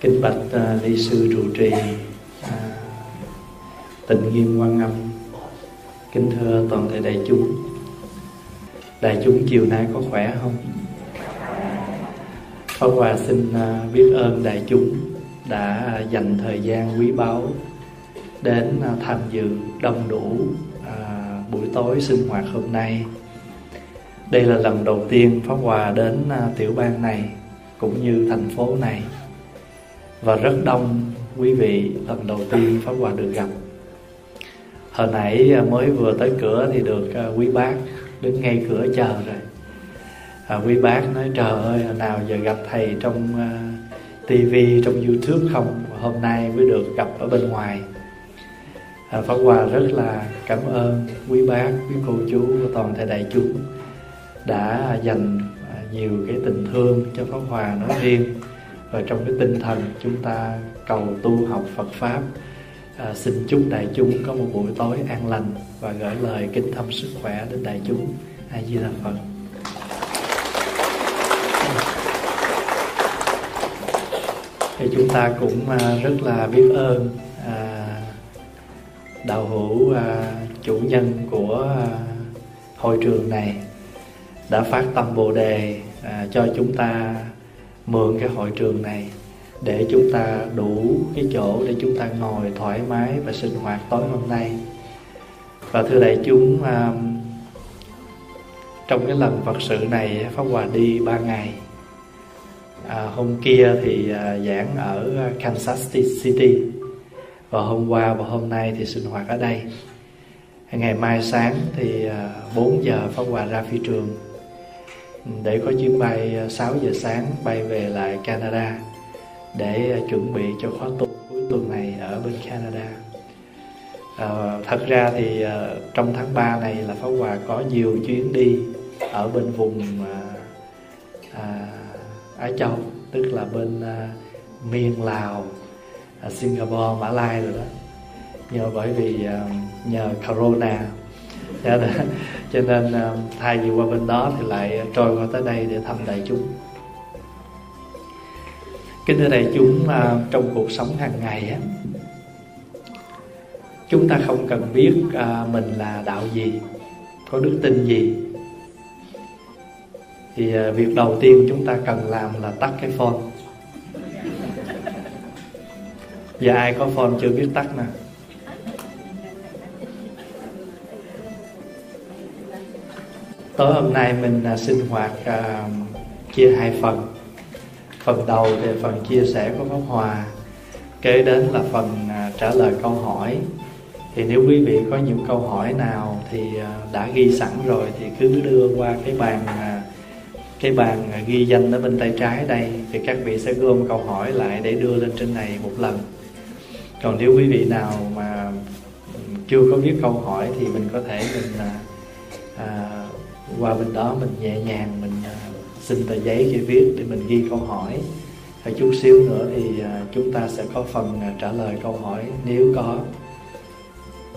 kính bạch uh, ni sư trụ trì uh, tịnh nghiêm quan âm. Kính thưa toàn thể đại chúng. Đại chúng chiều nay có khỏe không? Pháp Hòa xin uh, biết ơn đại chúng đã dành thời gian quý báu đến uh, tham dự đông đủ uh, buổi tối sinh hoạt hôm nay. Đây là lần đầu tiên Pháp Hòa đến tiểu bang này cũng như thành phố này và rất đông quý vị lần đầu tiên Pháp Hòa được gặp. Hồi nãy à, mới vừa tới cửa thì được à, quý bác đứng ngay cửa chờ rồi. À, quý bác nói trời ơi nào giờ gặp thầy trong à, uh, tivi trong youtube không? Hôm nay mới được gặp ở bên ngoài. À, pháp hòa rất là cảm ơn quý bác quý cô chú và toàn thể đại chúng đã dành nhiều cái tình thương cho pháp hòa nói riêng và trong cái tinh thần chúng ta cầu tu học Phật pháp à, xin chúc đại chúng có một buổi tối an lành và gửi lời kính thăm sức khỏe đến đại chúng. A di đà phật. Thì chúng ta cũng à, rất là biết ơn à, đạo hữu à, chủ nhân của à, hội trường này đã phát tâm bồ đề à, cho chúng ta mượn cái hội trường này để chúng ta đủ cái chỗ để chúng ta ngồi thoải mái và sinh hoạt tối hôm nay. Và thưa đại chúng um, trong cái lần Phật sự này Pháp Hòa đi ba ngày à, hôm kia thì à, giảng ở Kansas City. Và hôm qua và hôm nay thì sinh hoạt ở đây. Ngày mai sáng thì à, 4 giờ Pháp Hòa ra phi trường để có chuyến bay ờ, 6 giờ sáng bay về lại Canada để ờ, chuẩn bị cho khóa tu cuối tuần này ở bên Canada. À, thật ra thì trong tháng 3 này là Pháp Hòa có nhiều chuyến đi ở bên vùng à, à, Á Châu, tức là bên à, miền Lào, à, Singapore, Mã Lai rồi đó. Nhờ bởi vì à, nhờ Corona Dạ, dạ. cho nên, cho nên thay vì qua bên đó thì lại trôi qua tới đây để thăm đại chúng. Kính thưa đại chúng ờ, trong cuộc sống hàng ngày á chúng ta không cần biết ờ, mình là đạo gì có đức tin gì. Thì việc đầu tiên chúng ta cần làm là tắt cái phone. Và ai có phone chưa biết tắt nè? Tối hôm nay mình à, sinh hoạt à, chia hai phần. Phần đầu thì phần chia sẻ của pháp hòa kế đến là phần à, trả lời câu hỏi. Thì nếu quý vị có những câu hỏi nào thì đã ghi sẵn rồi thì cứ đưa qua cái bàn cái bàn ghi danh ở bên tay trái đây thì các vị sẽ gom câu hỏi lại để đưa lên trên này một lần. Còn nếu quý vị nào mà ừ, chưa có biết câu hỏi thì mình có thể mình à, qua bên đó mình nhẹ nhàng, mình à, xin tờ giấy để viết để mình ghi câu hỏi. Và chút xíu nữa thì à, chúng ta sẽ có phần à, trả lời câu hỏi nếu có.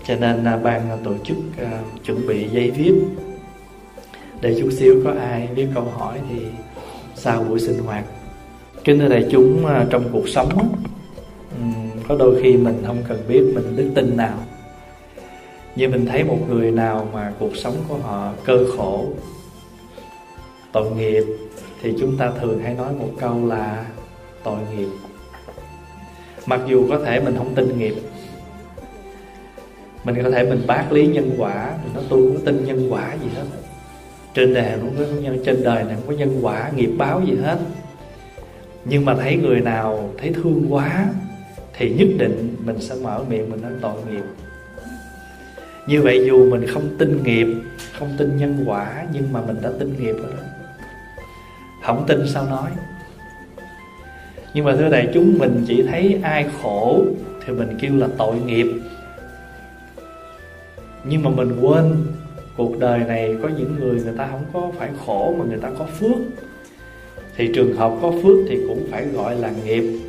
Cho nên ban tổ chức chuẩn bị giấy viết. Để chút xíu có ai viết câu hỏi thì sau buổi sinh hoạt, kính thưa đại chúng trong cuộc sống có đôi khi mình không cần biết mình đức tin nào như mình thấy một người nào mà cuộc sống của họ cơ khổ, tội nghiệp, thì chúng ta thường hay nói một câu là tội nghiệp. Mặc dù có thể mình không tin nghiệp, mình có thể mình bác lý nhân quả, mình nói tôi không tin nhân quả gì hết. Trên đời không có nhân trên đời này không có nhân quả, nghiệp báo gì hết. Nhưng mà thấy người nào thấy thương quá, thì nhất định mình sẽ mở miệng mình nói tội nghiệp như vậy dù mình không tin nghiệp, không tin nhân quả, nhưng mà mình đã tin nghiệp rồi đó. Không tin sao nói? Nhưng mà thưa đại chúng, mình chỉ thấy ai khổ thì mình kêu là tội nghiệp. Nhưng mà mình quên, cuộc đời này có những người người ta không có phải khổ mà người ta có phước. Thì trường hợp có phước thì cũng phải gọi là nghiệp.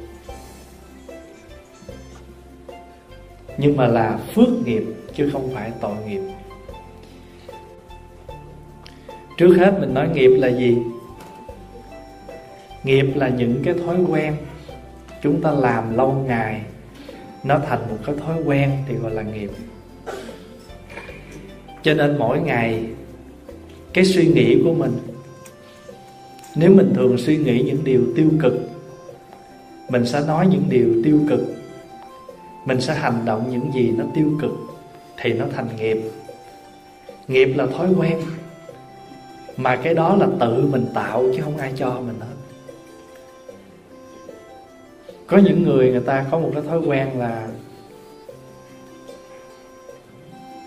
Nhưng mà là phước nghiệp chứ không phải tội nghiệp. Trước hết mình nói nghiệp là gì? Nghiệp là những cái thói quen chúng ta làm lâu ngày. Nó thành một cái thói quen thì gọi là nghiệp. Cho nên mỗi ngày, cái suy nghĩ của mình, nếu mình thường suy nghĩ những điều tiêu cực, mình sẽ nói những điều tiêu cực. Mình sẽ hành động những gì nó tiêu cực thì nó thành nghiệp. Nghiệp là thói quen, mà cái đó là tự mình tạo chứ không ai cho mình hết. Có những người người ta có một cái thói quen là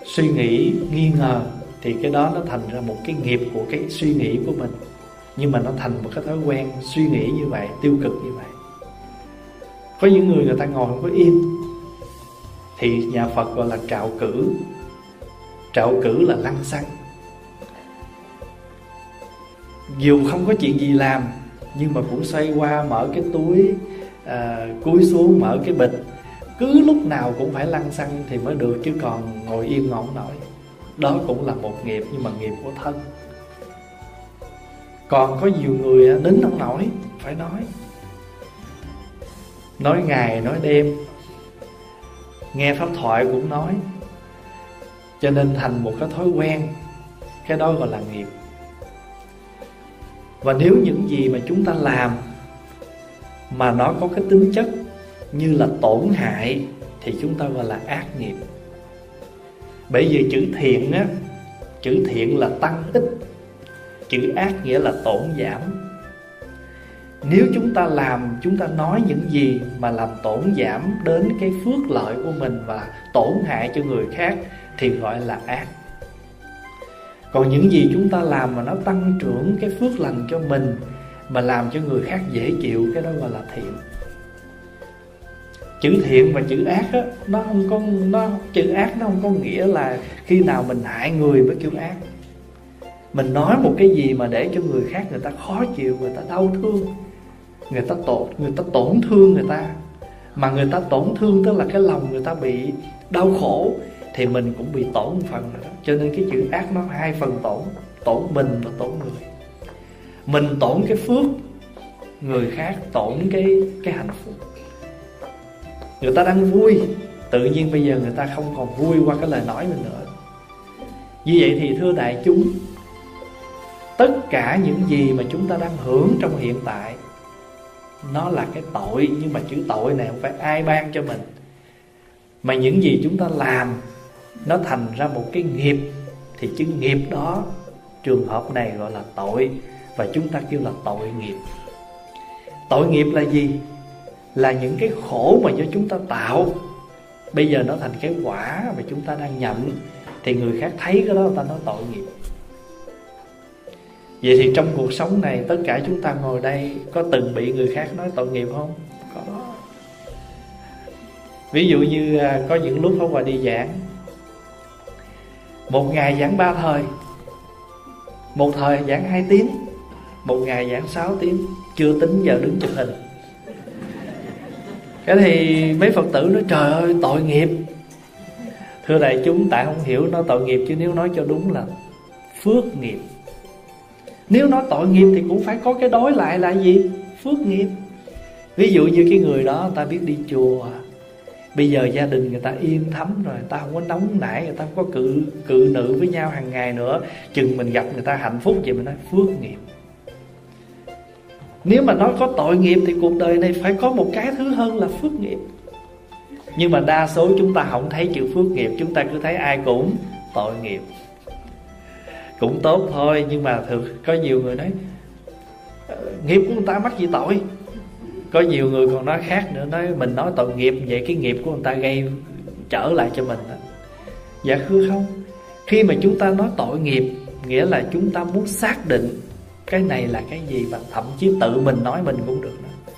suy nghĩ nghi ngờ, thì cái đó nó thành ra một cái nghiệp của cái suy nghĩ của mình. Nhưng mà nó thành một cái thói quen suy nghĩ như vậy, tiêu cực như vậy. Có những người người ta ngồi không có yên thì nhà phật gọi là trạo cử. Trạo cử là lăng xăng. Dù không có chuyện gì làm nhưng mà cũng xoay qua mở cái túi à, cúi xuống mở cái bịch. Cứ lúc nào cũng phải lăn xăng thì mới được chứ còn ngồi yên ngọn nổi. Đó cũng là một nghiệp nhưng mà nghiệp của thân. Còn có nhiều người đến không nổi phải nói. Nói ngày nói đêm nghe pháp thoại cũng nói. Cho nên thành một cái thói quen. Cái đó gọi là nghiệp. Và nếu những gì mà chúng ta làm mà nó có cái tính chất như là tổn hại thì chúng ta gọi là ác nghiệp. Bởi vì chữ thiện á, chữ thiện là tăng ích chữ ác nghĩa là tổn giảm nếu chúng ta làm, chúng ta nói những gì mà làm tổn giảm đến cái phước lợi của mình và tổn hại cho người khác thì gọi là ác. Còn những gì chúng ta làm mà nó tăng trưởng cái phước lành cho mình mà làm cho người khác dễ chịu, cái đó gọi là thiện. Chữ thiện và chữ ác á, nó không có, nó, chữ ác nó không có nghĩa là khi nào mình hại người mới kêu ác. Mình nói một cái gì mà để cho người khác người ta khó chịu, người ta đau thương người ta tổn, người ta tổn thương người ta. Mà người ta tổn thương tức là cái lòng người ta bị đau khổ, thì mình cũng bị tổn một phần nữa. Cho nên cái chữ ác nó hai phần tổn tổn mình và tổn người. Mình tổn cái phước, người khác tổn cái cái hạnh phúc. Người ta đang vui, tự nhiên bây giờ người ta không còn vui qua cái lời nói mình nữa. Như vậy thì thưa đại chúng, tất cả những gì mà chúng ta đang hưởng trong hiện tại nó là cái tội, nhưng mà chữ tội này không phải ai ban cho mình. Mà những gì chúng ta làm, nó thành ra một cái nghiệp. Thì chữ nghiệp đó, trường hợp này gọi là tội, và chúng ta kêu là tội nghiệp. Tội nghiệp là gì? Là những cái khổ mà do chúng ta tạo. Bây giờ nó thành cái quả mà chúng ta đang nhận, thì người khác thấy cái đó, người ta nói tội nghiệp vậy thì trong cuộc sống này, tất cả chúng ta ngồi đây có từng bị người khác nói tội nghiệp không? Có. Ví dụ như à, có những lúc không hòa đi giảng, một ngày giảng ba thời, một thời giảng hai tiếng, một ngày giảng 6 tiếng, chưa tính giờ đứng chụp hình. Cái thì mấy phật tử nói, trời ơi, tội nghiệp. Thưa đại chúng, tại không hiểu nó tội nghiệp chứ nếu nói cho đúng là phước nghiệp nếu nói tội nghiệp thì cũng phải có cái đối lại là gì? Phước nghiệp. Ví dụ như cái người đó ta biết đi chùa. Bây giờ gia đình người ta yên thấm rồi, người ta không có nóng nảy, người ta không có cự cự nữ với nhau hàng ngày nữa. Chừng mình gặp người ta hạnh phúc vậy mình nói phước nghiệp. Nếu mà nói có tội nghiệp thì cuộc đời này phải có một cái thứ hơn là phước nghiệp. Nhưng mà đa số chúng ta không thấy chữ phước nghiệp, chúng ta cứ thấy ai cũng tội nghiệp cũng tốt thôi, nhưng mà thường có nhiều người nói ờ, nghiệp của người ta mắc gì tội có nhiều người còn nói khác nữa, nói mình nói tội nghiệp vậy cái nghiệp của người ta gây trở lại cho mình đó. dạ thưa không khi mà chúng ta nói tội nghiệp, nghĩa là chúng ta muốn xác định cái này là cái gì và thậm chí tự mình nói mình cũng được đó.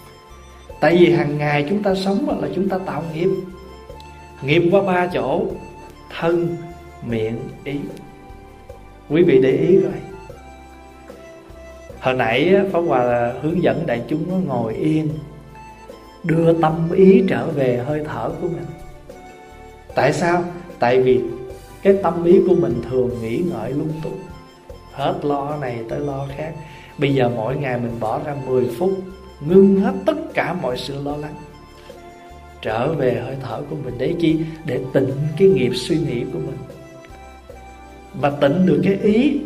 tại vì hàng ngày chúng ta sống là chúng ta tạo nghiệp nghiệp qua ba chỗ, thân, miệng, ý quý vị để ý rồi hồi nãy pháp hòa hướng dẫn đại chúng nó ngồi yên, đưa tâm ý trở về hơi thở của mình. Tại sao? Tại vì cái tâm ý của mình thường nghĩ ngợi lung tung. Hết lo này tới lo khác. Bây giờ mỗi ngày mình bỏ ra 10 phút, ngưng hết tất cả mọi sự lo lắng, trở về hơi thở của mình để chi? Để tịnh cái nghiệp suy nghĩ của mình mà tịnh được cái ý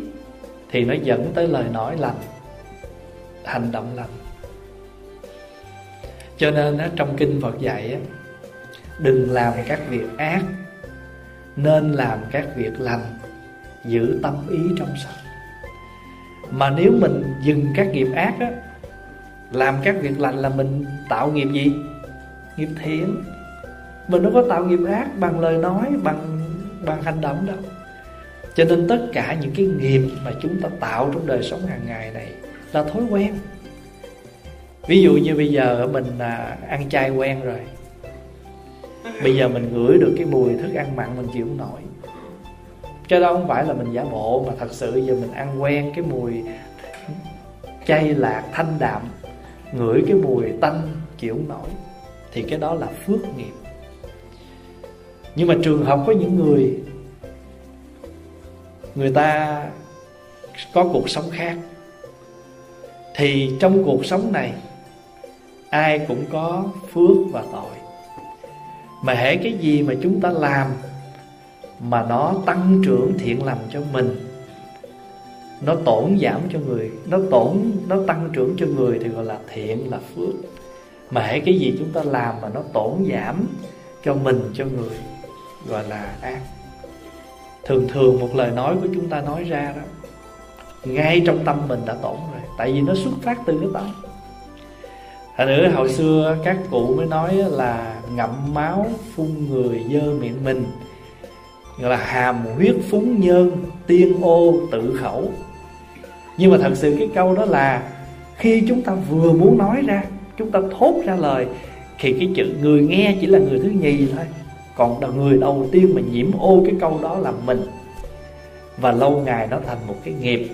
thì nó dẫn tới lời nói lành hành động lành. Cho nên á, trong kinh Phật dạy á, đừng làm các việc ác nên làm các việc lành giữ tâm ý trong sạch. Mà nếu mình dừng các nghiệp ác á làm các việc lành là mình tạo nghiệp gì? Nghiệp thiện. Mình đâu có tạo nghiệp ác bằng lời nói bằng bằng hành động đâu cho nên tất cả những cái nghiệp mà chúng ta tạo trong đời sống hàng ngày này là thói quen. Ví dụ như bây giờ mình à, ăn chay quen rồi. Bây giờ mình ngửi được cái mùi thức ăn mặn mình chịu không nổi. Cái đó không phải là mình giả bộ, mà thật sự giờ mình ăn quen cái mùi chay lạc thanh đạm, ngửi cái mùi tanh chịu không nổi, thì cái đó là phước nghiệp. Nhưng mà trường hợp có những người người ta có cuộc sống khác. Thì trong cuộc sống này, ai cũng có phước và tội. Mà hễ cái gì mà chúng ta làm mà nó tăng trưởng thiện lành cho mình, nó tổn giảm cho người, nó tổn, nó tăng trưởng cho người thì gọi là thiện, là phước. Mà hãy cái gì chúng ta làm mà nó tổn giảm cho mình, cho người, gọi là ác thường thường một lời nói của chúng ta nói ra đó, ngay trong tâm mình đã tổn rồi, tại vì nó xuất phát từ cái tâm. Thành nữa hồi xưa các cụ mới nói là ngậm máu phun người dơ miệng mình, Gọi là hàm huyết phúng nhơn, tiên ô, tự khẩu. Nhưng mà thật sự cái câu đó là Khi chúng ta vừa muốn nói ra, Chúng ta thốt ra lời, Thì cái chữ người nghe chỉ là người thứ nhì thôi. Còn người đầu tiên mà nhiễm ô cái câu đó là mình. Và lâu ngày nó thành một cái nghiệp.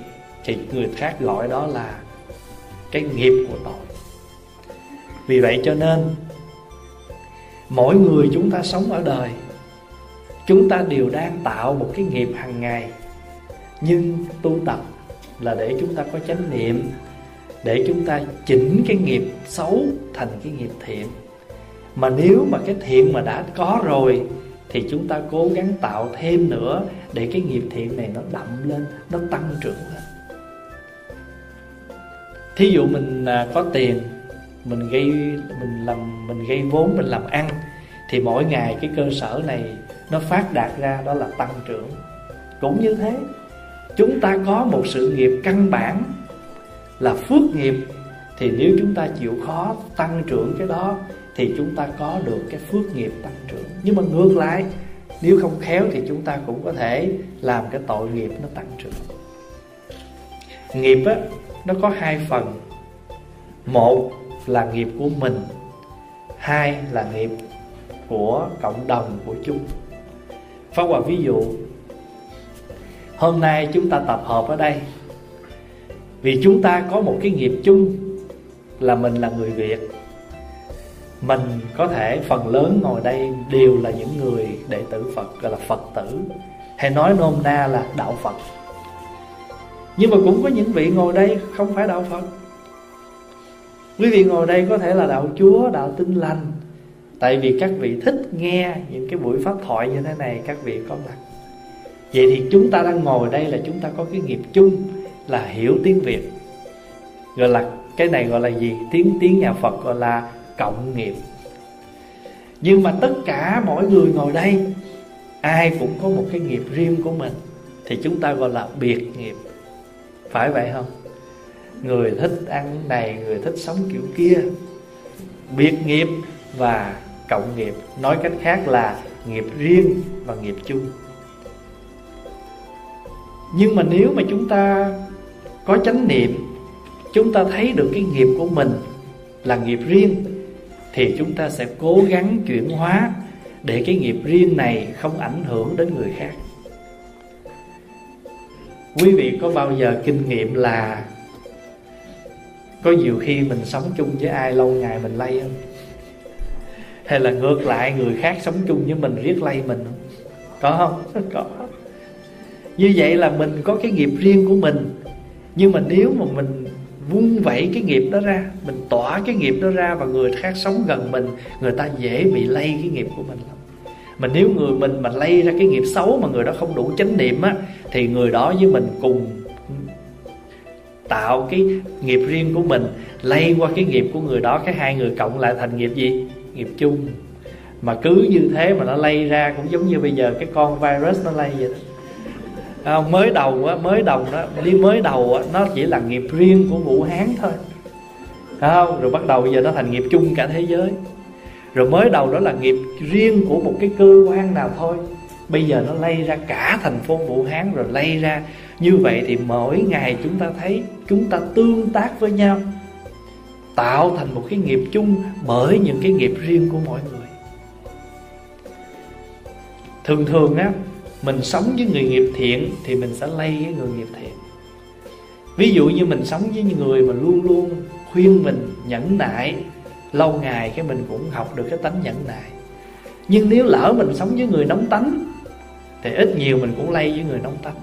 Thì người khác gọi đó là Cái nghiệp của tội. Vì vậy cho nên, mỗi người chúng ta sống ở đời, chúng ta đều đang tạo một cái nghiệp hàng ngày. Nhưng tu tập là để chúng ta có chánh niệm, để chúng ta chỉnh cái nghiệp xấu thành cái nghiệp thiện mà nếu mà cái thiện mà đã có rồi, thì chúng ta cố gắng tạo thêm nữa để cái nghiệp thiện này nó đậm lên, nó tăng trưởng lên. Thí dụ mình à, có tiền, mình gây, mình làm, mình gây vốn, mình làm ăn, thì mỗi ngày cái cơ sở này nó phát đạt ra, đó là tăng trưởng. Cũng như thế, chúng ta có một sự nghiệp căn bản là phước nghiệp, thì nếu chúng ta chịu khó tăng trưởng cái đó thì chúng ta có được cái phước nghiệp tăng trưởng. Nhưng mà ngược lại, nếu không khéo thì chúng ta cũng có thể làm cái tội nghiệp nó tăng trưởng. Nghiệp á, nó có hai phần. Một là nghiệp của mình, hai là nghiệp của cộng đồng của chung Phá Hòa ví dụ, Hôm nay chúng ta tập hợp ở đây. Vì chúng ta có một cái nghiệp chung Là mình là người Việt. Mình có thể phần lớn ngồi đây Đều là những người đệ tử Phật Gọi là Phật tử Hay nói nôm na là Đạo Phật. Nhưng mà cũng có những vị ngồi đây Không phải Đạo Phật. Quý vị ngồi đây có thể là đạo Chúa, đạo tinh lành. Tại vì các vị thích nghe những cái buổi pháp thoại như thế này Các vị có mặt. Vậy thì chúng ta đang ngồi đây là chúng ta có cái nghiệp chung Là hiểu tiếng Việt. Gọi là cái này gọi là gì? Tiếng tiếng nhà Phật gọi là cộng nghiệp. Nhưng mà tất cả mỗi người ngồi đây, Ai cũng có một cái nghiệp riêng của mình, Thì chúng ta gọi là biệt nghiệp. Phải vậy không? người thích ăn này, người thích sống kiểu kia. Biệt nghiệp và cộng nghiệp, nói cách khác là nghiệp riêng và nghiệp chung. Nhưng mà nếu mà chúng ta có chánh niệm, chúng ta thấy được cái nghiệp của mình là nghiệp riêng thì chúng ta sẽ cố gắng chuyển hóa để cái nghiệp riêng này không ảnh hưởng đến người khác. Quý vị có bao giờ kinh nghiệm là có nhiều khi mình sống chung với ai, lâu ngày mình lây không? Hay là ngược lại, người khác sống chung với mình riết lây mình không? Có không? Có. Như vậy là mình có cái nghiệp riêng của mình, nhưng mà nếu mà mình vung vẩy cái nghiệp đó ra. Mình tỏa cái nghiệp đó ra và người khác sống gần mình, người ta dễ bị lây cái nghiệp của mình lắm. Mà nếu người mình mà lây ra cái nghiệp xấu mà người đó không đủ chánh niệm á, thì người đó với mình cùng tạo cái nghiệp riêng của mình, lây qua cái nghiệp của người đó, cái hai người cộng lại thành nghiệp gì? Nghiệp chung. Mà cứ như thế mà nó lây ra cũng giống như bây giờ cái con virus nó lây vậy đó à, mới đầu á mới đầu đó đi mới đầu á nó chỉ là nghiệp riêng của vũ hán thôi. Không? Rồi bắt đầu bây giờ nó thành nghiệp chung cả thế giới. Rồi mới đầu đó là nghiệp riêng của một cái cơ quan nào thôi. Bây giờ nó lây ra cả thành phố vũ hán rồi lây ra. Như vậy thì mỗi ngày chúng ta thấy chúng ta tương tác với nhau tạo thành một cái nghiệp chung bởi những cái nghiệp riêng của mỗi người. Thường thường á mình sống với người nghiệp thiện thì mình sẽ lây với người nghiệp thiện. Ví dụ như mình sống với những người mà luôn luôn khuyên mình, nhẫn nại, lâu ngày cái mình cũng học được cái tánh nhẫn nại. Nhưng nếu lỡ mình sống với người nóng tánh, thì ít nhiều mình cũng lây với người nóng tánh.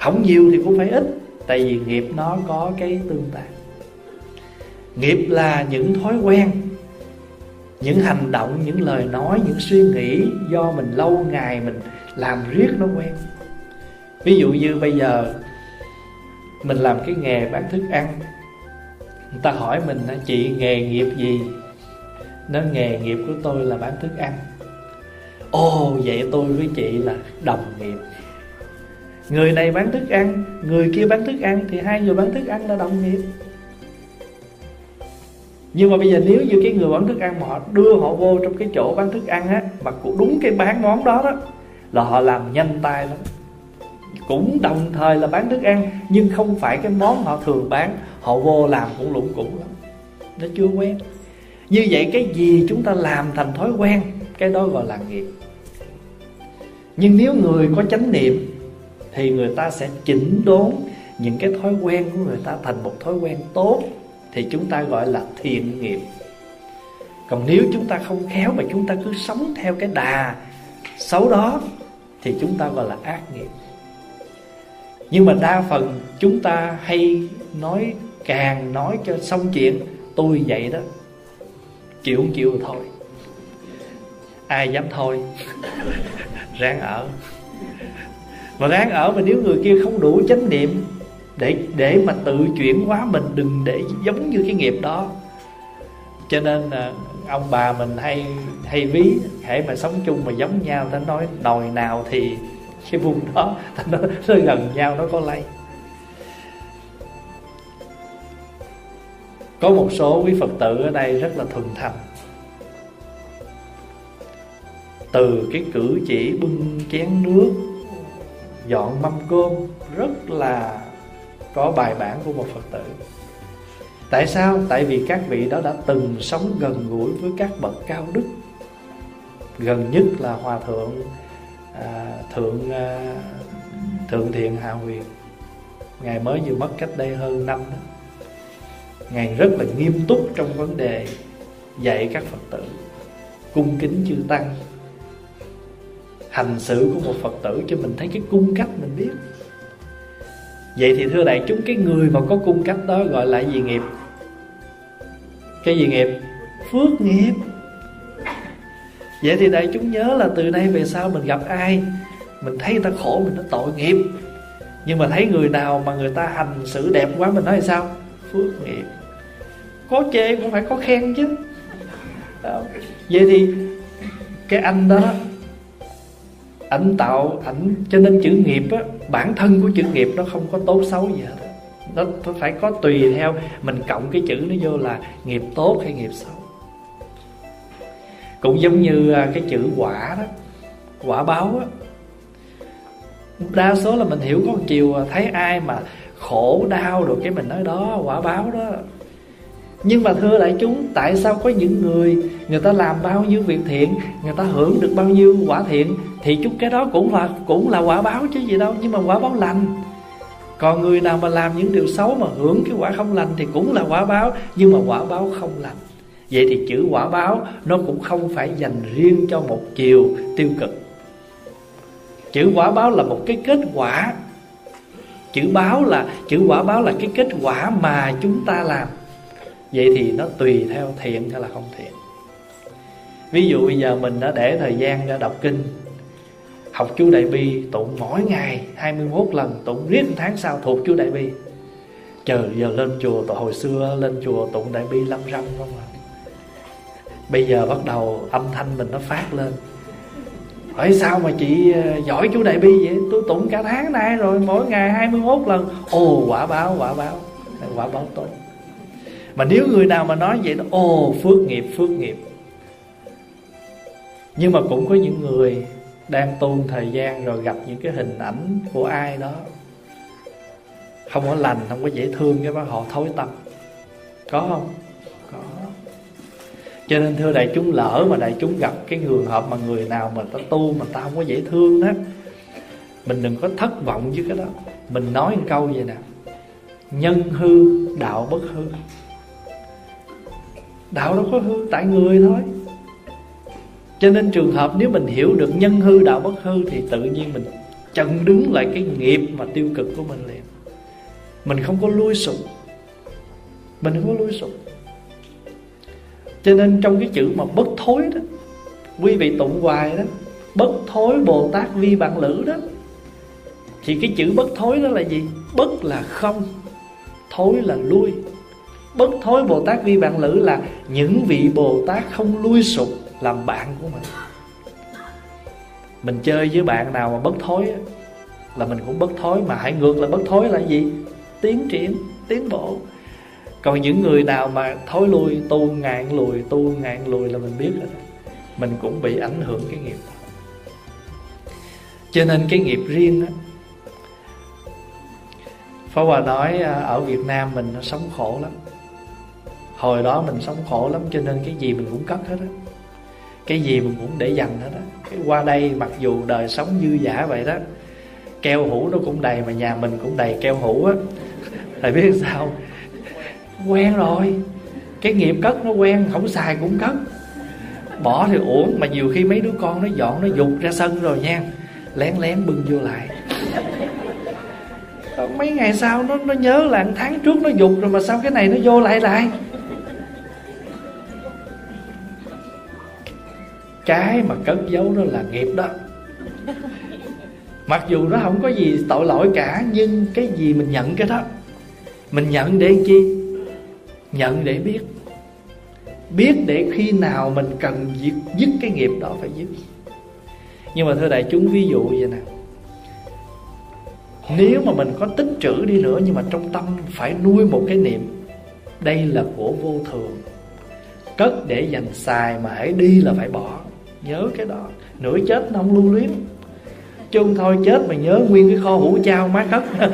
Không nhiều thì cũng phải ít, tại vì nghiệp nó có cái tương tác. Nghiệp là những thói quen, những hành động, những lời nói, những suy nghĩ do mình lâu ngày mình làm riết nó quen. Ví dụ như bây giờ mình làm cái nghề bán thức ăn, người ta hỏi mình chị, nghề nghiệp gì? Nó nghề nghiệp của tôi là bán thức ăn. Ồ, vậy tôi với chị là đồng nghiệp. Người này bán thức ăn, người kia bán thức ăn thì hai người bán thức ăn là đồng nghiệp. Nhưng mà bây giờ nếu như cái người bán thức ăn mà họ đưa họ vô trong cái chỗ bán thức ăn á, mà cũng đúng cái bán món đó đó là họ làm nhanh tay lắm. Cũng đồng thời là bán thức ăn, nhưng không phải cái món họ thường bán, họ vô làm cũng lủng củng lắm. Nó chưa quen. Như vậy cái gì chúng ta làm thành thói quen, cái đó gọi là nghiệp. Nhưng nếu người có chánh niệm, thì người ta sẽ chỉnh đốn những cái thói quen của người ta thành một thói quen tốt, thì chúng ta gọi là thiện nghiệp. Còn nếu chúng ta không khéo mà chúng ta cứ sống theo cái đà xấu đó thì chúng ta gọi là ác nghiệp. Nhưng mà đa phần chúng ta hay nói, càng nói cho xong chuyện, tôi vậy đó. Chịu không chịu thôi. Ai dám thôi? Ráng ở. Mà ráng ở mà nếu người kia không đủ chánh niệm để để mà tự chuyển hóa mình, đừng để giống như cái nghiệp đó. Cho nên là ông bà mình hay hay ví hãy mà sống chung mà giống nhau, ta nói nồi nào thì cái vùng đó, ta nói nó gần nhau nó có lây có một số quý phật tử ở đây rất là thuần thành từ cái cử chỉ bưng chén nước, dọn mâm cơm, rất là có bài bản của một phật tử tại sao? Tại vì các vị đó đã từng sống gần gũi với các bậc cao đức. Gần nhất là hòa thượng à, thượng à, thượng thiện hạ huyền ngài mới vừa mất cách đây hơn năm đó. Ngài rất là nghiêm túc trong vấn đề dạy các phật tử cung kính chư tăng. Hành xử của một phật tử cho mình thấy cái cung cách mình biết vậy thì thưa đại chúng cái người mà có cung cách đó gọi là gì nghiệp? Cái gì nghiệp? Phước nghiệp. Vậy thì đại chúng nhớ là từ nay về sau mình gặp ai, mình thấy người ta khổ, mình nói tội nghiệp. Nhưng mà thấy người nào mà người ta hành xử đẹp quá, mình nói là sao? Phước nghiệp. Có chê cũng phải có khen chứ. Vậy thì cái anh đó ảnh tạo ảnh cho nên chữ nghiệp á bản thân của chữ nghiệp nó không có tốt xấu gì hết. Nó, nó phải có tùy theo mình cộng cái chữ nó vô là nghiệp tốt hay nghiệp xấu. Cũng giống như à, cái chữ quả đó quả báo á. Đa số là mình hiểu có một chiều à, thấy ai mà khổ đau rồi cái mình nói đó quả báo đó nhưng mà thưa đại chúng, tại sao có những người người ta làm bao nhiêu việc thiện, người ta hưởng được bao nhiêu quả thiện, thì chút cái đó cũng là cũng là quả báo chứ gì đâu, nhưng mà quả báo lành. Còn người nào mà làm những điều xấu mà hưởng cái quả không lành thì cũng là quả báo, nhưng mà quả báo không lành. Vậy thì chữ quả báo, nó cũng không phải dành riêng cho một chiều tiêu cực. Chữ quả báo là một cái kết quả. Chữ báo là, chữ quả báo là cái kết quả mà chúng ta làm vậy thì nó tùy theo thiện hay là không thiện. Ví dụ bây giờ mình đã để thời gian ra đọc kinh, học chú đại bi tụng mỗi ngày 21 lần, tụng riết tháng sau thuộc chú đại bi. Chờ giờ lên chùa hồi xưa, lên chùa tụng đại bi lâm râm không à. Bây giờ bắt đầu âm thanh mình nó phát lên. Hỏi sao mà chị ờ, giỏi chú đại bi vậy? Tôi tụng cả tháng nay rồi, mỗi ngày 21 lần. Ồ, quả báo quả báo quả báo tốt mà nếu người nào mà nói vậy đó ô phước nghiệp phước nghiệp. Nhưng mà cũng có những người đang tu thời gian rồi gặp những cái hình ảnh của ai đó. Không có lành, không có dễ thương cái đó, họ thối tâm. Có không? Có. Cho nên thưa đại chúng, lỡ mà đại chúng gặp cái trường hợp mà người nào mà ta tu mà ta không có dễ thương đó, mình đừng có thất vọng với cái đó. Mình nói một câu vậy nè, nhân hư, đạo bất hư đạo đâu có hư, tại người thôi. Cho nên trường hợp nếu mình hiểu được nhân hư, đạo bất hư thì tự nhiên mình chặn đứng lại cái nghiệp mà tiêu cực của mình liền. Mình không có lui sụp. Mình không có lui sụp. Cho nên trong cái chữ mà bất thối đó, quý vị tụng hoài đó, bất thối bồ tát vi bạn lữ đó, thì cái chữ bất thối đó là gì? Bất là không, thối là lui bất thối bồ tát vi bạn lữ là những vị bồ tát không lui sụp làm bạn của mình. Mình chơi với bạn nào mà bất thối là mình cũng bất thối, mà hãy ngược là bất thối là gì? Tiến triển, tiến bộ. Còn những người nào mà thối lui, tu ngàn lùi, tu ngàn lùi là mình biết rồi mình cũng bị ảnh hưởng cái nghiệp đó. Cho nên cái nghiệp riêng đó Pháp Hòa nói à, ở Việt Nam mình nó sống khổ lắm. Hồi đó mình sống khổ lắm, cho nên cái gì mình cũng cất hết á. Cái gì mình cũng để dành hết á. Cái Qua đây mặc dù đời sống dư giả vậy đó, Keo hũ nó cũng đầy mà nhà mình cũng đầy keo hũ á. Thầy biết sao? Quen rồi. Cái nghiệp cất nó quen, không xài cũng cất. Bỏ thì uổng, Mà nhiều khi mấy đứa con nó dọn, nó dục ra sân rồi nha. Lén lén bưng vô lại. Mấy ngày sau nó nó nhớ là tháng trước nó dục rồi mà sao cái này nó vô lại lại? Cái mà cất giấu đó là nghiệp đó. Mặc dù nó không có gì tội lỗi cả nhưng cái gì mình nhận cái đó mình nhận để chi? Nhận để biết. Biết để khi nào mình cần dứt, dứt cái nghiệp đó phải dứt. Nhưng mà thưa đại chúng ví dụ vậy nè. Nếu mà mình có tích trữ đi nữa nhưng mà trong tâm phải nuôi một cái niệm đây là của vô thường. Cất để dành xài mà hãy đi là phải bỏ nhớ cái đó. Nửa chết nó không lưu luyến. Chung thôi, chết mà nhớ nguyên cái kho hũ trao má cất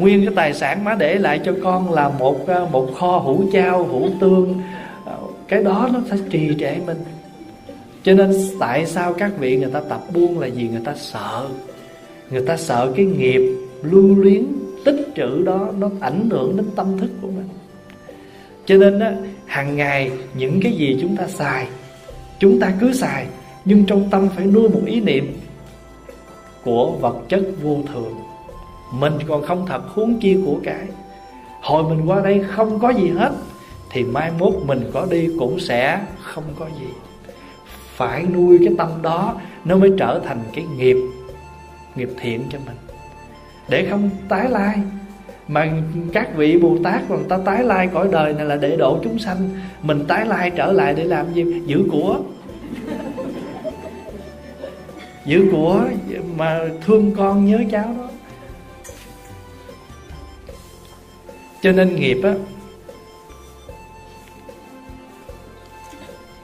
nguyên cái tài sản má để lại cho con là một à, một kho hũ trao, hũ tương. À, cái đó nó sẽ trì trệ mình. Cho nên tại sao các vị người ta tập buông là gì người ta sợ. Người ta sợ cái nghiệp lưu luyến, tích trữ đó, nó ảnh hưởng đến tâm thức của mình. Cho nên á, hàng ngày những cái gì chúng ta xài chúng ta cứ xài, nhưng trong tâm phải nuôi một ý niệm của vật chất vô thường. Mình còn không thật huống chi của cái hồi mình qua đây không có gì hết, thì mai mốt mình có đi cũng sẽ không có gì. Phải nuôi cái tâm đó, nó mới trở thành cái nghiệp nghiệp thiện cho mình. Để không tái lai mà các vị bồ tát còn ta tái lai cõi đời này là để độ chúng sanh. Mình tái lai trở lại để làm gì? Giữ của. Giữ của mà thương con nhớ cháu đó. Cho nên nghiệp á,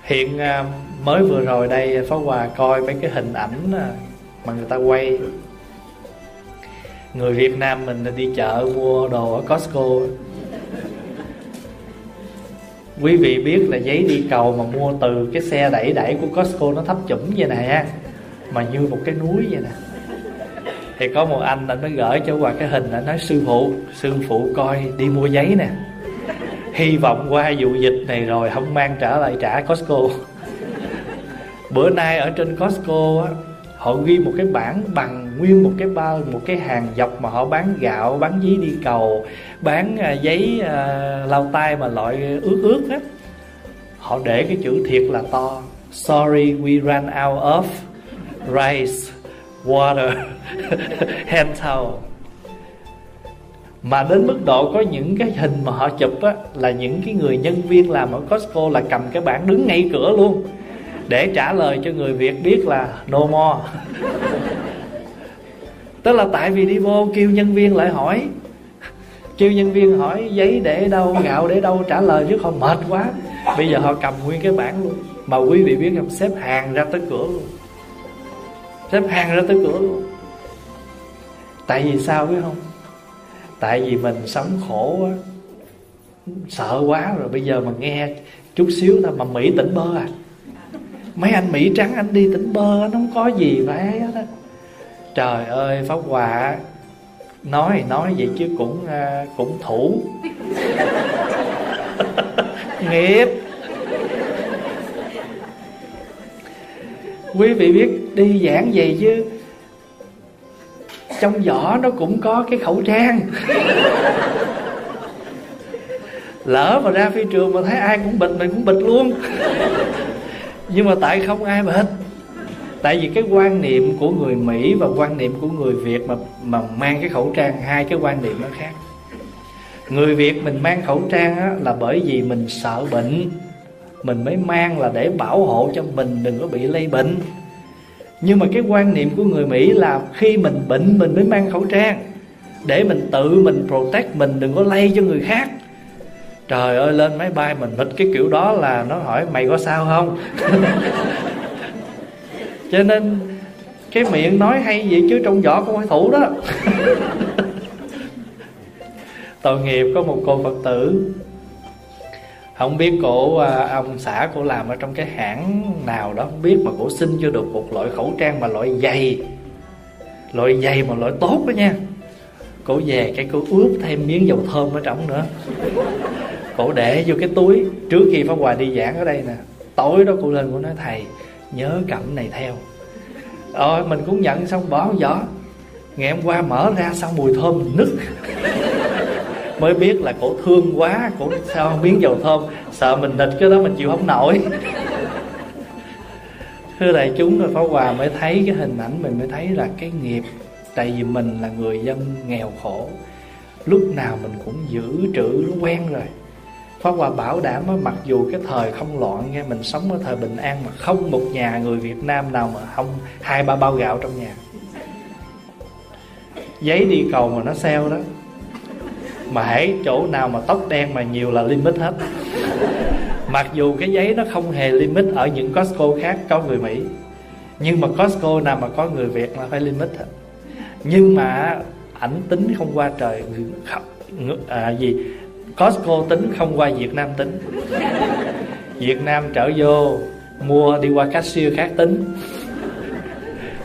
hiện à, mới vừa rồi đây phó hòa coi mấy cái hình ảnh à, mà người ta quay người Việt Nam mình đi chợ mua đồ ở Costco. Quý vị biết là giấy đi cầu mà mua từ cái xe đẩy đẩy của Costco nó thấp chủm vậy nè, mà như một cái núi vậy nè. Thì có một anh anh mới gửi cho qua cái hình anh nói, sư phụ sư phụ coi, đi mua giấy nè. Hy vọng qua vụ dịch này rồi không mang trở lại trả Costco. Bữa nay ở trên Costco á họ ghi một cái bảng bằng nguyên một cái bao một cái hàng dọc mà họ bán gạo bán giấy đi cầu bán à, giấy uh, lau tay mà loại ướt ướt á họ để cái chữ thiệt là to. Sorry we ran out of rice water hand towel. Mà đến mức độ có những cái hình mà họ chụp á là những cái người nhân viên làm ở Costco là cầm cái bảng đứng ngay cửa luôn để trả lời cho người Việt biết là no more. Tức là tại vì đi vô kêu nhân viên lại hỏi. Kêu nhân viên hỏi giấy để đâu, gạo để đâu, trả lời chứ không mệt quá. Bây giờ họ cầm nguyên cái bảng luôn. Mà quý vị biết không, xếp hàng ra tới cửa luôn. Xếp hàng ra tới cửa luôn. Tại vì sao biết không? Tại vì mình sống khổ quá. Sợ quá rồi, bây giờ mà nghe chút xíu thôi mà mỹ tỉnh bơ à mấy anh mỹ trắng anh đi tỉnh bơ nó không có gì phải hết á. Trời ơi pháp hòa nói nói vậy chứ cũng uh, cũng thủ. Nghiệp. Quý vị biết đi giảng gì chứ? Trong vỏ nó cũng có cái khẩu trang. Lỡ mà ra phi trường mà thấy ai cũng bịt mình cũng bịt luôn nhưng mà tại không ai bịt tại vì cái quan niệm của người mỹ và quan niệm của người việt mà mà mang cái khẩu trang hai cái quan niệm nó khác. Người việt mình mang khẩu trang á, là bởi vì mình sợ bệnh. Mình mới mang là để bảo hộ cho mình đừng có bị lây bệnh. Nhưng mà cái quan niệm của người mỹ là khi mình bệnh mình mới mang khẩu trang. Để mình tự mình protect mình đừng có lây cho người khác trời ơi, lên máy bay mình bịch cái kiểu đó là nó hỏi mày có sao không? Cho nên cái miệng nói hay vậy chứ trong vỏ không phải thủ đó. Tội nghiệp có một cô phật tử. Không biết cổ à, ông xã cổ làm ở trong cái hãng nào đó, không biết mà cổ xin cho được một loại khẩu trang mà loại dày loại dày mà loại tốt đó nha. Cổ về cái cổ ướp thêm miếng dầu thơm ở trong nữa cổ để vô cái túi trước khi pháp hòa đi giảng ở đây nè. Tối đó cô lên cô nói, thầy, nhớ cẩm này theo. Rồi mình cũng nhận xong bỏ vỏ. Ngày hôm qua mở ra xong mùi thơm nứt nức. Mới biết là cổ thương quá, cổ sao miếng dầu thơm. Sợ mình địch cái đó mình chịu không nổi. Thưa đại chúng, rồi pháo hòa mới thấy cái hình ảnh, mình mới thấy là cái nghiệp, tại vì mình là người dân nghèo khổ. Lúc nào mình cũng giữ trữ, nó quen rồi. Pháp Hòa bảo đảm mặc dù cái thời không loạn nghe Mình sống ở thời bình an mà không một nhà người Việt Nam nào mà không hai ba bao gạo trong nhà. Giấy đi cầu mà nó sale đó. Mà hãy chỗ nào mà tóc đen mà nhiều là limit hết. Mặc dù cái giấy nó không hề limit ở những Costco khác có người Mỹ. Nhưng mà Costco nào mà có người Việt là phải limit hết. Nhưng mà ảnh tính không qua trời à, gì Costco tính không qua Việt Nam tính. Việt Nam trở vô mua đi qua cashier khác tính.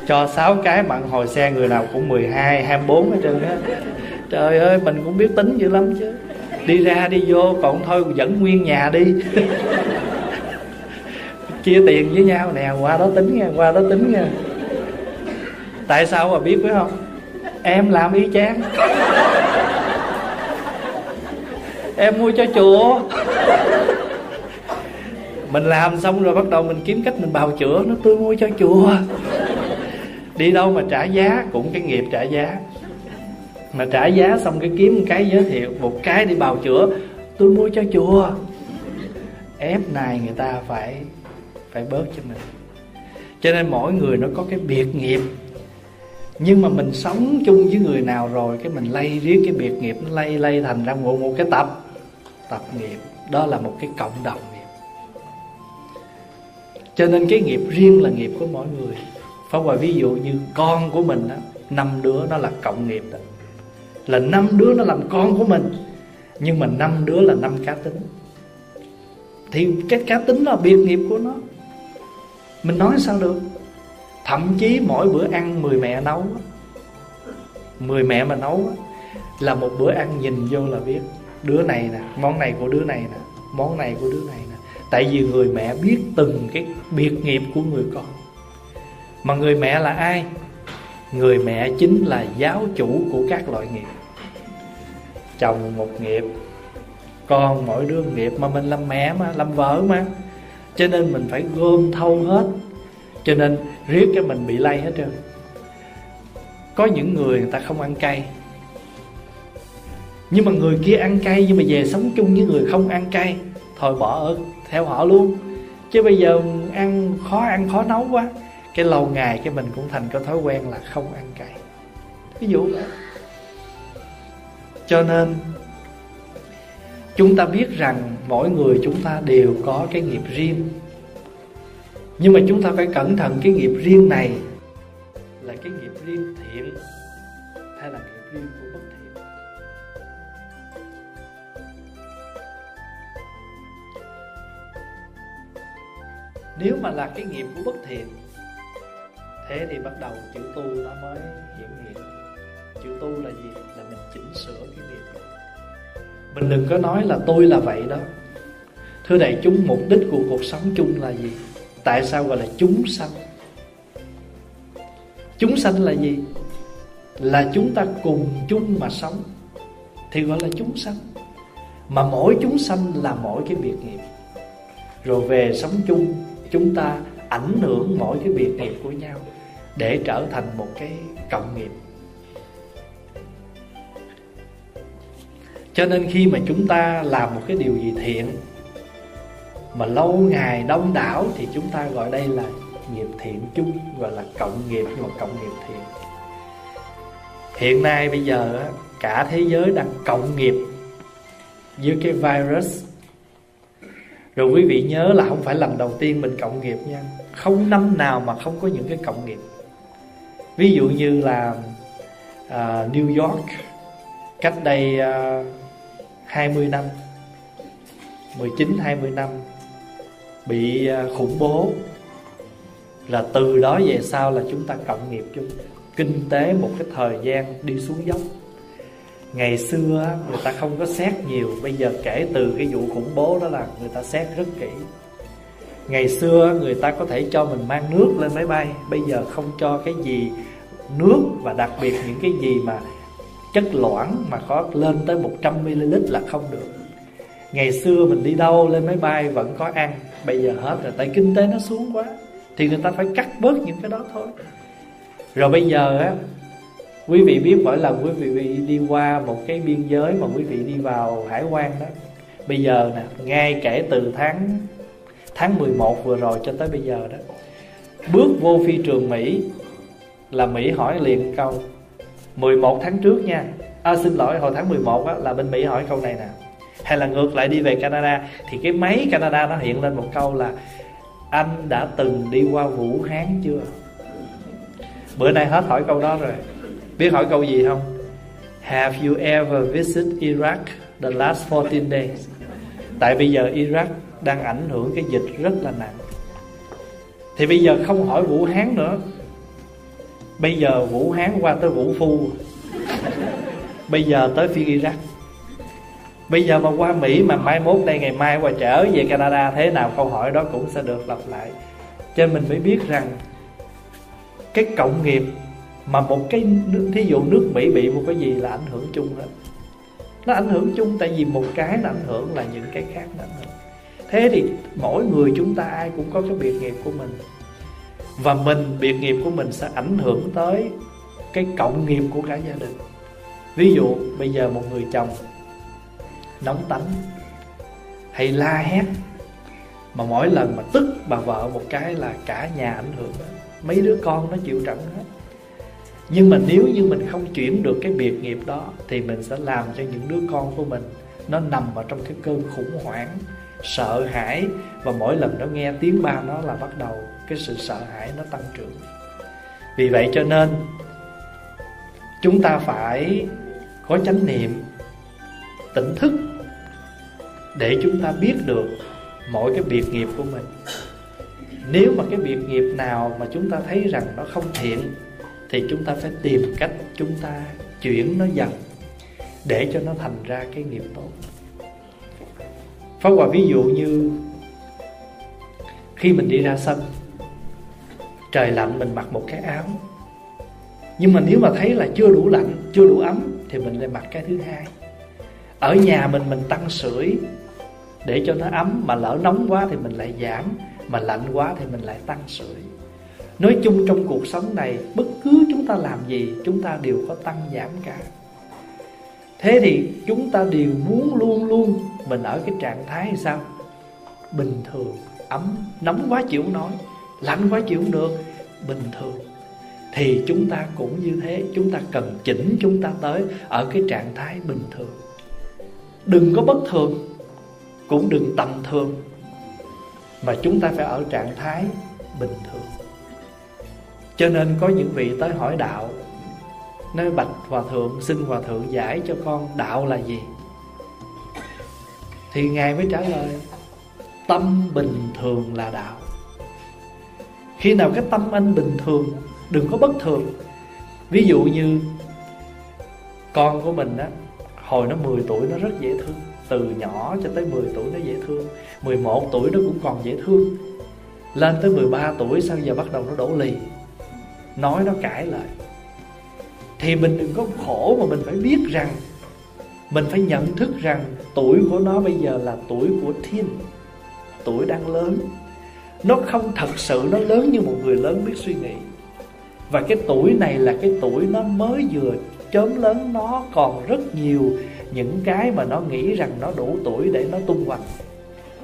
Cho 6 cái mặn hồi xe người nào cũng 12, 24 hết trơn á. Trời ơi mình cũng biết tính dữ lắm chứ. Đi ra đi vô còn thôi dẫn nguyên nhà đi. Chia tiền với nhau nè qua đó tính nha qua đó tính nha. Tại sao mà biết phải không? Em làm y chang em mua cho chùa. Mình làm xong rồi bắt đầu mình kiếm cách mình bào chữa. Nó tôi mua cho chùa. Đi đâu mà trả giá, cũng cái nghiệp trả giá. Mà trả giá xong cái kiếm một cái giới thiệu, một cái đi bào chữa. Tôi mua cho chùa. Ép này người ta phải phải bớt cho mình. Cho nên mỗi người nó có cái biệt nghiệp. Nhưng mà mình sống chung với người nào rồi, cái mình lây riết cái biệt nghiệp, nó lây lây thành ra một một cái tập tập nghiệp. Đó là một cái cộng đồng nghiệp. Cho nên cái nghiệp riêng là nghiệp của mỗi người. Pháp Hòa ví dụ như con của mình đó, năm đứa nó là cộng nghiệp đó. Là năm đứa nó làm con của mình nhưng mà năm đứa là năm cá tính. Thì cái cá tính là biệt nghiệp của nó. Mình nói sao được? Thậm chí mỗi bữa ăn mười mẹ nấu mười mẹ mà nấu là một bữa ăn nhìn vô là biết đứa này nè, món này của đứa này nè, món này của đứa này nè. Tại vì người mẹ biết từng cái biệt nghiệp của người con. Mà người mẹ là ai? Người mẹ chính là giáo chủ của các loại nghiệp. Chồng một nghiệp, con mỗi đứa nghiệp mà mình làm mẹ mà, làm vợ mà. Cho nên mình phải gom thâu hết. Cho nên riết cái mình bị lây hết trơn. Có những người người ta không ăn cay nhưng mà người kia ăn cay, nhưng mà về sống chung với người không ăn cay, thôi bỏ ở theo họ luôn. Chứ bây giờ ăn khó ăn khó nấu quá, cái lâu ngày cái mình cũng thành cái thói quen là không ăn cay. Ví dụ vậy. Cho nên, chúng ta biết rằng mỗi người chúng ta đều có cái nghiệp riêng. Nhưng mà chúng ta phải cẩn thận cái nghiệp riêng này là cái nghiệp riêng thiện. Nếu mà là cái nghiệp của bất thiện, thế thì bắt đầu chữ tu nó mới hiển hiện. Chữ tu là gì? Là mình chỉnh sửa cái nghiệp mình đừng có nói là tôi là vậy đó. Thưa đại chúng, mục đích của cuộc sống chung là gì? Tại sao gọi là chúng sanh? Chúng sanh là gì? Là chúng ta cùng chung mà sống, thì gọi là chúng sanh. Mà mỗi chúng sanh là mỗi cái biệt nghiệp. Rồi về sống chung chúng ta ảnh hưởng mỗi cái biệt nghiệp của nhau để trở thành một cái cộng nghiệp. Cho nên khi mà chúng ta làm một cái điều gì thiện mà lâu ngày đông đảo thì chúng ta gọi đây là nghiệp thiện chung, gọi là cộng nghiệp, nhưng mà cộng nghiệp thiện. Hiện nay bây giờ cả thế giới đang cộng nghiệp với cái virus rồi quý vị nhớ là không phải lần đầu tiên mình cộng nghiệp nha. Không năm nào mà không có những cái cộng nghiệp. Ví dụ như là uh, New York cách đây à, uh, 20 năm 19 20 năm bị uh, khủng bố. Là từ đó về sau là chúng ta cộng nghiệp chung. Kinh tế một cái thời gian đi xuống dốc ngày xưa người ta không có xét nhiều. Bây giờ kể từ cái vụ khủng bố đó là người ta xét rất kỹ. Ngày xưa người ta có thể cho mình mang nước lên máy bay. Bây giờ không cho cái gì nước và đặc biệt những cái gì mà chất loãng mà có lên tới 100ml là không được. Ngày xưa mình đi đâu lên máy bay vẫn có ăn. Bây giờ hết rồi, tại kinh tế nó xuống quá, Thì người ta phải cắt bớt những cái đó thôi. Rồi bây giờ á Quý vị biết mỗi lần quý vị đi qua một cái biên giới Mà quý vị đi vào hải quan đó Bây giờ nè Ngay kể từ tháng Tháng 11 vừa rồi cho tới bây giờ đó Bước vô phi trường Mỹ Là Mỹ hỏi liền câu 11 tháng trước nha. À, Xin lỗi hồi tháng 11 á, là bên Mỹ hỏi câu này nè. Hay là ngược lại đi về Canada thì cái máy Canada nó hiện lên một câu là anh đã từng đi qua Vũ Hán chưa? Bữa nay hết hỏi câu đó rồi biết hỏi câu gì không? Have you ever visited Iraq the last 14 days? Tại bây giờ Iraq đang ảnh hưởng cái dịch rất là nặng. Thì bây giờ không hỏi Vũ Hán nữa. Bây giờ Vũ Hán qua tới Vũ Phu. Bây giờ tới phiên Iraq. Bây giờ mà qua Mỹ mà mai mốt đây, ngày mai qua trở về Canada Thế nào, câu hỏi đó cũng sẽ được lặp lại. Cho nên mình mới biết rằng Cái cộng nghiệp mà một cái Thí dụ nước Mỹ bị một cái gì là ảnh hưởng chung hết. Nó ảnh hưởng chung Tại vì một cái nó ảnh hưởng là những cái khác nó ảnh hưởng. Thế thì mỗi người chúng ta ai cũng có cái biệt nghiệp của mình. Và mình, biệt nghiệp của mình sẽ ảnh hưởng tới Cái cộng nghiệp của cả gia đình. Ví dụ bây giờ một người chồng nóng tánh hay la hét mà mỗi lần mà tức bà vợ một cái là cả nhà ảnh hưởng mấy đứa con nó chịu trận hết nhưng mà nếu như mình không chuyển được cái biệt nghiệp đó, thì mình sẽ làm cho những đứa con của mình nó nằm ở trong cái cơn khủng hoảng, sợ hãi. Và mỗi lần nó nghe tiếng ba nó là bắt đầu cái sự sợ hãi nó tăng trưởng. Vì vậy cho nên, chúng ta phải có chánh niệm, tỉnh thức để chúng ta biết được mỗi cái biệt nghiệp của mình. Nếu mà cái biệt nghiệp nào mà chúng ta thấy rằng nó không thiện thì chúng ta phải tìm cách chúng ta chuyển nó dần để cho nó thành ra cái nghiệp tốt. Pháp Hòa ví dụ như khi mình đi ra sân, trời lạnh mình mặc một cái áo. Nhưng mà nếu mà thấy là chưa đủ lạnh, chưa đủ ấm thì mình lại mặc cái thứ hai. Ở nhà mình mình tăng sưởi để cho nó ấm, mà lỡ nóng quá thì mình lại giảm, mà lạnh quá thì mình lại tăng sưởi nói chung trong cuộc sống này, bất cứ chúng ta làm gì, chúng ta đều có tăng giảm cả. Thế thì chúng ta đều muốn luôn luôn mình ở cái trạng thái sao? Bình thường, ấm, nóng quá chịu không nói, lạnh quá chịu không được, bình thường. Thì chúng ta cũng như thế, chúng ta cần chỉnh chúng ta tới ở cái trạng thái bình thường. Đừng có bất thường, cũng đừng tầm thường, mà chúng ta phải ở trạng thái bình thường cho nên có những vị tới hỏi đạo nói bạch hòa thượng xin hòa thượng giải cho con đạo là gì? Thì ngài mới trả lời, tâm bình thường là đạo. Khi nào cái tâm anh bình thường, đừng có bất thường. Ví dụ như con của mình á, hồi nó 10 tuổi nó rất dễ thương. Từ nhỏ cho tới 10 tuổi nó dễ thương. 11 tuổi nó cũng còn dễ thương. Lên tới 13 tuổi sao giờ bắt đầu nó đổ lì? Nói nó cãi lại. Thì mình đừng có khổ mà mình phải biết rằng, mình phải nhận thức rằng tuổi của nó bây giờ là tuổi của thiên, tuổi đang lớn. Nó không thật sự, nó lớn như một người lớn biết suy nghĩ. Và cái tuổi này là cái tuổi nó mới vừa chớm lớn, nó còn rất nhiều những cái mà nó nghĩ rằng nó đủ tuổi để nó tung hoành.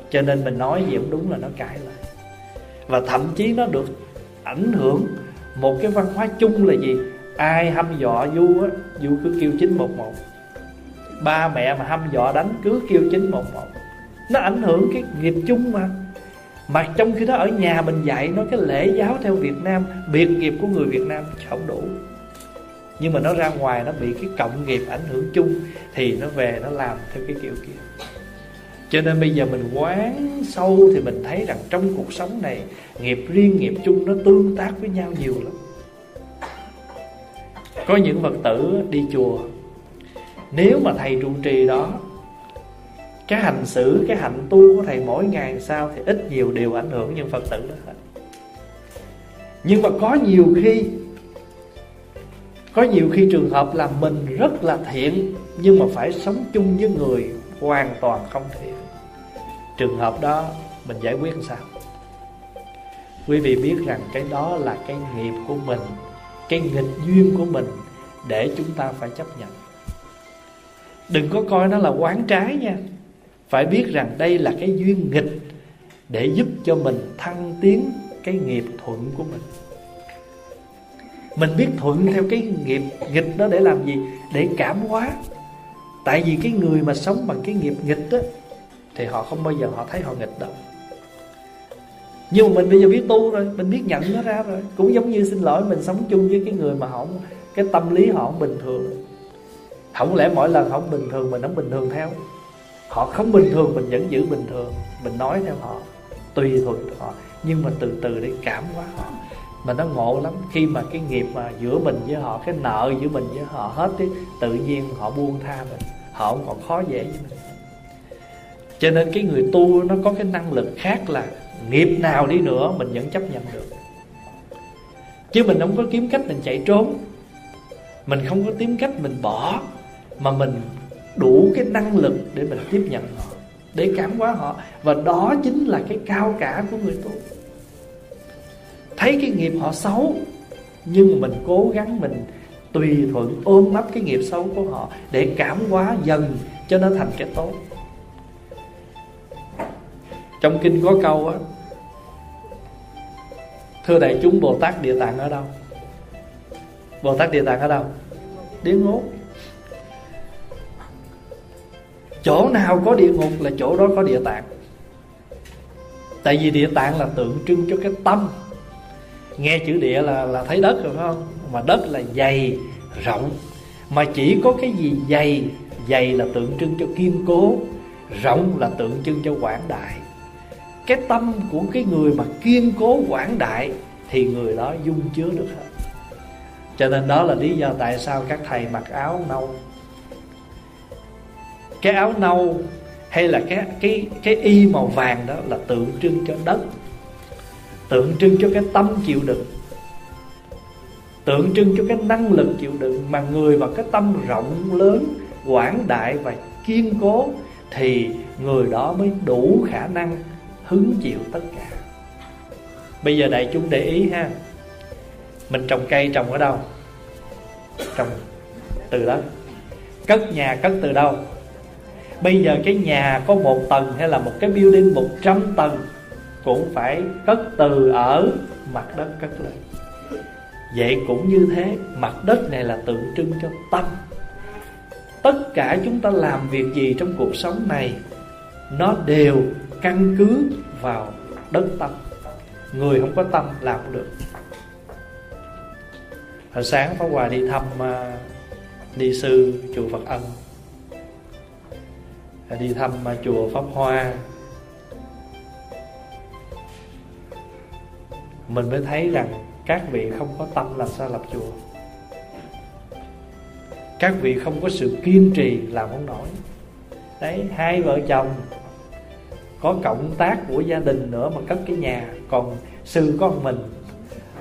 Cho nên mình nói gì cũng đúng là nó cãi lại. Và thậm chí nó được ảnh hưởng một cái văn hóa chung là gì? Ai hăm dọa du á du cứ kêu chín một một. Ba mẹ mà hăm dọa đánh cứ kêu chín một một. Nó ảnh hưởng cái nghiệp chung mà. Mà trong khi đó ở nhà mình dạy nó cái lễ giáo theo Việt Nam, biệt nghiệp của người Việt Nam không đủ. Nhưng mà nó ra ngoài nó bị cái cộng nghiệp ảnh hưởng chung, thì nó về nó làm theo cái kiểu kia cho nên bây giờ mình quán sâu thì mình thấy rằng trong cuộc sống này, nghiệp riêng, nghiệp chung nó tương tác với nhau nhiều lắm. Có những phật tử đi chùa, nếu mà thầy trụ trì đó, cái hành xử, cái hạnh tu của thầy mỗi ngày sao thì ít nhiều đều ảnh hưởng những phật tử đó hết. Nhưng mà có nhiều khi, có nhiều khi trường hợp là mình rất là thiện, nhưng mà phải sống chung với người hoàn toàn không thiện trường hợp đó, mình giải quyết làm sao? Quý vị biết rằng cái đó là cái nghiệp của mình, cái nghịch duyên của mình để chúng ta phải chấp nhận. Đừng có coi nó là quán trái nha. Phải biết rằng đây là cái duyên nghịch để giúp cho mình thăng tiến cái nghiệp thuận của mình. Mình biết thuận theo cái nghiệp nghịch đó để làm gì? Để cảm hóa. Tại vì cái người mà sống bằng cái nghiệp nghịch đó thì họ không bao giờ họ thấy họ nghịch đâu. Nhưng mà mình bây giờ biết tu rồi, mình biết nhận nó ra rồi. Cũng giống như xin lỗi, mình sống chung với cái người mà họ không, cái tâm lý họ không bình thường. Không lẽ mỗi lần họ không bình thường, mình không bình thường theo? Họ không bình thường, mình vẫn giữ bình thường. Mình nói theo họ, tùy thuận họ. Nhưng mà từ từ để cảm hóa họ. Mà nó ngộ lắm. Khi mà cái nghiệp mà giữa mình với họ, cái nợ giữa mình với họ hết thì tự nhiên họ buông tha mình. Họ không còn khó dễ với mình cho nên cái người tu nó có cái năng lực khác là nghiệp nào đi nữa mình vẫn chấp nhận được. Chứ mình không có kiếm cách mình chạy trốn. Mình không có kiếm cách mình bỏ, mà mình đủ cái năng lực để mình tiếp nhận họ, để cảm hóa họ. Và đó chính là cái cao cả của người tu. Thấy cái nghiệp họ xấu, nhưng mình cố gắng mình tùy thuận ôm ấp cái nghiệp xấu của họ để cảm hóa dần cho nó thành cái tốt trong kinh có câu á, thưa đại chúng bồ tát địa tạng ở đâu? Bồ tát địa tạng ở đâu? Địa ngục chỗ nào có địa ngục là chỗ đó có địa tạng. Tại vì địa tạng là tượng trưng cho cái tâm. Nghe chữ địa là là thấy đất rồi, phải không? Mà đất là dày, rộng. Mà chỉ có cái gì dày dày là tượng trưng cho kiên cố, rộng là tượng trưng cho quảng đại cái tâm của cái người mà kiên cố quảng đại thì người đó dung chứa được hết. Cho nên đó là lý do tại sao các thầy mặc áo nâu. Cái áo nâu hay là cái cái cái y màu vàng đó là tượng trưng cho đất, tượng trưng cho cái tâm chịu đựng, tượng trưng cho cái năng lực chịu đựng. Mà người mà cái tâm rộng lớn, quảng đại và kiên cố thì người đó mới đủ khả năng hứng chịu tất cả. Bây giờ đại chúng để ý ha. Mình trồng cây trồng ở đâu? Trồng từ đó. Cất nhà cất từ đâu? Bây giờ cái nhà có một tầng hay là một cái building một trăm tầng cũng phải cất từ ở mặt đất cất lên. Vậy cũng như thế, mặt đất này là tượng trưng cho tâm. Tất cả chúng ta làm việc gì trong cuộc sống này, nó đều căn cứ vào đất tâm. Người không có tâm làm không được. Hồi sáng Pháp Hòa đi thăm à, uh, đi sư chùa Phật Ân. À, đi thăm uh, chùa Pháp Hoa. Mình mới thấy rằng các vị không có tâm làm sao lập chùa. Các vị không có sự kiên trì làm không nổi. Đấy hai vợ chồng có cộng tác của gia đình nữa mà cất cái nhà. Còn sư có một mình,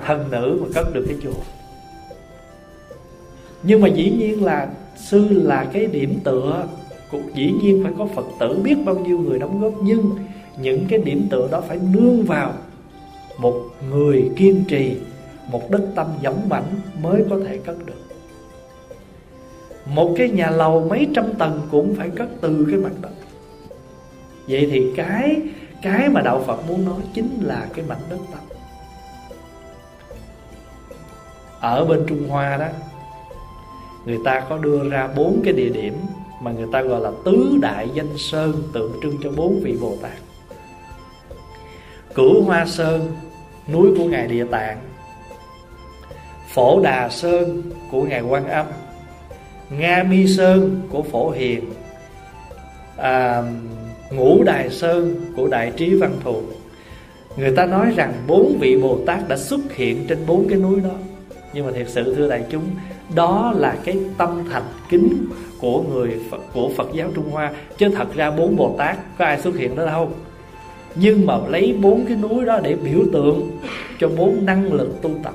thân nữ mà cất được cái chùa. Nhưng mà dĩ nhiên là sư là cái điểm tựa. Cũng dĩ nhiên phải có phật tử biết bao nhiêu người đóng góp, nhưng những cái điểm tựa đó phải nương vào một người kiên trì, một đức tâm dũng mãnh mới có thể cất được. Một cái nhà lầu mấy trăm tầng cũng phải cất từ cái mặt đất vậy thì cái cái mà đạo phật muốn nói chính là cái mảnh đất tâm ở bên trung hoa đó người ta có đưa ra bốn cái địa điểm mà người ta gọi là tứ đại danh sơn tượng trưng cho bốn vị bồ tát. Cửu hoa sơn núi của ngài địa tạng. Phổ đà sơn của ngài quan âm. Nga mi sơn của phổ hiền. À, ngũ đài sơn của đại trí văn thù. Người ta nói rằng bốn vị bồ tát đã xuất hiện trên bốn cái núi đó. Nhưng mà thiệt sự thưa đại chúng đó là cái tâm thành kính của người Phật, của Phật giáo Trung Hoa. Chứ thật ra bốn Bồ Tát có ai xuất hiện đó đâu. Nhưng mà lấy bốn cái núi đó để biểu tượng cho bốn năng lực tu tập.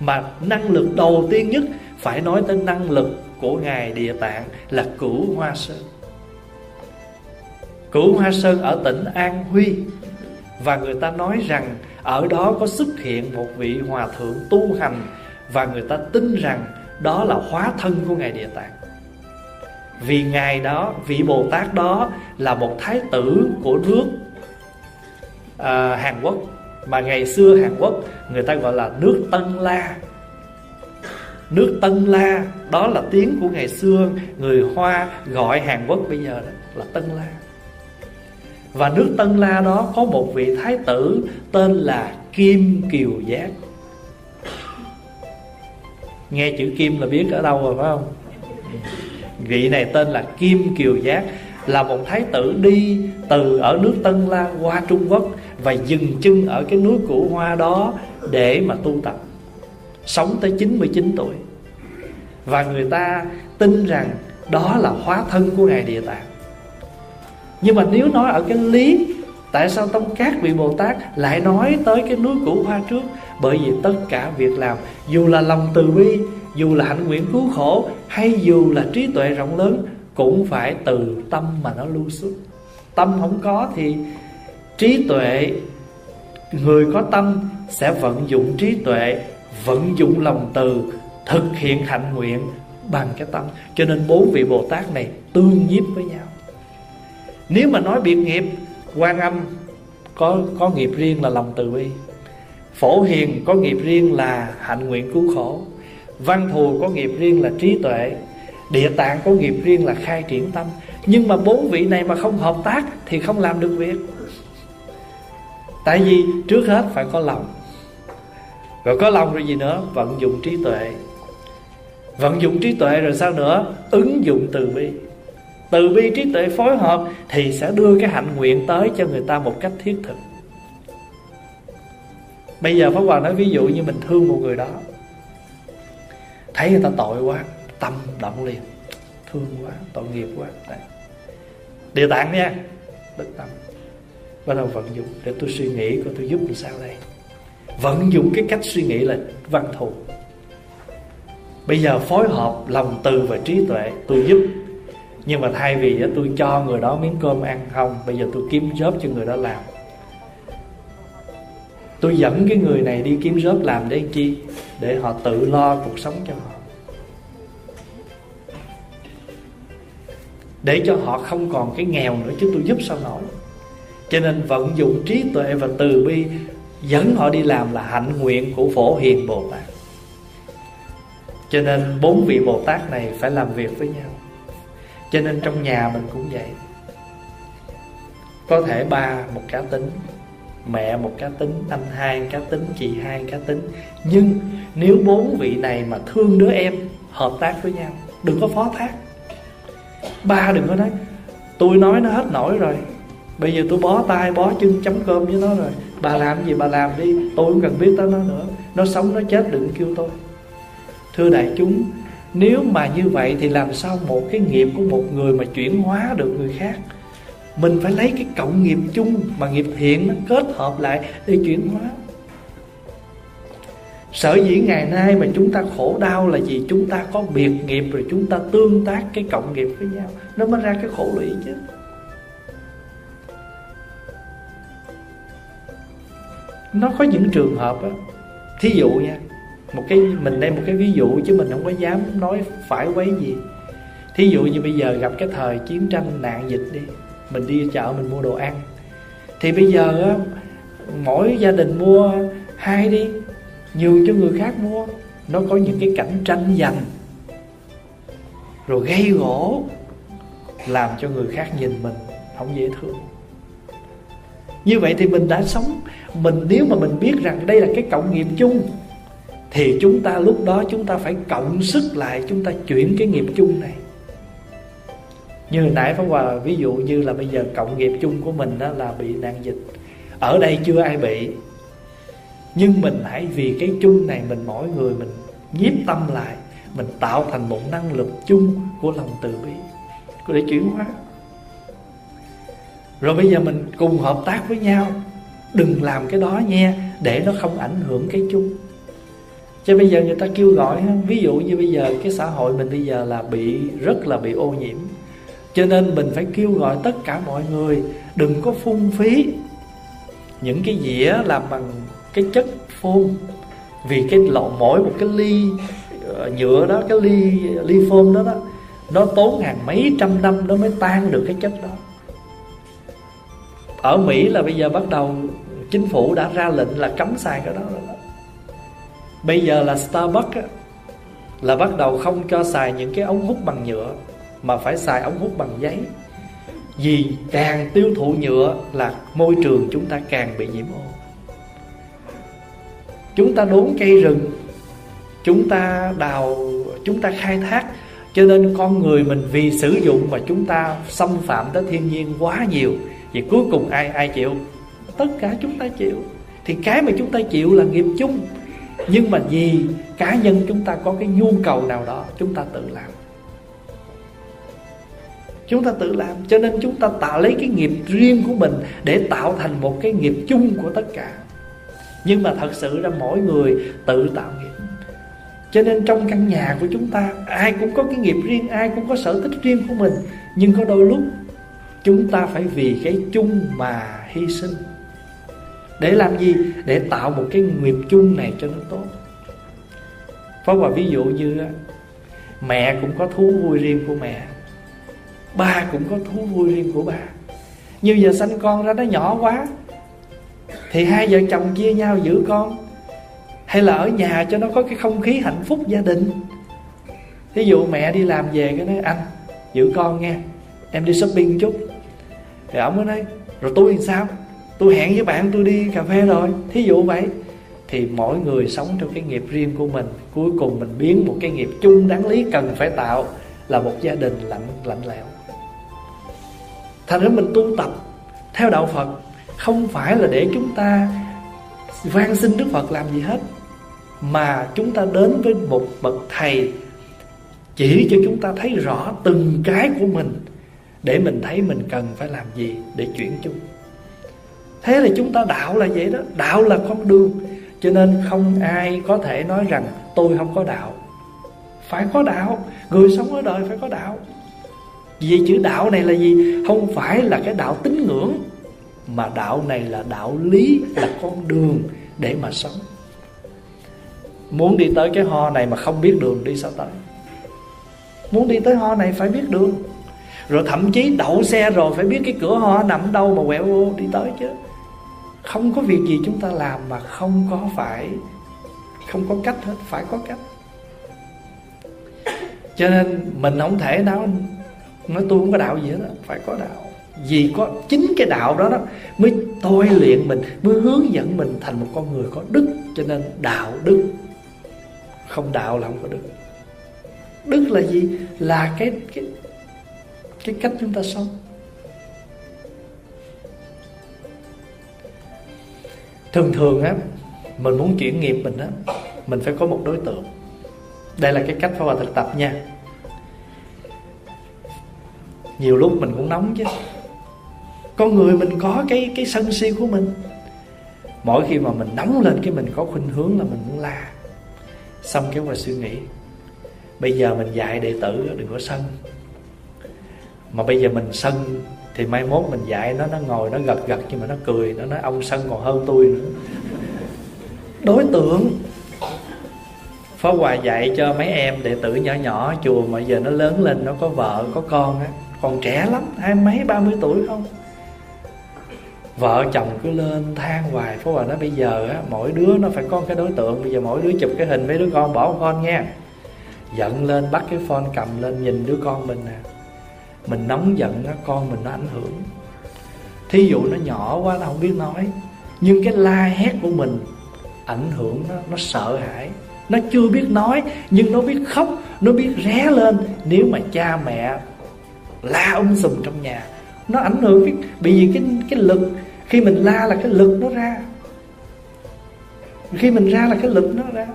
Mà năng lực đầu tiên nhất phải nói tới năng lực của ngài địa tạng là cửu hoa sơn cửu hoa sơn ở tỉnh an huy. Và người ta nói rằng ở đó có xuất hiện một vị hòa thượng tu hành và người ta tin rằng đó là hóa thân của ngài địa tạng. Vì ngài đó vị bồ tát đó là một thái tử của nước à, hàn quốc. Mà ngày xưa hàn quốc người ta gọi là nước tân la. Nước tân la đó là tiếng của ngày xưa người hoa gọi hàn quốc bây giờ đó là tân la và nước tân la đó có một vị thái tử tên là kim kiều giác. Nghe chữ kim là biết ở đâu rồi, phải không? Vị này tên là kim kiều giác, là một thái tử đi từ ở nước tân la qua trung quốc và dừng chân ở cái núi củ hoa đó để mà tu tập. Sống tới 99 tuổi. Và người ta tin rằng đó là hóa thân của ngài địa tạng nhưng mà nếu nói ở cái lý tại sao tông các vị bồ tát lại nói tới cái núi củ hoa trước? Bởi vì tất cả việc làm, dù là lòng từ bi, dù là hạnh nguyện cứu khổ, hay dù là trí tuệ rộng lớn, cũng phải từ tâm mà nó lưu xuất. Tâm không có thì trí tuệ, người có tâm sẽ vận dụng trí tuệ, vận dụng lòng từ, thực hiện hạnh nguyện bằng cái tâm. Cho nên bốn vị bồ tát này tương nhiếp với nhau nếu mà nói biệt nghiệp, quan âm có có nghiệp riêng là lòng từ bi. Phổ hiền có nghiệp riêng là hạnh nguyện cứu khổ. Văn thù có nghiệp riêng là trí tuệ. Địa tạng có nghiệp riêng là khai triển tâm. Nhưng mà bốn vị này mà không hợp tác thì không làm được việc. Tại vì trước hết phải có lòng. Rồi có lòng rồi gì nữa? Vận dụng trí tuệ. Vận dụng trí tuệ rồi sao nữa? Ứng dụng từ bi từ bi trí tuệ phối hợp thì sẽ đưa cái hạnh nguyện tới cho người ta một cách thiết thực. Bây giờ pháp hòa nói ví dụ như mình thương một người đó. Thấy người ta tội quá, tâm động liền. Thương quá, tội nghiệp quá. Đấy. địa tạng nha đức tâm. Bắt đầu vận dụng để tôi suy nghĩ coi tôi giúp làm sao đây. Vận dụng cái cách suy nghĩ là văn thù. Bây giờ phối hợp lòng từ và trí tuệ tôi giúp nhưng mà thay vì tôi cho người đó miếng cơm ăn không, bây giờ tôi kiếm job cho người đó làm. Tôi dẫn cái người này đi kiếm job làm để chi? Để họ tự lo cuộc sống cho họ. Để cho họ không còn cái nghèo nữa, chứ tôi giúp sao nổi. Cho nên vận dụng trí tuệ và từ bi, dẫn họ đi làm là hạnh nguyện của phổ hiền bồ tát. Cho nên bốn vị bồ tát này phải làm việc với nhau cho nên trong nhà mình cũng vậy. Có thể ba một cá tính, mẹ một cá tính, anh hai cá tính, chị hai cá tính. Nhưng nếu bốn vị này mà thương đứa em, hợp tác với nhau, đừng có phó thác. Ba đừng có nói, tôi nói nó hết nổi rồi, bây giờ tôi bó tay bó chân chấm cơm với nó rồi, bà làm gì bà làm đi, tôi không cần biết tới nó nữa, nó sống nó chết đừng kêu tôi. Thưa đại chúng nếu mà như vậy thì làm sao một cái nghiệp của một người mà chuyển hóa được người khác? Mình phải lấy cái cộng nghiệp chung mà nghiệp thiện nó kết hợp lại để chuyển hóa. Sở dĩ ngày nay mà chúng ta khổ đau là gì chúng ta có biệt nghiệp rồi chúng ta tương tác cái cộng nghiệp với nhau. Nó mới ra cái khổ lụy chứ. Nó có những trường hợp á, thí dụ nha một cái, mình đây một cái ví dụ chứ mình không có dám nói phải quấy gì. Thí dụ như bây giờ gặp cái thời chiến tranh nạn dịch đi, mình đi chợ mình mua đồ ăn. Thì bây giờ á, mỗi gia đình mua hai đi, nhường cho người khác mua. Nó có những cái cảnh tranh giành, rồi gây gỗ, làm cho người khác nhìn mình không dễ thương. Như vậy thì mình đã sống, mình, nếu mà mình biết rằng đây là cái cộng nghiệp chung thì chúng ta lúc đó chúng ta phải cộng sức lại, chúng ta chuyển cái nghiệp chung này. Như nãy Pháp Hòa ví dụ như là bây giờ cộng nghiệp chung của mình đó là bị nạn dịch. Ở đây chưa ai bị. Nhưng mình hãy vì cái chung này mình mỗi người mình nhiếp tâm lại, mình tạo thành một năng lực chung của lòng từ bi để chuyển hóa. Rồi bây giờ mình cùng hợp tác với nhau, đừng làm cái đó nha, để nó không ảnh hưởng cái chung cho bây giờ người ta kêu gọi ví dụ như bây giờ cái xã hội mình bây giờ là bị, rất là bị ô nhiễm. Cho nên mình phải kêu gọi tất cả mọi người đừng có phung phí những cái dĩa làm bằng cái chất phun. Vì cái lọ, mỗi một cái ly ờ, nhựa đó, cái ly ly phun đó đó, nó tốn hàng mấy trăm năm nó mới tan được cái chất đó. Ở Mỹ là bây giờ bắt đầu chính phủ đã ra lệnh là cấm xài cái đó rồi. đó bây giờ là Starbucks là bắt đầu không cho xài những cái ống hút bằng nhựa, mà phải xài ống hút bằng giấy. Vì càng tiêu thụ nhựa là môi trường chúng ta càng bị nhiễm ô. Chúng ta đốn cây rừng, chúng ta đào, chúng ta khai thác, cho nên con người mình vì sử dụng mà chúng ta xâm phạm tới thiên nhiên quá nhiều. Vì cuối cùng ai ai chịu? Tất cả chúng ta chịu. Thì cái mà chúng ta chịu là nghiệp chung. Nhưng mà vì cá nhân chúng ta có cái nhu cầu nào đó, Chúng ta tự làm. Chúng ta tự làm, Cho nên chúng ta tạo lấy cái nghiệp riêng của mình Để tạo thành một cái nghiệp chung của tất cả. Nhưng mà thật sự ra mỗi người tự tạo nghiệp. Cho nên trong căn nhà của chúng ta, Ai cũng có cái nghiệp riêng, Ai cũng có sở thích riêng của mình. Nhưng có đôi lúc, Chúng ta phải vì cái chung mà hy sinh. Để làm gì? Để tạo một cái nghiệp chung này cho nó tốt. Pháp Hòa ví dụ như Mẹ cũng có thú vui riêng của mẹ, Ba cũng có thú vui riêng của ba. Như giờ sanh con ra nó nhỏ quá, Thì hai vợ chồng chia nhau giữ con. Hay là ở nhà cho nó có cái không khí hạnh phúc gia đình. Thí dụ mẹ đi làm về cái nói, Anh, giữ con nghe, Em đi shopping chút. Thì ông mới nói, rồi tôi thì sao? Tôi hẹn với bạn tôi đi cà phê rồi. Thí dụ vậy. Thì mỗi người sống trong cái nghiệp riêng của mình, cuối cùng mình biến một cái nghiệp chung đáng lý cần phải tạo là một gia đình lạnh lạnh lẽo. Thành ra mình tu tập theo đạo phật không phải là để chúng ta van xin đức phật làm gì hết, mà chúng ta đến với một bậc thầy chỉ cho chúng ta thấy rõ từng cái của mình để mình thấy mình cần phải làm gì để chuyển chung thế là chúng ta đạo là vậy đó. Đạo là con đường. Cho nên không ai có thể nói rằng tôi không có đạo. Phải có đạo. Người sống ở đời phải có đạo. Vì chữ đạo này là gì? Không phải là cái đạo tín ngưỡng, mà đạo này là đạo lý, là con đường để mà sống. Muốn đi tới cái ho này mà không biết đường, đi sao tới? Muốn đi tới ho này phải biết đường. Rồi thậm chí đậu xe rồi phải biết cái cửa ho nằm đâu mà quẹo vô đi tới chứ không có việc gì chúng ta làm mà không có phải, không có cách hết, phải có cách. Cho nên mình không thể nào nói tôi không có đạo gì hết đó. phải có đạo. Vì có chính cái đạo đó đó mới tôi luyện mình, mới hướng dẫn mình thành một con người có đức. Cho nên đạo đức, không đạo là không có đức. Đức là gì? Là cái cái cái cách chúng ta sống. Thường thường á, mình muốn chuyển nghiệp mình á, mình phải có một đối tượng. Đây là cái cách phải vào thực tập nha. Nhiều lúc mình cũng nóng chứ. Con người mình có cái cái sân si của mình. Mỗi khi mà mình nóng lên cái mình có khuynh hướng là mình muốn la. Xong cái qua suy nghĩ, bây giờ mình dạy đệ tử đừng có sân. Mà bây giờ mình sân thì mai mốt mình dạy nó nó ngồi, nó gật gật nhưng mà nó cười, nó nói, ông sân còn hơn tôi nữa. Đối tượng. Phó Hòa dạy cho mấy em đệ tử nhỏ nhỏ, chùa mà giờ nó lớn lên, nó có vợ, có con á. Còn trẻ lắm, hai mấy, ba mươi tuổi không? Vợ chồng cứ lên than hoài. Phó Hòa nói, bây giờ á, mỗi đứa nó phải có cái đối tượng. Bây giờ mỗi đứa chụp cái hình, mấy đứa con bỏ con nha. Giận lên, bắt cái phone cầm lên, nhìn đứa con mình nè mình nóng giận á, con mình nó ảnh hưởng. Thí dụ nó nhỏ quá, nó không biết nói. Nhưng cái la hét của mình ảnh hưởng nó nó sợ hãi. Nó chưa biết nói, nhưng nó biết khóc, nó biết ré lên. Nếu mà cha mẹ la um sùm trong nhà, nó ảnh hưởng cái bởi vì cái cái lực, khi mình la là cái lực nó ra. Khi mình ra là cái lực nó ra.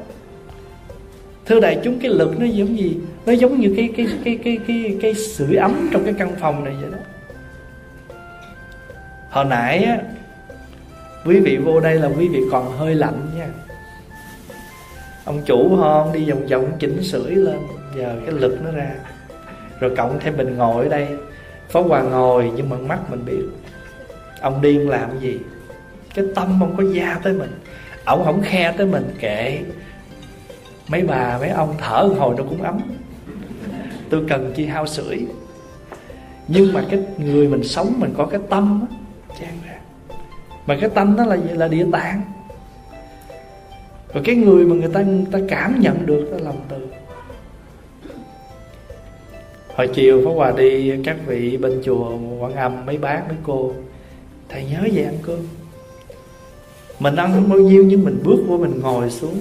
Thưa đại chúng, cái lực nó giống gì? Nó giống như cái cái cái cái cái cái sưởi ấm trong cái căn phòng này vậy đó. Hồi nãy á, quý vị vô đây là quý vị còn hơi lạnh nha. Ông chủ hon đi vòng vòng chỉnh sưởi lên giờ cái lực nó ra. Rồi cộng thêm mình ngồi ở đây. Phó hòa ngồi nhưng mà mắt mình biết ông điên làm gì? Cái tâm ông có da tới mình. Ổng không khe tới mình kệ. Mấy bà, mấy ông thở hồi nó cũng ấm tôi cần chi hao sưởi nhưng mà cái người mình sống mình có cái tâm á chán ra. Mà cái tâm đó là gì? Là địa tạng. Rồi cái người mà người ta người ta cảm nhận được đó là lòng từ. Hồi chiều phó Hòa đi các vị bên chùa Quảng Âm, mấy bác, mấy cô. Thầy nhớ về ăn cơm. Mình ăn không bao nhiêu, nhưng mình bước vô mình ngồi xuống.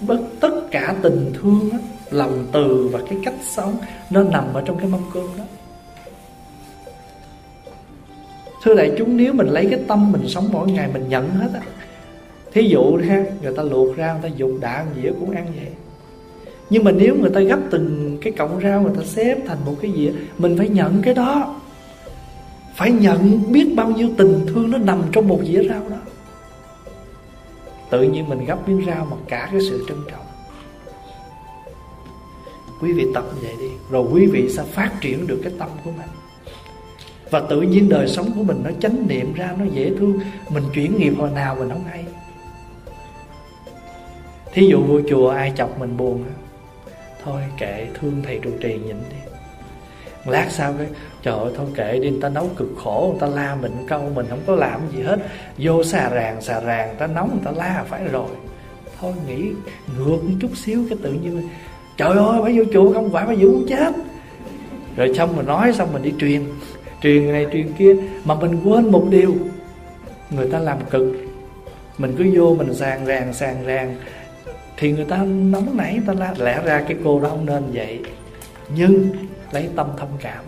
Bất tất cả tình thương á lòng từ và cái cách sống nó nằm ở trong cái mâm cơm đó. Thưa đại chúng, nếu mình lấy cái tâm mình sống mỗi ngày mình nhận hết á, thí dụ ha, người ta luộc rau, người ta dùng đạ dĩa cũng ăn vậy. Nhưng mà nếu người ta gấp từng cái cọng rau người ta xếp thành một cái dĩa, mình phải nhận cái đó. Phải nhận biết bao nhiêu tình thương nó nằm trong một dĩa rau đó. Tự nhiên mình gấp miếng rau mà cả cái sự trân trọng quý vị tập vậy đi, rồi quý vị sẽ phát triển được cái tâm của mình. Và tự nhiên đời sống của mình nó chánh niệm ra, nó dễ thương. Mình chuyển nghiệp hồi nào mình không hay. Thí dụ vô chùa ai chọc mình buồn thôi kệ, thương thầy trụ trì nhịn đi. Lát sau cái, trời ơi, thôi kệ đi, người ta nấu cực khổ, người ta la mình câu, mình không có làm gì hết. Vô xà ràng xà ràng, người ta nóng, người ta la phải rồi. Thôi nghĩ ngược một chút xíu cái tự nhiên trời ơi, phải vô chùa không phải phải muốn chết. Rồi xong mình nói, xong mình đi truyền. Truyền này, truyền kia, mà mình quên một điều. Người ta làm cực. Mình cứ vô, mình sàn ràng sàn ràng. Thì người ta nóng nảy, người ta la, lẽ ra cái cô đó không nên vậy. Nhưng lấy tâm thông cảm.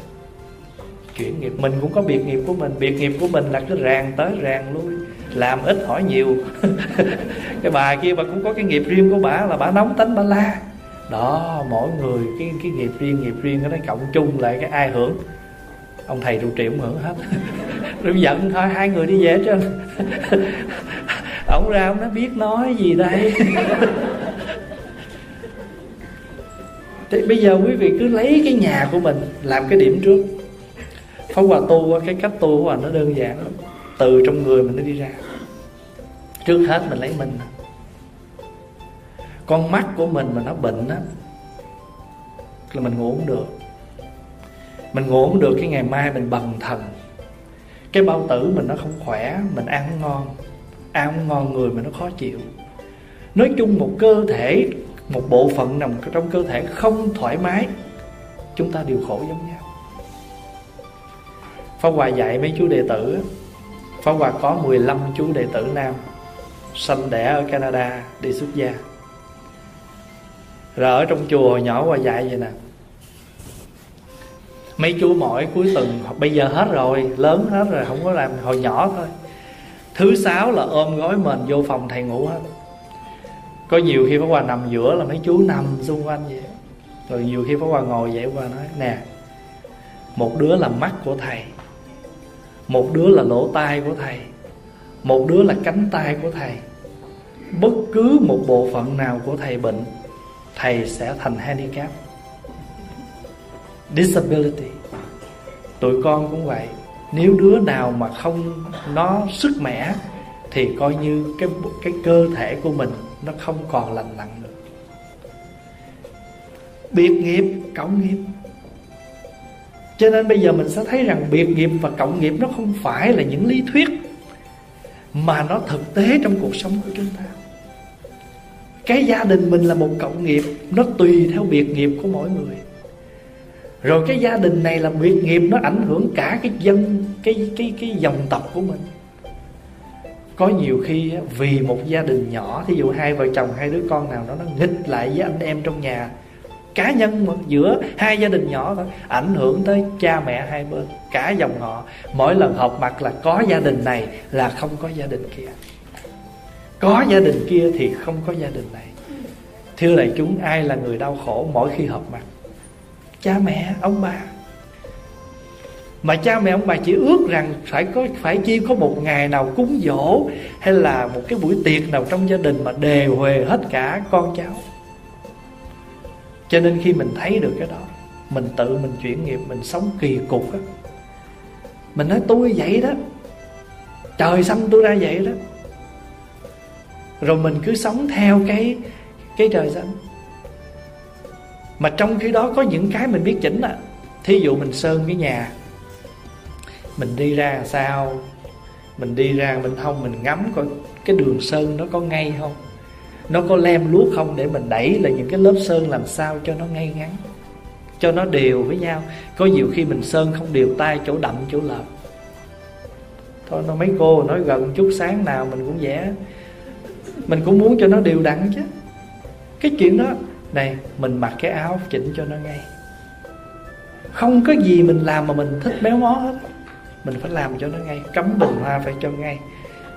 Chuyển nghiệp, mình cũng có biệt nghiệp của mình. Biệt nghiệp của mình là cứ ràng tới ràng lui. Làm ít hỏi nhiều. Cái bà kia bà cũng có cái nghiệp riêng của bà, là bà nóng tính, bà la đó, mỗi người, cái cái nghiệp riêng nghiệp riêng cái đó cộng chung lại cái ai hưởng. Ông thầy trụ trì cũng hưởng hết. Rồi giận thôi, hai người đi về chứ ông ra ông nó biết nói gì đây? Thì bây giờ quý vị cứ lấy cái nhà của mình làm cái điểm trước. Pháp Hòa tu, cái cách tu của Hòa nó đơn giản lắm. Từ trong người mình nó đi ra. Trước hết mình lấy mình. Con mắt của mình mà nó bệnh á, Là mình ngủ không được. Mình ngủ không được cái ngày mai mình bần thần. Cái bao tử mình nó không khỏe, Mình ăn không ngon. Ăn không ngon người mình nó khó chịu. Nói chung một cơ thể, Một bộ phận nằm trong cơ thể không thoải mái, Chúng ta đều khổ giống nhau. Pháp Hòa dạy mấy chú đệ tử Pháp Hòa có 15 chú đệ tử nam, Sanh đẻ ở Canada, Đi xuất gia. Rồi ở trong chùa hồi nhỏ qua dạy vậy nè. Mấy chú mỗi cuối tuần, Bây giờ hết rồi, Lớn hết rồi, Không có làm, hồi nhỏ thôi. Thứ sáu là ôm gói mền vô phòng thầy ngủ hết. Có nhiều khi Pháp Hòa nằm giữa là mấy chú nằm xung quanh vậy. Rồi nhiều khi Pháp Hòa ngồi dậy Hòa nói, Nè, Một đứa là mắt của thầy, một đứa là lỗ tai của thầy, một đứa là cánh tay của thầy. Bất cứ một bộ phận nào của thầy bệnh thầy sẽ thành handicap. Disability. Tụi con cũng vậy. Nếu đứa nào mà không nó sức mẻ thì coi như cái cái cơ thể của mình nó không còn lành lặn được. Biệt nghiệp cộng nghiệp. Cho nên bây giờ mình sẽ thấy rằng biệt nghiệp và cộng nghiệp nó không phải là những lý thuyết mà nó thực tế trong cuộc sống của chúng ta cái gia đình mình là một cộng nghiệp, nó tùy theo biệt nghiệp của mỗi người. Rồi cái gia đình này là biệt nghiệp, nó ảnh hưởng cả cái dân, cái cái cái dòng tộc của mình. Có nhiều khi vì một gia đình nhỏ, thí dụ hai vợ chồng, hai đứa con nào đó, nó nghịch lại với anh em trong nhà. Cá nhân mà, giữa hai gia đình nhỏ thôi, ảnh hưởng tới cha mẹ hai bên, cả dòng họ. Mỗi lần họp mặt là có gia đình này là không có gia đình kia có gia đình kia thì không có gia đình này. Thưa đại chúng, ai là người đau khổ mỗi khi họp mặt? Cha mẹ, ông bà. Mà cha mẹ, ông bà chỉ ước rằng phải có, phải chi có một ngày nào cúng dỗ hay là một cái buổi tiệc nào trong gia đình mà đề huề hết cả con cháu. Cho nên khi mình thấy được cái đó, mình tự mình chuyển nghiệp, mình sống kỳ cục á. Mình nói, tôi vậy đó. Trời xanh tôi ra vậy đó rồi mình cứ sống theo cái cái trời xanh mà trong khi đó có những cái mình biết chỉnh à. Thí dụ mình sơn cái nhà, mình đi ra sao? Mình đi ra mình không, mình ngắm coi cái đường sơn nó có ngay không? Nó có lem luốc không để mình đẩy là những cái lớp sơn làm sao cho nó ngay ngắn? Cho nó đều với nhau. Có nhiều khi mình sơn không đều tay, chỗ đậm, chỗ lợp. Thôi nó mấy cô nói gần chút sáng nào mình cũng vẽ mình cũng muốn cho nó đều đặn chứ. Cái chuyện đó, này, mình mặc cái áo chỉnh cho nó ngay. Không có gì mình làm mà mình thích béo mó hết. Mình phải làm cho nó ngay, cắm bình hoa phải cho ngay,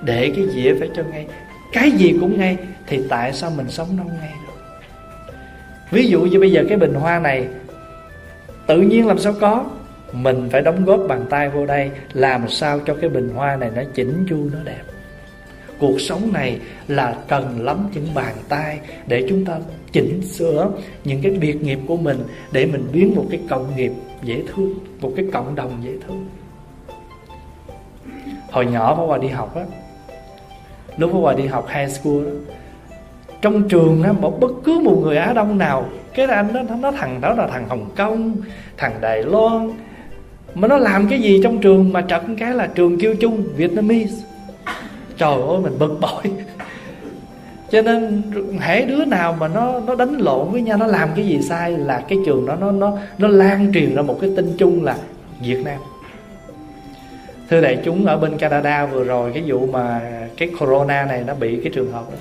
để cái dĩa phải cho ngay. Cái gì cũng ngay, thì tại sao mình sống nó không ngay? Được ví dụ như bây giờ cái bình hoa này, tự nhiên làm sao có? Mình phải đóng góp bàn tay vô đây, làm sao cho cái bình hoa này nó chỉnh chu, nó đẹp cuộc sống này là cần lắm những bàn tay để chúng ta chỉnh sửa những cái biệt nghiệp của mình để mình biến một cái cộng nghiệp dễ thương một cái cộng đồng dễ thương. Hồi nhỏ Pháp Hòa đi học á lúc Pháp Hòa đi học high school đó, trong trường á một bất cứ một người Á Đông nào cái anh đó nó thằng đó là thằng Hồng Kông thằng Đài Loan mà nó làm cái gì trong trường mà trật cái là trường kêu chung Vietnamese trời ơi, mình bực bội. Cho nên hễ đứa nào mà nó nó đánh lộn với nhau, nó làm cái gì sai là cái trường đó nó nó nó lan truyền ra một cái tin chung là Việt Nam. Thưa đại chúng, ở bên Canada vừa rồi, cái vụ mà cái corona này nó bị cái trường hợp đó.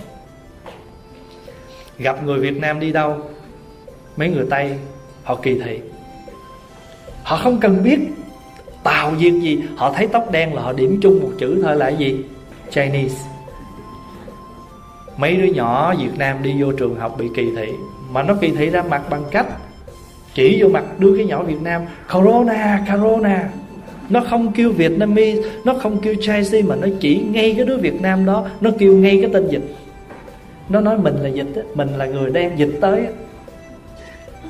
Gặp người Việt Nam đi đâu, mấy người Tây, họ kỳ thị. Họ không cần biết tàu việt gì, họ thấy tóc đen là họ điểm chung một chữ thôi là gì? Chinese. Mấy đứa nhỏ Việt Nam đi vô trường học bị kỳ thị mà nó kỳ thị ra mặt bằng cách chỉ vô mặt đưa cái nhỏ Việt Nam corona corona. Nó không kêu Vietnamese nó không kêu Chinese mà nó chỉ ngay cái đứa Việt Nam đó nó kêu ngay cái tên dịch. Nó nói mình là dịch đó, mình là người đem dịch tới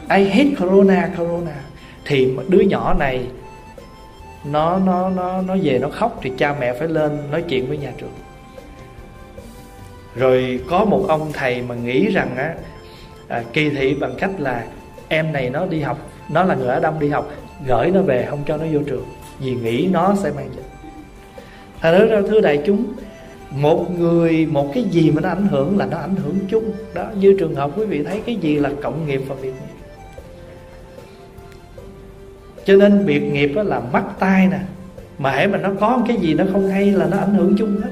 I hate corona corona. Thì đứa nhỏ này nó nó nó nó về nó khóc thì cha mẹ phải lên nói chuyện với nhà trường. Rồi có một ông thầy mà nghĩ rằng á à, kỳ thị bằng cách là em này nó đi học nó là người ở đông đi học gửi nó về không cho nó vô trường vì nghĩ nó sẽ mang dịch thành ra thưa đại chúng một người một cái gì mà nó ảnh hưởng là nó ảnh hưởng chung. Đó như trường hợp quý vị thấy cái gì là cộng nghiệp và việc nghiệp? Cho nên biệt nghiệp đó là mắt tai nè. Mà mà nó có một cái gì nó không hay là nó ảnh hưởng chung hết.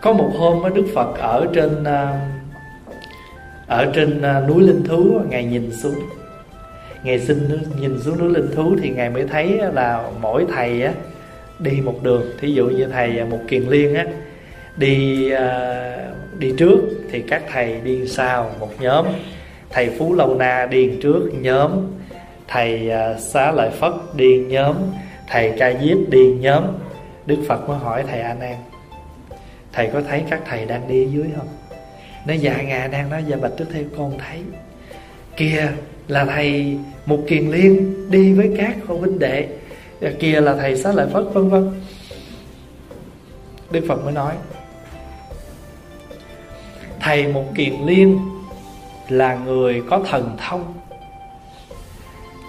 Có một hôm Đức Phật ở trên à, ở trên à, núi Linh Thú ngài nhìn xuống. Ngài xin nhìn xuống núi Linh Thú thì ngài mới thấy là mỗi thầy á, đi một đường. Thí dụ như thầy à, một kiền liên á, đi đi trước thì các thầy đi sau một nhóm thầy phú lâu na điền trước nhóm. Thầy à, xá lợi phất điền nhóm. Thầy ca diếp điền nhóm. Đức phật mới hỏi thầy a nan, thầy có thấy các thầy đang đi dưới không? Nó dạ ngà đang nói dạ bạch đức theo con thấy. Kia là thầy một kiền liên đi với các cô huynh đệ. Dạ, Kia là thầy xá lợi phất, vân vân. Đức phật mới nói, thầy một kiền liên là người có thần thông.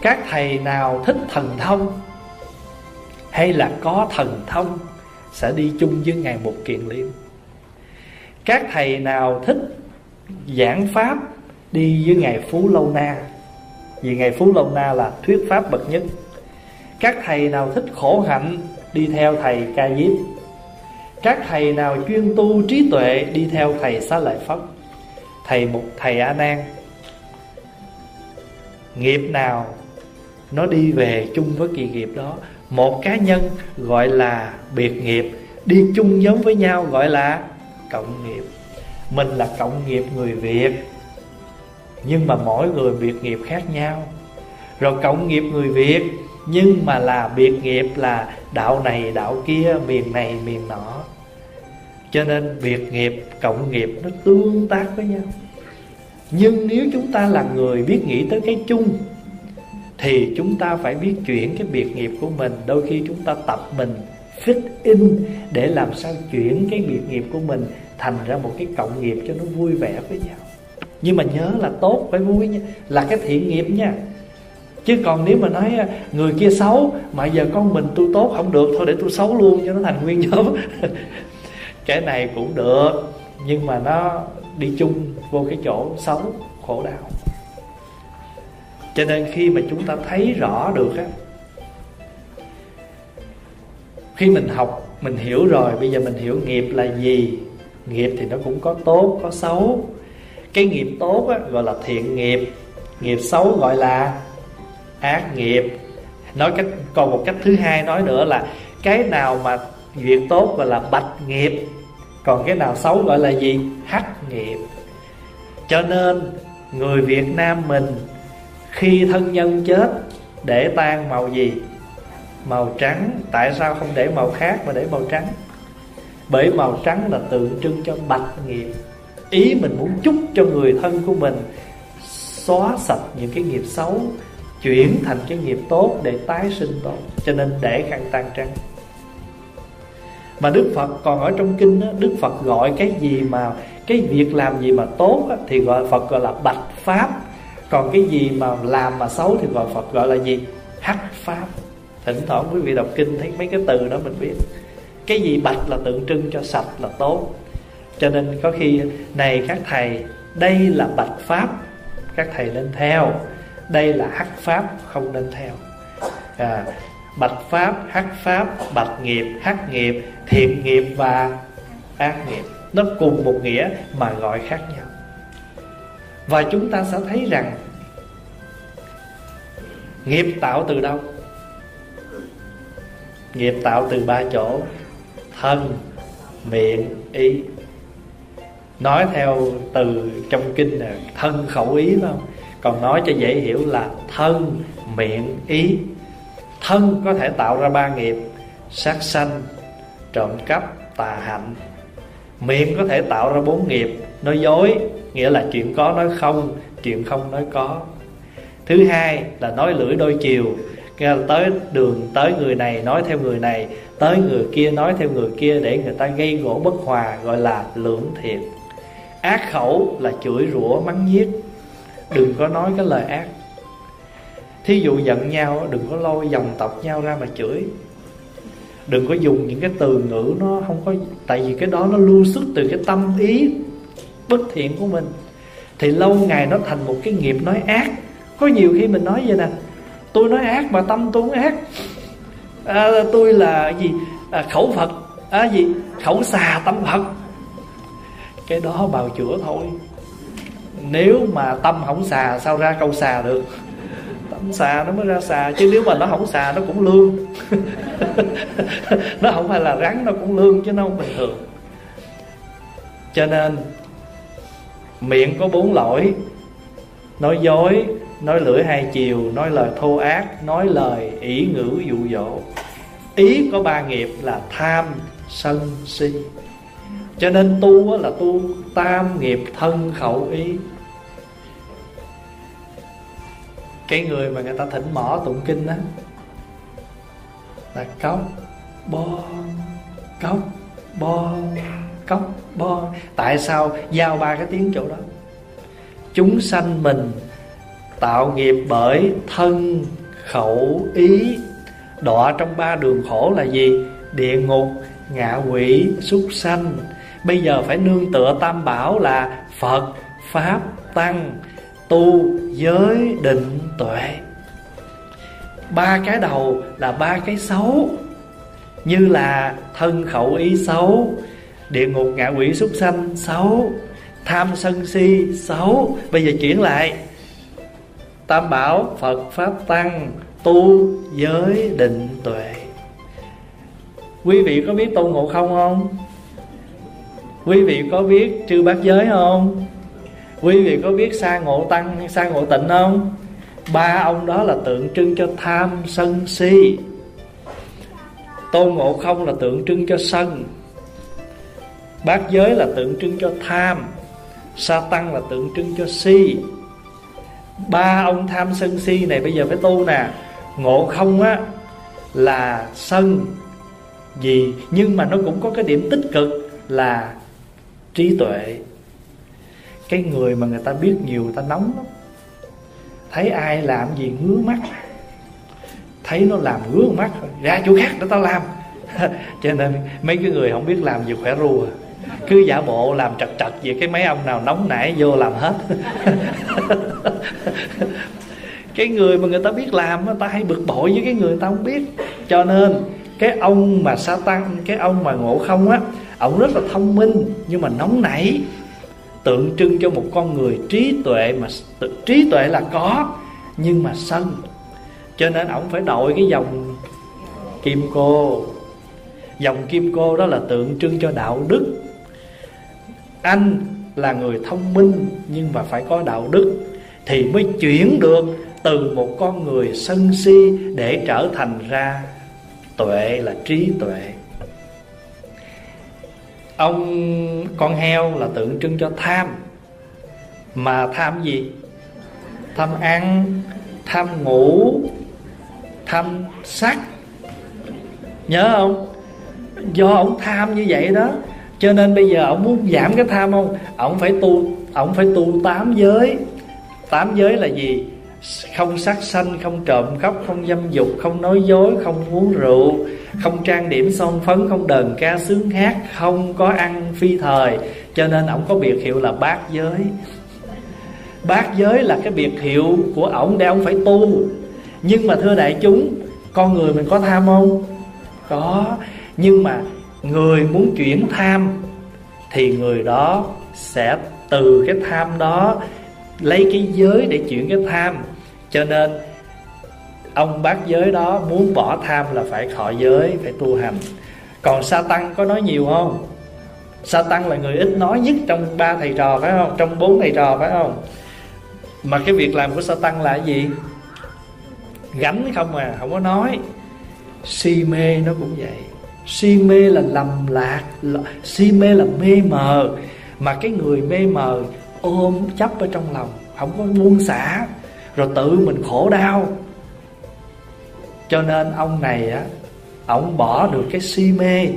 Các thầy nào thích thần thông hay là có thần thông sẽ đi chung với ngài một kiền liên các thầy nào thích giảng pháp đi với ngài phú lâu na, vì ngài phú lâu na là thuyết pháp bậc nhất. Các thầy nào thích khổ hạnh đi theo thầy ca diếp. Các thầy nào chuyên tu trí tuệ đi theo thầy xá lợi phất thầy một thầy a nan. Nghiệp nào nó đi về chung với kỳ nghiệp đó. Một cá nhân gọi là biệt nghiệp, đi chung giống với nhau gọi là cộng nghiệp. Mình là cộng nghiệp người việt, nhưng mà mỗi người biệt nghiệp khác nhau. Rồi cộng nghiệp người việt, nhưng mà là biệt nghiệp là đạo này, đạo kia, miền này, miền nọ cho nên biệt nghiệp, cộng nghiệp nó tương tác với nhau. Nhưng nếu chúng ta là người biết nghĩ tới cái chung, thì chúng ta phải biết chuyển cái biệt nghiệp của mình. Đôi khi chúng ta tập mình fit in để làm sao chuyển cái biệt nghiệp của mình thành ra một cái cộng nghiệp cho nó vui vẻ với nhau. Nhưng mà nhớ là tốt phải vui nha, là cái thiện nghiệp nha. Chứ còn nếu mà nói à, người kia xấu, mà giờ con mình tôi tốt không được, thôi để tôi xấu luôn cho nó thành nguyên nhóm. cái này cũng được nhưng mà nó đi chung vô cái chỗ xấu khổ đau. Cho nên khi mà chúng ta thấy rõ được á khi mình học mình hiểu rồi bây giờ mình hiểu nghiệp là gì nghiệp thì nó cũng có tốt có xấu. Cái nghiệp tốt á, gọi là thiện nghiệp. Nghiệp xấu gọi là ác nghiệp. Nói cách còn một cách thứ hai nói nữa là cái nào mà việc tốt gọi là bạch nghiệp còn cái nào xấu gọi là gì? Hắc nghiệp. Cho nên, người việt nam mình khi thân nhân chết, để tan màu gì? Màu trắng. Tại sao không để màu khác mà để màu trắng? Bởi màu trắng là tượng trưng cho bạch nghiệp. Ý mình muốn chúc cho người thân của mình xóa sạch những cái nghiệp xấu, chuyển thành cái nghiệp tốt để tái sinh tốt. Cho nên để khăn tan trắng mà đức phật còn ở trong kinh đó, đức phật gọi cái gì mà cái việc làm gì mà tốt đó, thì gọi phật gọi là bạch pháp. Còn cái gì mà làm mà xấu thì gọi phật gọi là gì? Hắc pháp. Thỉnh thoảng quý vị đọc kinh thấy mấy cái từ đó mình biết. Cái gì bạch là tượng trưng cho sạch là tốt. Cho nên có khi này các thầy đây là bạch pháp. Các thầy nên theo. Đây là hắc pháp không nên theo. À, bạch pháp hắc pháp bạch nghiệp hắc nghiệp thiện nghiệp và ác nghiệp, nó cùng một nghĩa mà gọi khác nhau. Và chúng ta sẽ thấy rằng nghiệp tạo từ đâu? Nghiệp tạo từ ba chỗ thân, miệng, ý. Nói theo từ trong kinh là thân khẩu ý, phải không? Còn nói cho dễ hiểu là thân, miệng, ý. Thân có thể tạo ra ba nghiệp sát sanh trộm cắp, tà hạnh. Miệng có thể tạo ra bốn nghiệp, nói dối, nghĩa là chuyện có nói không, chuyện không nói có. Thứ hai là nói lưỡi đôi chiều nghe là tới đường tới người này nói theo người này, tới người kia nói theo người kia để người ta gây gỗ bất hòa, gọi là lưỡng thiệt. Ác khẩu là chửi rủa, mắng nhiếc. Đừng có nói cái lời ác. Thí dụ giận nhau, đừng có lôi dòng tộc nhau ra mà chửi đừng có dùng những cái từ ngữ nó không có tại vì cái đó nó lưu xuất từ cái tâm ý bất thiện của mình. Thì lâu ngày nó thành một cái nghiệp nói ác. Có nhiều khi mình nói vậy nè tôi nói ác mà tâm tôi cũng ác. À, tôi là gì? À, khẩu phật. À, gì? Khẩu xà tâm phật. Cái đó bào chữa thôi. Nếu mà tâm không xà sao ra câu xà được? Xà nó mới ra xà, chứ nếu mà nó không xà nó cũng lương. Nó không phải là rắn, nó cũng lương chứ nó không bình thường. Cho nên, miệng có bốn lỗi. Nói dối, nói lưỡi hai chiều, nói lời thô ác, nói lời ỷ ngữ dụ dỗ. Ý có ba nghiệp là tham, sân, si. Cho nên tu là tu tam nghiệp thân khẩu ý. Cái người mà người ta thỉnh mỏ tụng kinh đó là cốc, bo cốc bo cốc, bo. Tại sao giao ba cái tiếng chỗ đó? Chúng sanh mình tạo nghiệp bởi thân, khẩu, ý. Đọa trong ba đường khổ là gì? Địa ngục, ngạ quỷ, súc sanh. Bây giờ phải nương tựa tam bảo là phật, pháp, tăng tu giới định tuệ. Ba cái đầu là ba cái xấu, như là thân khẩu ý xấu, địa ngục ngạ quỷ súc sanh xấu, tham sân si xấu. Bây giờ chuyển lại. Tam bảo phật pháp tăng tu giới định tuệ. Quý vị có biết tu ngộ không không? Quý vị có biết chư bát giới không? Quý vị có biết sa ngộ tăng, sa ngộ tịnh không? Ba ông đó là tượng trưng cho tham sân si. Tôn ngộ không là tượng trưng cho sân. Bát giới là tượng trưng cho tham. Sa tăng là tượng trưng cho si. Ba ông tham sân si này bây giờ phải tu nè. Ngộ không á, là sân. Gì nhưng mà nó cũng có cái điểm tích cực là trí tuệ cái người mà người ta biết nhiều, người ta nóng lắm. Thấy ai làm gì ngứa mắt. Thấy nó làm ngứa mắt ra chỗ khác để tao làm. Cho nên mấy cái người không biết làm gì khỏe rùa à. cứ giả bộ làm trật trật về cái mấy ông nào nóng nảy vô làm hết. Cái người mà người ta biết làm người ta hay bực bội với cái người người ta không biết. Cho nên cái ông mà sa tăng cái ông mà ngộ không á, ông rất là thông minh nhưng mà nóng nảy tượng trưng cho một con người trí tuệ mà trí tuệ là có, nhưng mà sân. Cho nên ổng phải đội cái dòng kim cô. Dòng kim cô đó là tượng trưng cho đạo đức. Anh là người thông minh, nhưng mà phải có đạo đức thì mới chuyển được từ một con người sân si để trở thành ra tuệ là trí tuệ ông con heo là tượng trưng cho tham. Mà tham gì? Tham ăn, tham ngủ, tham sắc. Nhớ không? Do ông tham như vậy đó. Cho nên bây giờ ông muốn giảm cái tham không? Ông phải tu, ông phải tu tám giới. Tám giới là gì? Không sát sanh, không trộm cắp, không dâm dục, không nói dối, không uống rượu, không trang điểm son phấn, không đờn ca sướng hát không có ăn phi thời. Cho nên ổng có biệt hiệu là bát giới. Bát giới là cái biệt hiệu của ổng để ổng phải tu. Nhưng mà thưa đại chúng, con người mình có tham không? Có. Nhưng mà người muốn chuyển tham thì người đó sẽ từ cái tham đó lấy cái giới để chuyển cái tham cho nên, ông bác giới đó muốn bỏ tham là phải thọ giới, phải tu hành. Còn sa tăng có nói nhiều không? Sa tăng là người ít nói nhất trong ba thầy trò, phải không? Trong bốn thầy trò, phải không? Mà cái việc làm của sa tăng là gì? Gánh không à không có nói. Si mê nó cũng vậy. Si mê là lầm lạc si mê là mê mờ. Mà cái người mê mờ ôm chấp ở trong lòng, không có buông xả rồi tự mình khổ đau. Cho nên ông này á, ông bỏ được cái si mê.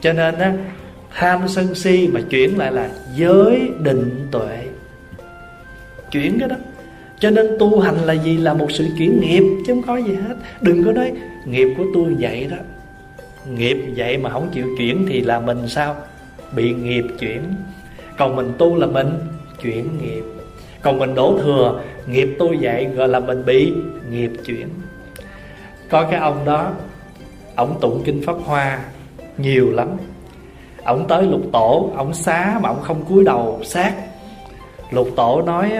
Cho nên á, tham sân si mà chuyển lại là giới định tuệ. Chuyển cái đó. Cho nên tu hành là gì? Là một sự chuyển nghiệp, chứ không có gì hết. Đừng có nói, nghiệp của tôi vậy đó. Nghiệp vậy mà không chịu chuyển thì là mình sao? Bị nghiệp chuyển. Còn mình tu là mình chuyển nghiệp còn mình đổ thừa, nghiệp tôi vậy gọi là mình bị nghiệp chuyển. Có cái ông đó ông tụng kinh pháp hoa nhiều lắm. Ông tới lục tổ ông xá mà ông không cúi đầu sát lục tổ nói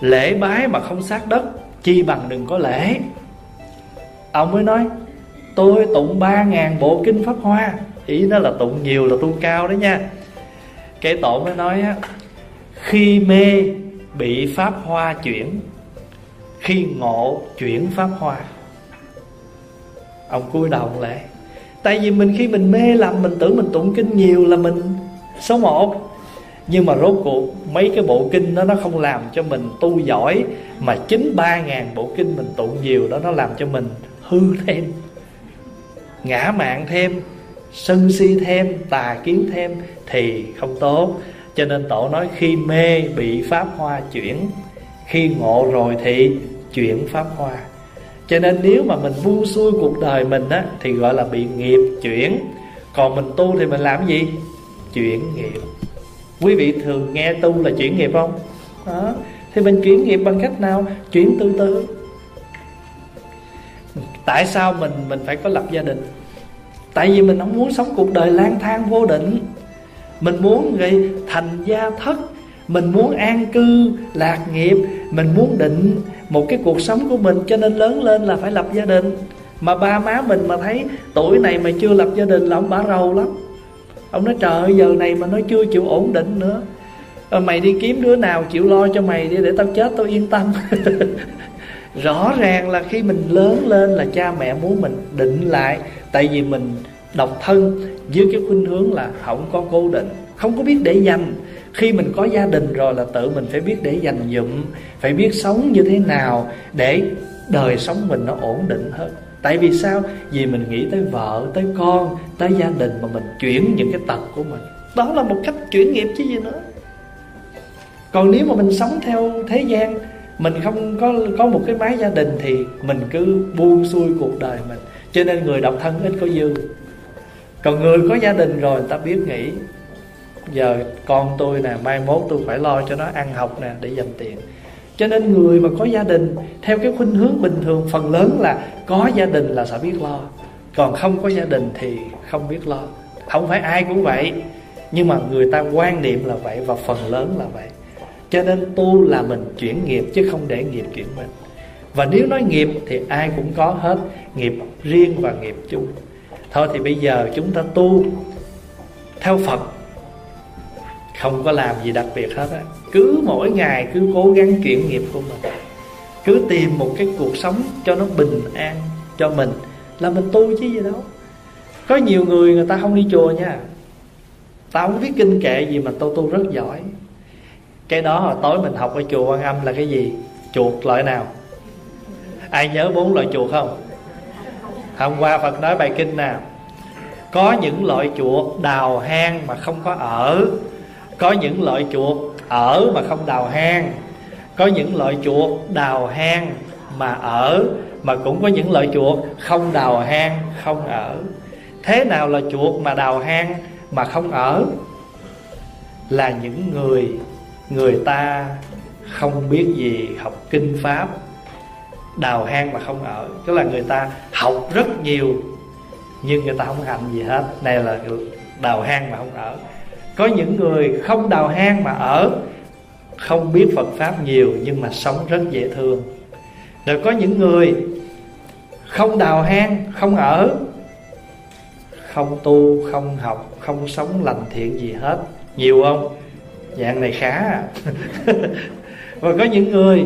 lễ bái mà không sát đất, chi bằng đừng có lễ. Ông mới nói, tôi tụng ba ngàn bộ kinh pháp hoa. Ý nó là tụng nhiều là tu cao đó nha. Cái tổ mới nói khi mê bị pháp hoa chuyển. Khi ngộ chuyển pháp hoa, ông cúi đầu lại. Tại vì mình khi mình mê lầm, mình tưởng mình tụng kinh nhiều là mình số một. Nhưng mà rốt cuộc, mấy cái bộ kinh đó nó không làm cho mình tu giỏi, mà chính ba ngàn bộ kinh mình tụng nhiều đó nó làm cho mình hư thêm, ngã mạng thêm, sân si thêm, tà kiến thêm thì không tốt cho nên tổ nói khi mê bị pháp hoa chuyển, khi ngộ rồi thì chuyển pháp hoa. Cho nên nếu mà mình buông xuôi cuộc đời mình á, thì gọi là bị nghiệp chuyển. Còn mình tu thì mình làm gì? Chuyển nghiệp. Quý vị thường nghe tu là chuyển nghiệp không? Đó. thì mình chuyển nghiệp bằng cách nào? Chuyển từ từ. Tại sao mình mình phải có lập gia đình? Tại vì mình không muốn sống cuộc đời lang thang vô định mình muốn gây thành gia thất. Mình muốn an cư, lạc nghiệp. Mình muốn định một cái cuộc sống của mình cho nên lớn lên là phải lập gia đình. Mà ba má mình mà thấy tuổi này mà chưa lập gia đình là ông bả rầu lắm. Ông nói, trời ơi, giờ này mà nó chưa chịu ổn định nữa. Ờ, mày đi kiếm đứa nào chịu lo cho mày đi để tao chết, tao yên tâm. Rõ ràng là khi mình lớn lên là cha mẹ muốn mình định lại. Tại vì mình độc thân với cái khuynh hướng là không có cố định, không có biết để dành. Khi mình có gia đình rồi là tự mình phải biết để dành dụm, phải biết sống như thế nào để đời sống mình nó ổn định hơn. Tại vì sao? Vì mình nghĩ tới vợ, tới con, tới gia đình mà mình chuyển những cái tật của mình. Đó là một cách chuyển nghiệp chứ gì nữa. Còn nếu mà mình sống theo thế gian, mình không có có một cái mái gia đình thì mình cứ buông xuôi cuộc đời mình. Cho nên người độc thân ít có dư còn người có gia đình rồi, người ta biết nghĩ, giờ con tôi nè, mai mốt tôi phải lo cho nó ăn học nè, để dành tiền. Cho nên người mà có gia đình, theo cái khuynh hướng bình thường, phần lớn là có gia đình là sẽ biết lo. Còn không có gia đình thì không biết lo. Không phải ai cũng vậy, nhưng mà người ta quan niệm là vậy và phần lớn là vậy. Cho nên tu là mình chuyển nghiệp chứ không để nghiệp chuyển mình. Và nếu nói nghiệp thì ai cũng có hết, nghiệp riêng và nghiệp chung thôi thì bây giờ chúng ta tu theo phật. Không có làm gì đặc biệt hết á. Cứ mỗi ngày cứ cố gắng chuyển nghiệp của mình. Cứ tìm một cái cuộc sống cho nó bình an cho mình. Là mình tu chứ gì đâu. Có nhiều người người ta không đi chùa nha. Tao không biết kinh kệ gì mà tôi tu rất giỏi. Cái đó hồi tối mình học ở chùa quan âm là cái gì? Chuột loại nào? Ai nhớ bốn loại chuột không? Hôm qua phật nói bài kinh nào có những loại chuột đào hang mà không có ở. Có những loại chuột ở mà không đào hang. Có những loại chuột đào hang mà ở, mà cũng có những loại chuột không đào hang, không ở. Thế nào là chuột mà đào hang mà không ở? Là những người người ta không biết gì học kinh pháp đào hang mà không ở. Tức là người ta học rất nhiều, nhưng người ta không hành gì hết. Này là đào hang mà không ở. Có những người không đào hang mà ở, không biết phật pháp nhiều, nhưng mà sống rất dễ thương. Rồi có những người không đào hang, không ở, không tu, không học, không sống lành thiện gì hết. Nhiều không? Dạng này khá à. và có những người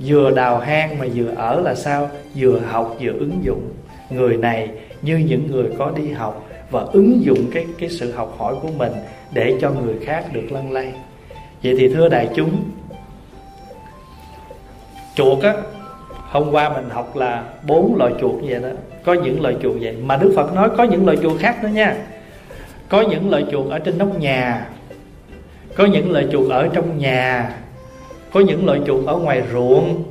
vừa đào hang mà vừa ở là sao? Vừa học, vừa ứng dụng. Người này như những người có đi học và ứng dụng cái cái sự học hỏi của mình để cho người khác được lân lay vậy thì thưa đại chúng, chuột á, hôm qua mình học là bốn loại chuột như vậy đó. Có những loại chuột vậy. Mà đức phật nói có những loại chuột khác nữa nha. Có những loại chuột ở trên nóc nhà. Có những loại chuột ở trong nhà có những loại chuột ở ngoài ruộng,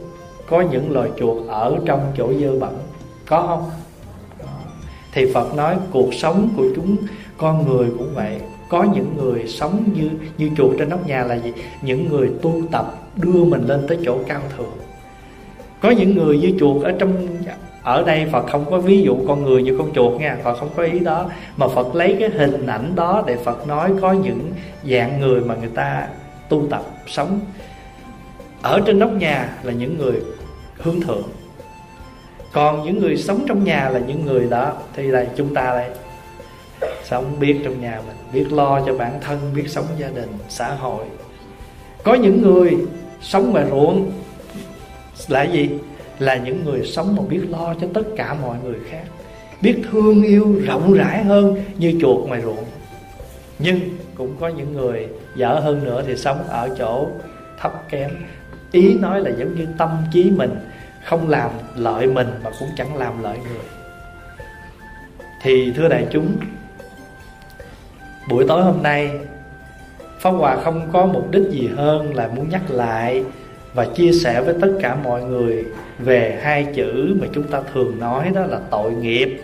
có những loài chuột ở trong chỗ dơ bẩn. Có không? Thì phật nói cuộc sống của chúng con người cũng vậy. Có những người sống như như chuột trên nóc nhà là gì? Những người tu tập đưa mình lên tới chỗ cao thượng. Có những người như chuột ở trong, ở đây Phật không có ví dụ con người như con chuột nha, Phật không có ý đó. Mà Phật lấy cái hình ảnh đó để Phật nói có những dạng người mà người ta tu tập, sống ở trên nóc nhà là những người hướng thượng. Còn những người sống trong nhà là những người đó, thì là chúng ta đây. Sống biết trong nhà mình, biết lo cho bản thân, biết sống gia đình, xã hội. Có những người sống ngoài ruộng, là gì? Là những người sống mà biết lo cho tất cả mọi người khác. Biết thương yêu rộng rãi hơn như chuột ngoài ruộng. Nhưng cũng có những người dở hơn nữa thì sống ở chỗ thấp kém ý nói là giống như tâm trí mình không làm lợi mình mà cũng chẳng làm lợi người. Thì thưa đại chúng, buổi tối hôm nay, Pháp Hòa không có mục đích gì hơn là muốn nhắc lại và chia sẻ với tất cả mọi người về hai chữ mà chúng ta thường nói, đó là tội nghiệp.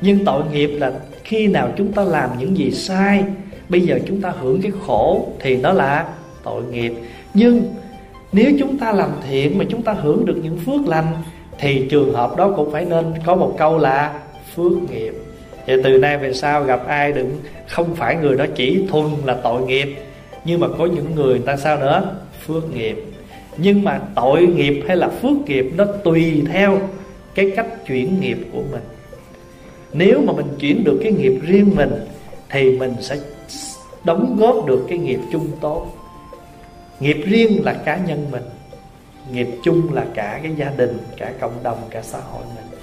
Nhưng tội nghiệp là khi nào chúng ta làm những gì sai, bây giờ chúng ta hưởng cái khổ thì nó là tội nghiệp. Nhưng nếu chúng ta làm thiện mà chúng ta hưởng được những phước lành thì trường hợp đó cũng phải nên có một câu là phước nghiệp. Thì từ nay về sau gặp ai đừng không phải người đó chỉ thuần là tội nghiệp nhưng mà có những người, người ta sao nữa? Phước nghiệp. Nhưng mà tội nghiệp hay là phước nghiệp nó tùy theo cái cách chuyển nghiệp của mình. Nếu mà mình chuyển được cái nghiệp riêng mình thì mình sẽ đóng góp được cái nghiệp chung tốt nghiệp riêng là cá nhân mình, nghiệp chung là cả cái gia đình, cả cộng đồng, cả xã hội mình.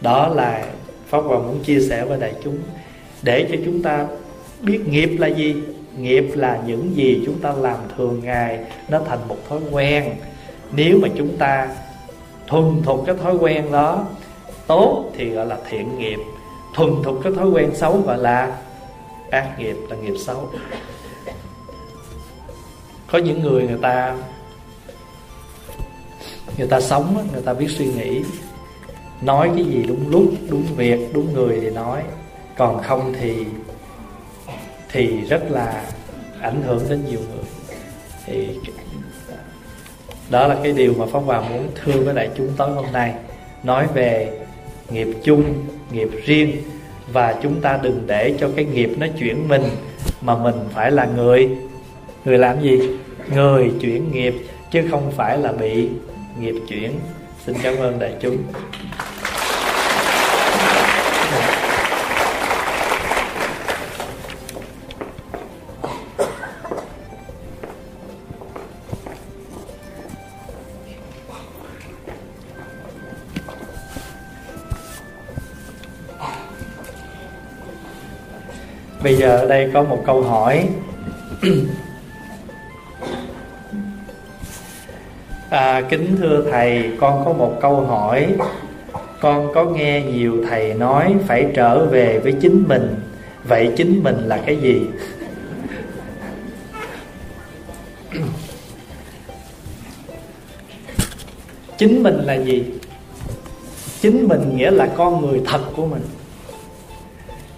Đó là pháp hòa muốn chia sẻ với đại chúng. Để cho chúng ta biết nghiệp là gì, nghiệp là những gì chúng ta làm thường ngày, nó thành một thói quen. Nếu mà chúng ta thuần thục cái thói quen đó, tốt thì gọi là thiện nghiệp. Thuần thục cái thói quen xấu gọi là ác nghiệp là nghiệp xấu có những người người ta người ta sống người ta biết suy nghĩ, nói cái gì đúng lúc, đúng việc, đúng người thì nói. Còn không thì thì rất là ảnh hưởng đến nhiều người. Thì đó là cái điều mà pháp hòa muốn thưa với đại chúng tối hôm nay. Nói về nghiệp chung, nghiệp riêng. Và chúng ta đừng để cho cái nghiệp nó chuyển mình mà mình phải là người. Người làm gì? Người chuyển nghiệp, chứ không phải là bị nghiệp chuyển. Xin cảm ơn đại chúng. Bây giờ ở đây có một câu hỏi. à, Kính thưa Thầy Con có một câu hỏi Con có nghe nhiều thầy nói Phải trở về với chính mình Vậy chính mình là cái gì? chính mình là gì? Chính mình nghĩa là con người thật của mình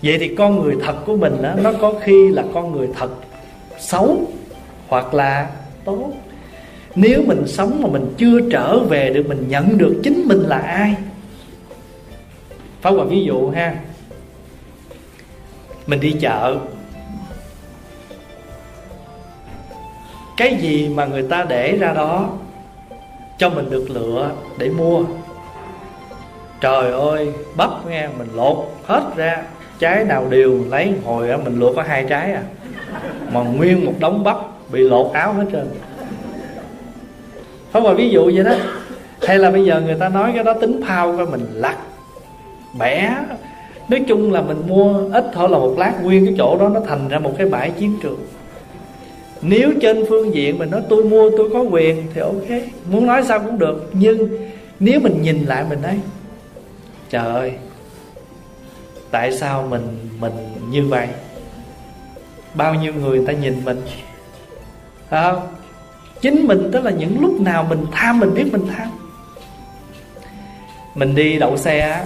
vậy thì con người thật của mình đó, nó có khi là con người thật xấu hoặc là tốt nếu mình sống mà mình chưa trở về được, mình nhận được chính mình là ai? Phá Hòa ví dụ ha. Mình đi chợ. Cái gì mà người ta để ra đó, Cho mình được lựa để mua. Trời ơi, bắp nghe, Mình lột hết ra. Trái nào đều, lấy hồi á, mình luộc có hai trái à. Mà nguyên một đống bắp bị lột áo hết trơn không phải ví dụ vậy đó. Hay là bây giờ người ta nói cái đó tính phao coi mình lặt, bẻ. Nói chung là mình mua ít thôi là một lát, nguyên cái chỗ đó nó thành ra một cái bãi chiến trường. Nếu trên phương diện mình nói tôi mua, tôi có quyền thì ok. Muốn nói sao cũng được, nhưng nếu mình nhìn lại mình thấy trời ơi, tại sao mình mình như vậy? Bao nhiêu người ta nhìn mình? Phải không? Chính mình tức là những lúc nào mình tham mình biết mình tham. Mình đi đậu xe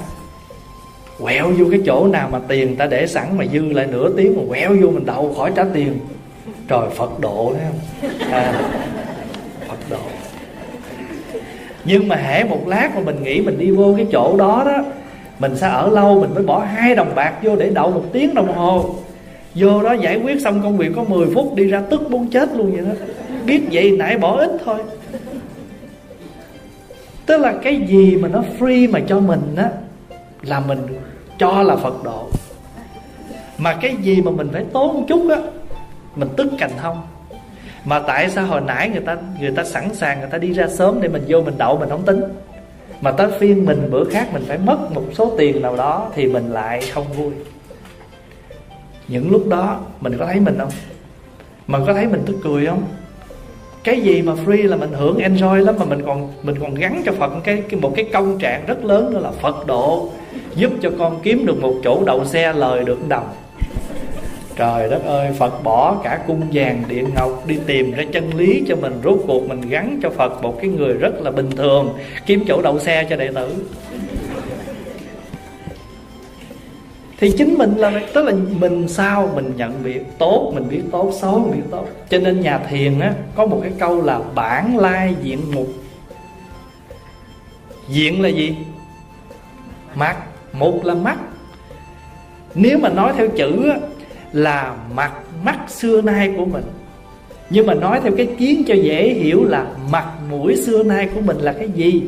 quẹo vô cái chỗ nào mà tiền ta để sẵn mà dư lại nửa tiếng mà quẹo vô mình đậu khỏi trả tiền. Trời phật độ thấy không? À, phật độ. Nhưng mà hễ một lát mà mình nghĩ mình đi vô cái chỗ đó đó mình sẽ ở lâu mình mới bỏ hai đồng bạc vô để đậu một tiếng đồng hồ. Vô đó giải quyết xong công việc có 10 phút đi ra tức muốn chết luôn vậy đó biết vậy nãy bỏ ít thôi. Tức là cái gì mà nó free mà cho mình á, là mình cho là phật độ. Mà cái gì mà mình phải tốn một chút á, mình tức cành không mà tại sao hồi nãy người ta người ta sẵn sàng người ta đi ra sớm để mình vô mình đậu mình không tính? Mà tới phiên mình bữa khác mình phải mất một số tiền nào đó thì mình lại không vui. Những lúc đó mình có thấy mình không? Mình có thấy mình tức cười không? Cái gì mà free là mình hưởng enjoy lắm mà mình còn mình còn gắn cho phật cái, cái một cái công trạng rất lớn đó là phật độ giúp cho con kiếm được một chỗ đậu xe lời được đồng trời đất ơi phật bỏ cả cung vàng điện ngọc đi tìm ra chân lý cho mình rốt cuộc mình gắn cho phật một cái người rất là bình thường kiếm chỗ đậu xe cho đệ tử. Thì chính mình là tức là mình sao mình nhận biết tốt mình biết tốt xấu mình biết tốt. Cho nên nhà thiền á có một cái câu là bản lai diện mục. Diện là gì? Mắt. Mục là mắt. Nếu mà nói theo chữ á, là mặt mắt xưa nay của mình. Nhưng mà nói theo cái kiến cho dễ hiểu là mặt mũi xưa nay của mình là cái gì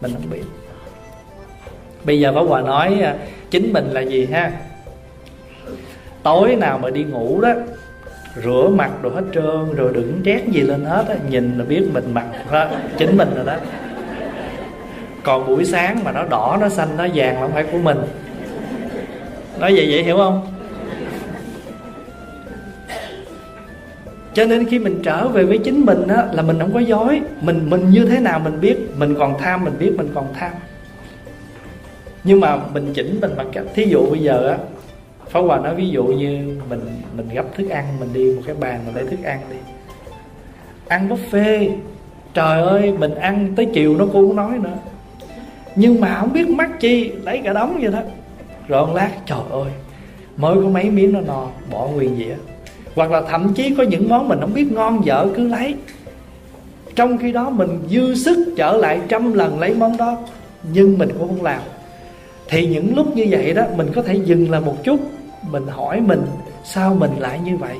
mình không biết. Bây giờ Pháp Hòa nói à, chính mình là gì ha? Tối nào mà đi ngủ đó rửa mặt rồi hết trơn rồi đừng trét gì lên hết á nhìn là biết mình mặt đó, chính mình rồi đó. Còn buổi sáng mà nó đỏ nó xanh nó vàng là không phải của mình. Nói vậy vậy hiểu không? Cho nên khi mình trở về với chính mình á là mình không có dối. Mình mình như thế nào mình biết mình còn tham mình biết mình còn tham nhưng mà mình chỉnh, mình bằng cách. Thí dụ bây giờ á, Pháp Hòa nói ví dụ như mình mình gấp thức ăn, mình đi một cái bàn, mình lấy thức ăn đi. Ăn buffet, trời ơi, mình ăn tới chiều nó cũng không nói nữa. Nhưng mà không biết mắc chi, lấy cả đống vậy đó. Rồi lát, trời ơi, mới có mấy miếng nó no, bỏ nguyên dĩa hoặc là thậm chí có những món mình không biết ngon, dở cứ lấy. Trong khi đó mình dư sức trở lại trăm lần lấy món đó, nhưng mình cũng không làm thì những lúc như vậy đó, mình có thể dừng lại một chút, mình hỏi mình, sao mình lại như vậy?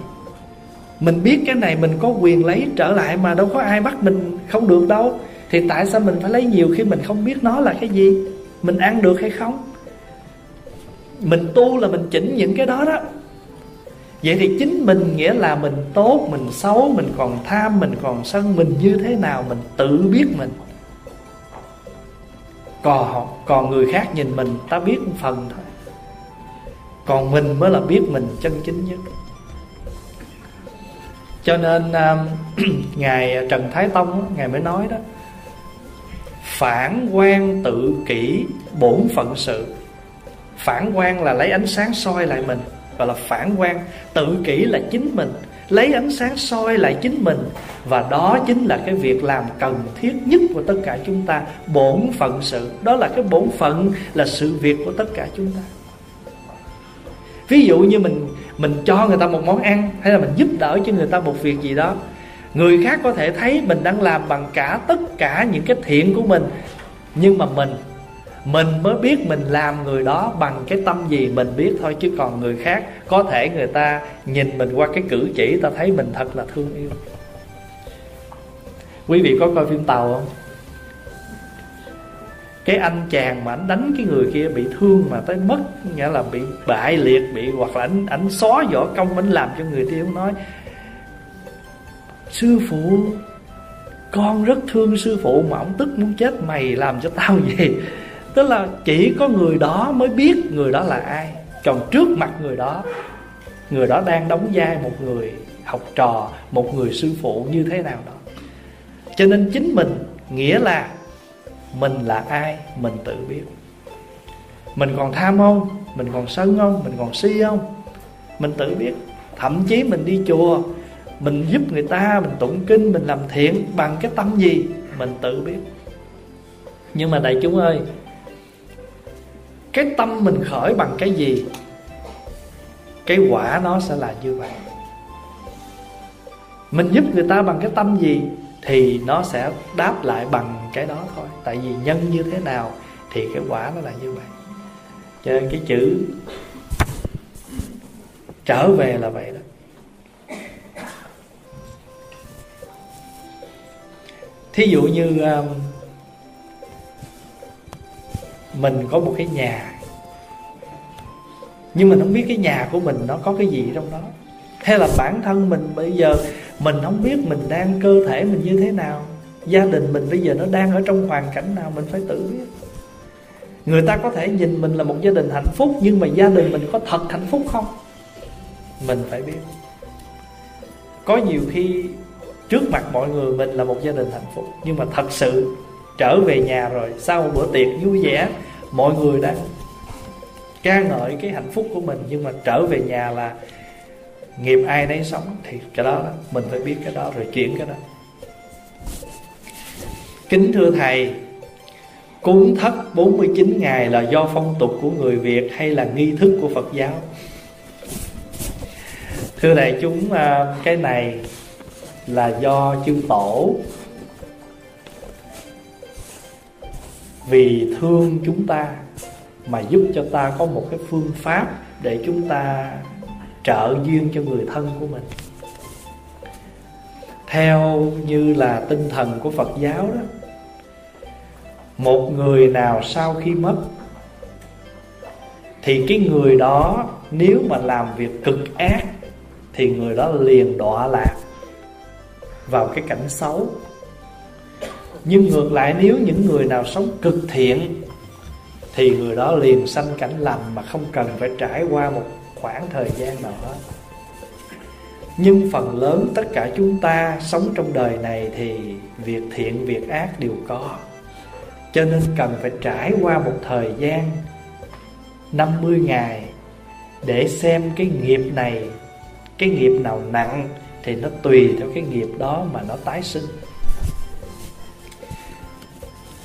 Mình biết cái này mình có quyền lấy trở lại mà đâu có ai bắt mình không được đâu. Thì tại sao mình phải lấy nhiều khi mình không biết nó là cái gì? Mình ăn được hay không? Mình tu là mình chỉnh những cái đó đó. Vậy thì chính mình nghĩa là mình tốt, mình xấu, mình còn tham, mình còn sân, mình như thế nào mình tự biết mình còn còn người khác nhìn mình, ta biết một phần thôi. Còn mình mới là biết mình chân chính nhất. Cho nên um, ngài trần thái tông ngài mới nói đó, phản quan tự kỷ bổn phận sự. Phản quan là lấy ánh sáng soi lại mình và là phản quan tự kỷ là chính mình lấy ánh sáng soi lại chính mình. Và đó chính là cái việc làm cần thiết nhất của tất cả chúng ta. Bổn phận sự. Đó là cái bổn phận, là sự việc của tất cả chúng ta. Ví dụ như mình mình cho người ta một món ăn, hay là mình giúp đỡ cho người ta một việc gì đó. Người khác có thể thấy mình đang làm bằng cả tất cả những cái thiện của mình. Nhưng mà mình mình mới biết mình làm người đó bằng cái tâm gì mình biết thôi, chứ còn người khác, có thể người ta nhìn mình qua cái cử chỉ, ta thấy mình thật là thương yêu. Quý vị có coi phim tàu không? Cái anh chàng mà anh đánh cái người kia bị thương mà tới mất, nghĩa là bị bại liệt, bị hoặc là anh anh xóa võ công, anh làm cho người kia nói. Sư phụ, con rất thương sư phụ mà ông tức muốn chết, mày làm cho tao gì tức là chỉ có người đó mới biết người đó là ai. Còn trước mặt người đó người đó đang đóng vai một người học trò, một người sư phụ như thế nào đó. Cho nên chính mình, nghĩa là mình là ai, mình tự biết. Mình còn tham không? Mình còn sân không? Mình còn si không? Mình tự biết. Thậm chí mình đi chùa, mình giúp người ta, mình tụng kinh, mình làm thiện bằng cái tâm gì? Mình tự biết. Nhưng mà đại chúng ơi cái tâm mình khởi bằng cái gì cái quả nó sẽ là như vậy. Mình giúp người ta bằng cái tâm gì thì nó sẽ đáp lại bằng cái đó thôi. Tại vì nhân như thế nào thì cái quả nó là như vậy. Cho nên cái chữ trở về là vậy đó. Thí dụ như um, mình có một cái nhà. Nhưng mình không biết cái nhà của mình nó có cái gì trong đó. Hay là bản thân mình bây giờ mình không biết mình đang cơ thể mình như thế nào. Gia đình mình bây giờ nó đang ở trong hoàn cảnh nào mình phải tự biết. Người ta có thể nhìn mình là một gia đình hạnh phúc, nhưng mà gia đình mình có thật hạnh phúc không? Mình phải biết. Có nhiều khi trước mặt mọi người mình là một gia đình hạnh phúc, nhưng mà thật sự trở về nhà rồi sau một bữa tiệc vui vẻ mọi người đang ca ngợi cái hạnh phúc của mình. Nhưng mà trở về nhà là nghiệp ai nấy sống thì cái đó, đó mình phải biết cái đó rồi chuyển cái đó. Kính thưa thầy cúng thất 49 ngày là do phong tục của người Việt hay là nghi thức của Phật giáo? Thưa đại chúng à, cái này là do chư tổ vì thương chúng ta mà giúp cho ta có một cái phương pháp để chúng ta trợ duyên cho người thân của mình. Theo như là tinh thần của phật giáo đó, một người nào sau khi mất, thì cái người đó nếu mà làm việc cực ác, thì người đó liền đọa lạc vào cái cảnh xấu nhưng ngược lại, nếu những người nào sống cực thiện, thì người đó liền sanh cảnh lành mà không cần phải trải qua một khoảng thời gian nào hết. Nhưng phần lớn tất cả chúng ta sống trong đời này thì việc thiện, việc ác đều có. Cho nên cần phải trải qua một thời gian 50 ngày để xem cái nghiệp này, cái nghiệp nào nặng thì nó tùy theo cái nghiệp đó mà nó tái sinh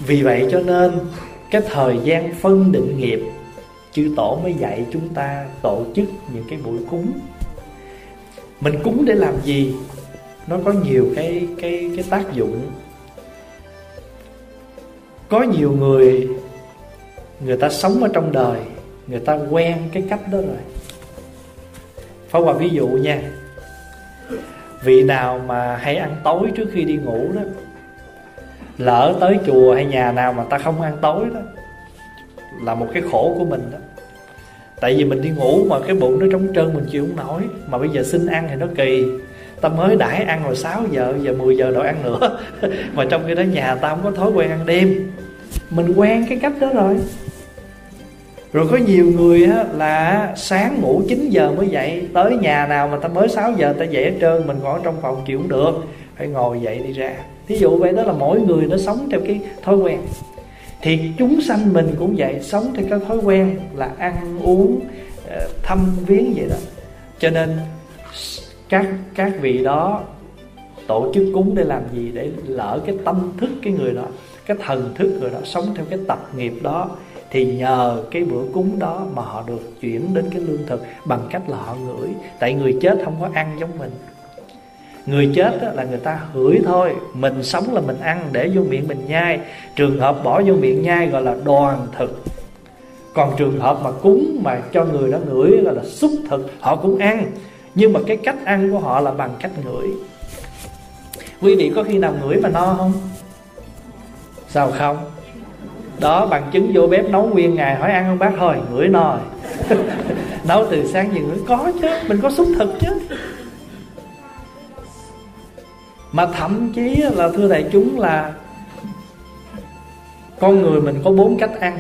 vì vậy cho nên, cái thời gian phân định nghiệp, chư tổ mới dạy chúng ta tổ chức những cái buổi cúng. Mình cúng để làm gì? Nó có nhiều cái cái cái tác dụng. Có nhiều người người ta sống ở trong đời, người ta quen cái cách đó rồi. Phá qua ví dụ nha. Vị nào mà hay ăn tối trước khi đi ngủ đó Lỡ tới chùa hay nhà nào mà ta không ăn tối đó Là một cái khổ của mình đó. Tại vì mình đi ngủ mà cái bụng nó trống trơn mình chịu không nổi. Mà bây giờ xin ăn thì nó kỳ. Ta mới đãi ăn rồi 6 giờ Giờ 10 giờ đòi ăn nữa. Mà trong khi đó nhà ta không có thói quen ăn đêm. Mình quen cái cách đó rồi. Rồi có nhiều người á, là sáng ngủ 9 giờ mới dậy Tới nhà nào mà ta mới 6 giờ ta dậy hết trơn Mình còn ở trong phòng chịu cũng được. Phải ngồi dậy đi ra. Thí dụ vậy đó là mỗi người nó sống theo cái thói quen. Thì chúng sanh mình cũng vậy, Sống theo cái thói quen là ăn uống ờ, Thăm viếng vậy đó. Cho nên các các vị đó tổ chức cúng để làm gì? Để lỡ cái tâm thức cái người đó, cái thần thức người đó sống theo cái tập nghiệp đó, thì nhờ cái bữa cúng đó mà họ được chuyển đến cái lương thực bằng cách là họ ngửi. Tại người chết không có ăn giống mình người chết là người ta hửi thôi. Mình sống là mình ăn để vô miệng mình nhai. Trường hợp bỏ vô miệng nhai gọi là đoàn thực. Còn trường hợp mà cúng mà cho người đó ngửi gọi là xúc thực, họ cũng ăn. Nhưng mà cái cách ăn của họ là bằng cách ngửi. Quý vị có khi nào ngửi mà no không? Sao không? Đó, bằng chứng vô bếp nấu nguyên ngày hỏi ăn không bác? Thôi, ngửi no nấu từ sáng giờ ngửi có chứ, mình có xúc thực chứ mà thậm chí là thưa đại chúng là con người mình có bốn cách ăn.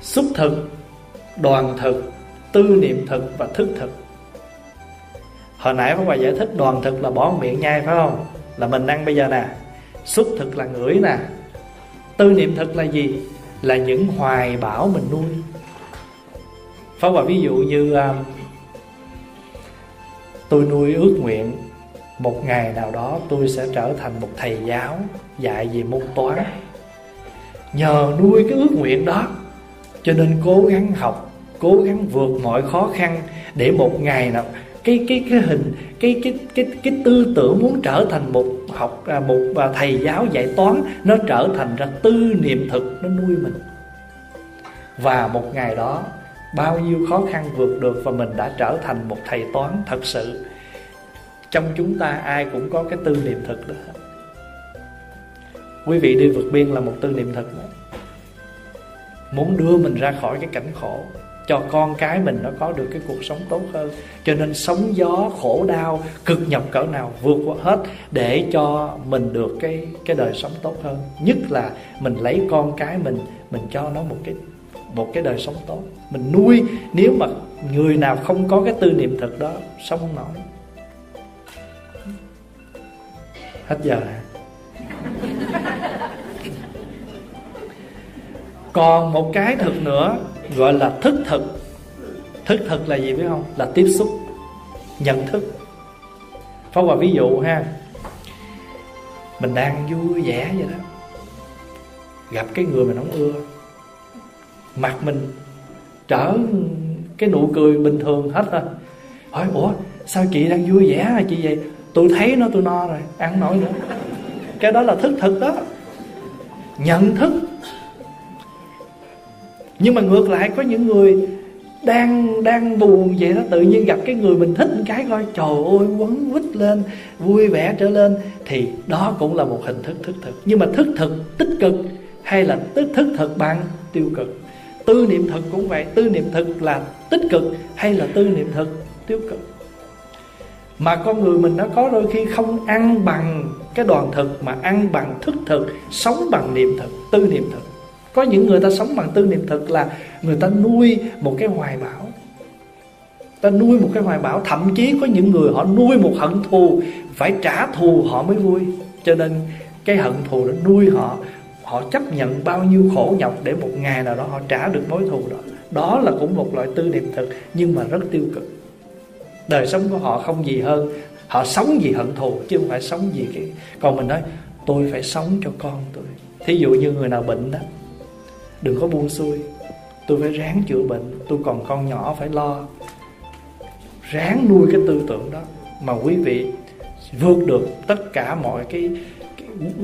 Xúc thực đoàn thực tư niệm thực và thức thực. Hồi nãy Pháp Hòa giải thích đoàn thực là bỏ miệng nhai phải không? Là mình ăn bây giờ nè. Xúc thực là ngửi nè. Tư niệm thực là gì? Là những hoài bão mình nuôi. Pháp Hòa ví dụ như um, tôi nuôi ước nguyện một ngày nào đó tôi sẽ trở thành một thầy giáo dạy về môn toán. Nhờ nuôi cái ước nguyện đó, cho nên cố gắng học, cố gắng vượt mọi khó khăn để một ngày nào cái cái cái hình, cái cái cái cái tư tưởng muốn trở thành một học à, một à, thầy giáo dạy toán, nó trở thành ra tư niệm thực, nó nuôi mình. Và một ngày đó, bao nhiêu khó khăn vượt được và mình đã trở thành một thầy toán thật sự trong chúng ta ai cũng có cái tư niệm thực đó. Quý vị đi vượt biên là một tư niệm thực đó muốn đưa mình ra khỏi cái cảnh khổ, cho con cái mình nó có được cái cuộc sống tốt hơn. Cho nên sóng gió, khổ đau, cực nhọc cỡ nào vượt qua hết để cho mình được cái cái đời sống tốt hơn. Nhất là mình lấy con cái mình mình cho nó một cái một cái đời sống tốt. Mình nuôi, nếu mà người nào không có cái tư niệm thực đó, sống không nổi. Hết giờ rồi. Còn một cái thực nữa, gọi là thức thực. Thức thực là gì biết không? Là tiếp xúc, nhận thức. Phó Hòa ví dụ ha, Mình đang vui vẻ vậy đó. Gặp cái người mình không ưa, Mặt mình trở cái nụ cười bình thường hết rồi Hỏi, ủa, sao chị đang vui vẻ hả chị vậy? Tôi thấy nó, tôi no rồi, Ăn nổi nữa. Cái đó là thức thực đó. Nhận thức. Nhưng mà ngược lại, có những người đang đang buồn vậy đó, tự nhiên gặp cái người mình thích một cái coi, trời ơi, quấn quýt lên, vui vẻ trở lên, thì đó cũng là một hình thức thức thực. Nhưng mà thức thực tích cực hay là tức thức thực bằng tiêu cực? Tư niệm thực cũng vậy, tư niệm thực là tích cực hay là tư niệm thực tiêu cực? Mà con người mình nó có đôi khi không ăn bằng cái đoàn thực, mà ăn bằng thức thực, sống bằng niệm thực, tư niệm thực. Có những người ta sống bằng tư niệm thực là người ta nuôi một cái hoài bão. Ta nuôi một cái hoài bão, thậm chí có những người họ nuôi một hận thù, phải trả thù họ mới vui. Cho nên cái hận thù đó nuôi họ họ chấp nhận bao nhiêu khổ nhọc để một ngày nào đó họ trả được mối thù đó. Đó là cũng một loại tư niệm thực, nhưng mà rất tiêu cực đời sống của họ không gì hơn họ sống vì hận thù chứ không phải sống vì cái còn mình nói tôi phải sống cho con tôi. Thí dụ như người nào bệnh đó đừng có buông xuôi. Tôi phải ráng chữa bệnh tôi còn con nhỏ phải lo. Ráng nuôi cái tư tưởng đó mà quý vị vượt được tất cả mọi cái,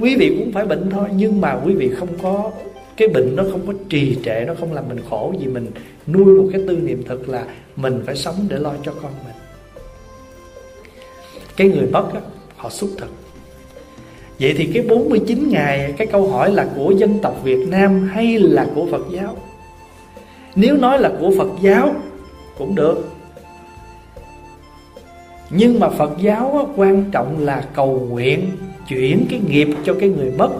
quý vị cũng phải bệnh thôi nhưng mà quý vị không có cái bệnh nó không có trì trệ nó không làm mình khổ vì mình nuôi một cái tư niệm thực là mình phải sống để lo cho con mình cái người mất á, họ xúc thực Vậy thì cái 49 ngày Cái câu hỏi là của dân tộc Việt Nam Hay là của Phật giáo? Nếu nói là của Phật giáo Cũng được. Nhưng mà Phật giáo quan trọng là cầu nguyện Chuyển cái nghiệp cho cái người mất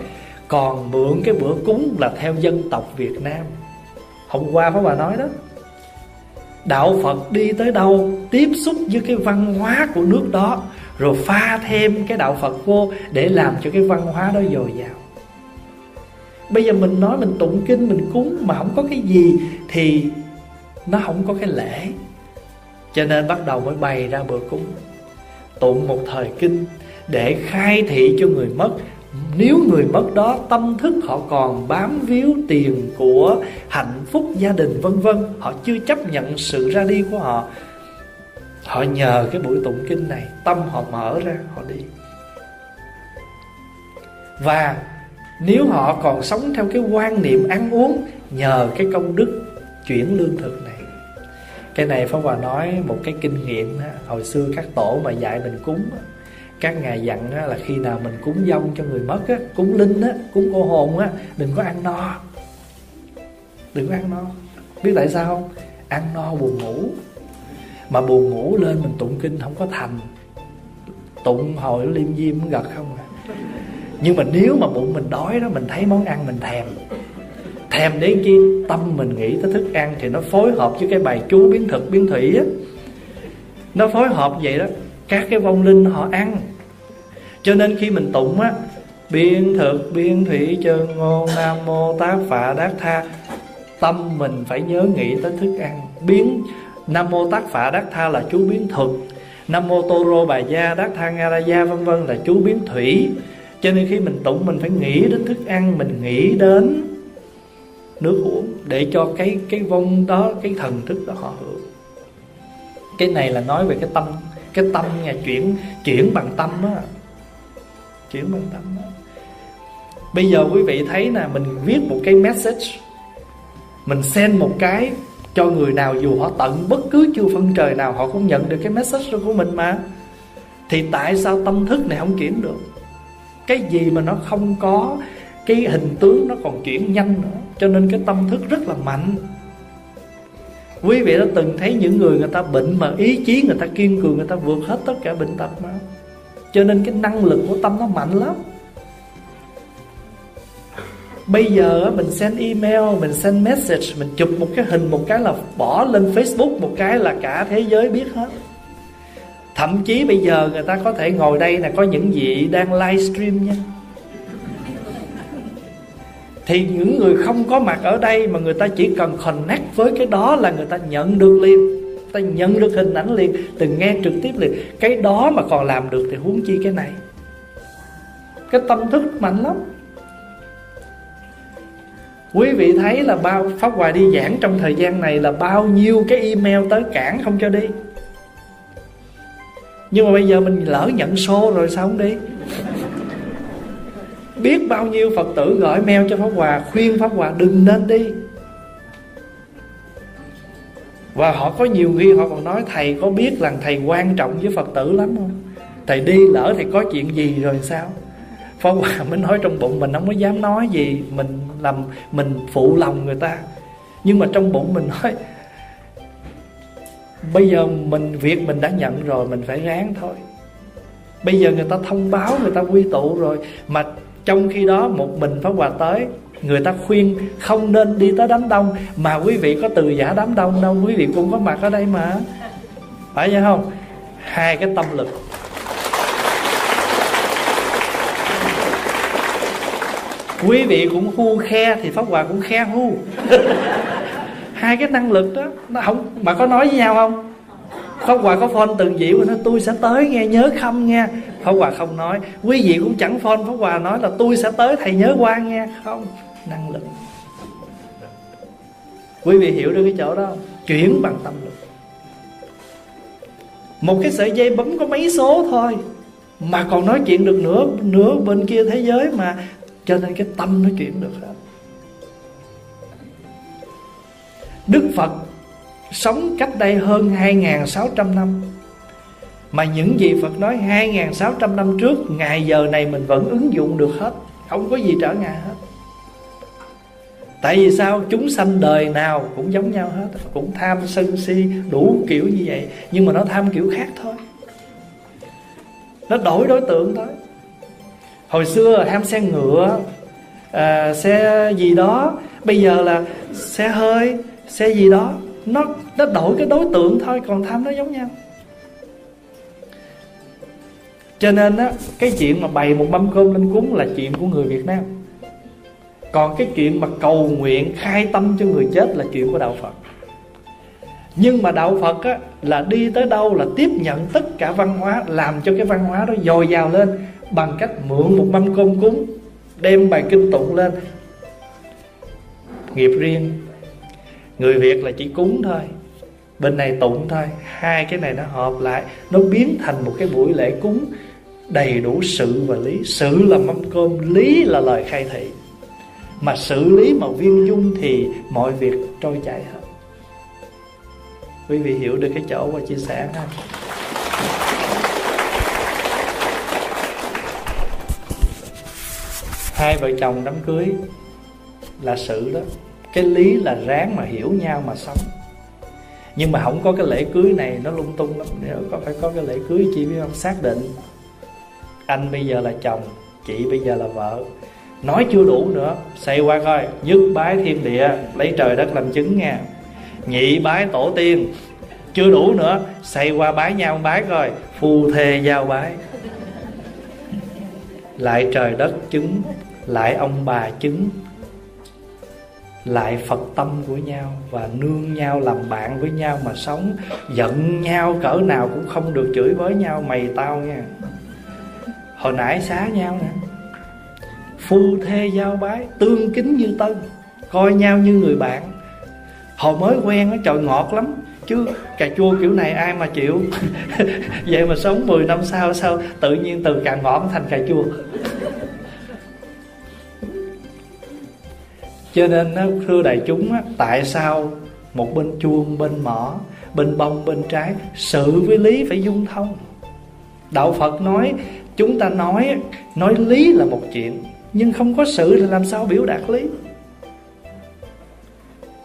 Còn mượn cái bữa cúng là theo dân tộc Việt Nam. Hôm qua Pháp Bà nói đó Đạo Phật đi tới đâu Tiếp xúc với cái văn hóa của nước đó rồi pha thêm cái đạo Phật vô để làm cho cái văn hóa đó dồi dào. Bây giờ mình nói mình tụng kinh, mình cúng mà không có cái gì thì nó không có cái lễ. Cho nên bắt đầu mới bày ra bữa cúng. Tụng một thời kinh để khai thị cho người mất. Nếu người mất đó, tâm thức họ còn bám víu tiền của hạnh phúc gia đình, vân vân. Họ chưa chấp nhận sự ra đi của họ. Họ nhờ cái buổi tụng kinh này Tâm họ mở ra họ đi. Và nếu họ còn sống theo cái quan niệm ăn uống Nhờ cái công đức chuyển lương thực này. Cái này Pháp Hòa nói một cái kinh nghiệm Hồi xưa các tổ mà dạy mình cúng Các ngài dặn là khi nào mình cúng dông cho người mất Cúng linh, cúng cô hồn Đừng có ăn no. Đừng có ăn no. Biết tại sao không? Ăn no buồn ngủ mà buồn ngủ lên mình tụng kinh không có thành. Tụng hồi liêm diêm gật không à. Nhưng mà nếu mà bụng mình đói đó, mình thấy món ăn mình thèm. Thèm đến chi? Tâm mình nghĩ tới thức ăn thì nó phối hợp với cái bài chú biến thực, biến thủy á. Nó phối hợp vậy đó. Các cái vong linh họ ăn. Cho nên khi mình tụng á biên thực biên thủy chân ngôn nam mô, tác phạ, đát tha, tâm mình phải nhớ nghĩ tới thức ăn. Biến nam mô tác phạ đát tha là chú biến thực nam mô tô rô bà gia đát tha nga ra gia, vân vân là chú biến thủy. Cho nên khi mình tụng, mình phải nghĩ đến thức ăn, mình nghĩ đến nước uống để cho cái cái vong đó, cái thần thức đó họ hưởng. Cái này là nói về cái tâm cái tâm nhà chuyển chuyển bằng tâm á. Chuyển bằng tâm á. Bây giờ quý vị thấy nè, mình viết một cái message, mình send một cái cho người nào dù họ tận bất cứ chưa phân trời nào, họ cũng nhận được cái message của mình mà. Thì tại sao tâm thức này không chuyển được? Cái gì mà nó không có, cái hình tướng nó còn chuyển nhanh nữa. Cho nên cái tâm thức rất là mạnh. Quý vị đã từng thấy những người người ta bệnh mà ý chí người ta kiên cường, người ta vượt hết tất cả bệnh tật mà. Cho nên cái năng lực của tâm nó mạnh lắm. Bây giờ mình send email, Mình send message, Mình chụp một cái hình, Một cái là bỏ lên Facebook, Một cái là cả thế giới biết hết. Thậm chí bây giờ người ta có thể ngồi đây là Có những vị đang livestream nha. Thì những người không có mặt ở đây Mà người ta chỉ cần connect với cái đó Là người ta nhận được liền. Ta nhận được hình ảnh liền, Từng nghe trực tiếp liền. Cái đó mà còn làm được thì huống chi cái này. Cái tâm thức mạnh lắm. Quý vị thấy là bao, Pháp Hòa đi giảng trong thời gian này là bao nhiêu cái email tới cản không cho đi? Nhưng mà bây giờ mình lỡ nhận xô rồi sao không đi? Biết bao nhiêu Phật tử gửi mail cho Pháp Hòa, Khuyên Pháp Hòa đừng nên đi. Và họ có nhiều khi họ còn nói, Thầy có biết là thầy quan trọng với Phật tử lắm không? Thầy đi lỡ thầy có chuyện gì rồi sao? Pháp Hòa mới nói trong bụng mình, không có dám nói gì, Mình làm mình phụ lòng người ta. Nhưng mà trong bụng mình nói, Bây giờ mình, việc mình đã nhận rồi, Mình phải ráng thôi. Bây giờ người ta thông báo, Người ta quy tụ rồi, Mà trong khi đó một mình Pháp Hòa tới, Người ta khuyên không nên đi tới đám đông. Mà quý vị có từ giả đám đông đâu, Quý vị cũng có mặt ở đây mà. Phải vậy không? Hai cái tâm lực. Quý vị cũng hu khe thì pháp hòa cũng khe hu hai cái năng lực đó, nó không, mà có nói với nhau không? Pháp hòa có phone từng vị mà nói, tôi sẽ tới nghe, nhớ không nghe. Pháp hòa không nói. Quý vị cũng chẳng phone, pháp hòa nói là, tôi sẽ tới, thầy nhớ qua nghe. Không, năng lực. Quý vị hiểu được cái chỗ đó chuyển bằng tâm lực. Một cái sợi dây bấm có mấy số thôi, mà còn nói chuyện được nữa nữa bên kia thế giới mà cho nên cái tâm nó chuyển được hết. Đức Phật sống cách đây hơn 2.600 năm. Mà những gì Phật nói 2.600 năm trước, Ngày giờ này mình vẫn ứng dụng được hết. Không có gì trở ngại hết. Tại vì sao? Chúng sanh đời nào cũng giống nhau hết. Cũng tham sân si, đủ kiểu như vậy. Nhưng mà nó tham kiểu khác thôi. Nó đổi đối tượng thôi hồi xưa ham xe ngựa à, xe gì đó. Bây giờ là xe hơi xe gì đó. Nó nó đổi cái đối tượng thôi còn tham nó giống nhau. Cho nên á cái chuyện mà bày một mâm cơm lên cúng là chuyện của người Việt Nam. Còn cái chuyện mà cầu nguyện khai tâm cho người chết là chuyện của đạo Phật. Nhưng mà đạo Phật á, là đi tới đâu là tiếp nhận tất cả văn hóa làm cho cái văn hóa đó dồi dào lên bằng cách mượn một mâm cơm cúng, đem bài kinh tụng lên. Nghiệp riêng. Người việt là chỉ cúng thôi. Bên này tụng thôi. Hai cái này nó hợp lại. Nó biến thành một cái buổi lễ cúng đầy đủ sự và lý. Sự là mâm cơm, lý là lời khai thị. Mà xử lý mà viên dung thì mọi việc trôi chảy hết. Quý vị hiểu được cái chỗ và chia sẻ ha. Hai vợ chồng đám cưới là sự đó. Cái lý là ráng mà hiểu nhau mà sống. Nhưng mà không có cái lễ cưới này, nó lung tung lắm. Nếu có phải có cái lễ cưới, chị biết không? Xác định anh bây giờ là chồng, chị bây giờ là vợ. Nói chưa đủ nữa, xây qua coi. Nhất bái thiên địa, lấy trời đất làm chứng nha. Nhị bái tổ tiên, chưa đủ nữa, xây qua bái nhau bái coi. Phu thê giao bái. Lại trời đất chứng lại ông bà chứng. Lại phật tâm của nhau và nương nhau làm bạn với nhau mà sống. Giận nhau, cỡ nào cũng không được chửi với nhau, mày tao nha. Hồi nãy xá nhau nè. Phu thê giao bái, tương kính như tân, coi nhau như người bạn. Hồi mới quen á, trời ngọt lắm. Chứ cà chua kiểu này ai mà chịu? Vậy mà sống 10 năm sau, sao tự nhiên từ cà ngọt thành cà chua? Cho nên thưa đại chúng tại sao một bên chuông bên mỏ bên bông bên trái sự với lý phải dung thông? Đạo phật nói chúng ta nói nói lý là một chuyện nhưng không có sự thì làm sao biểu đạt lý?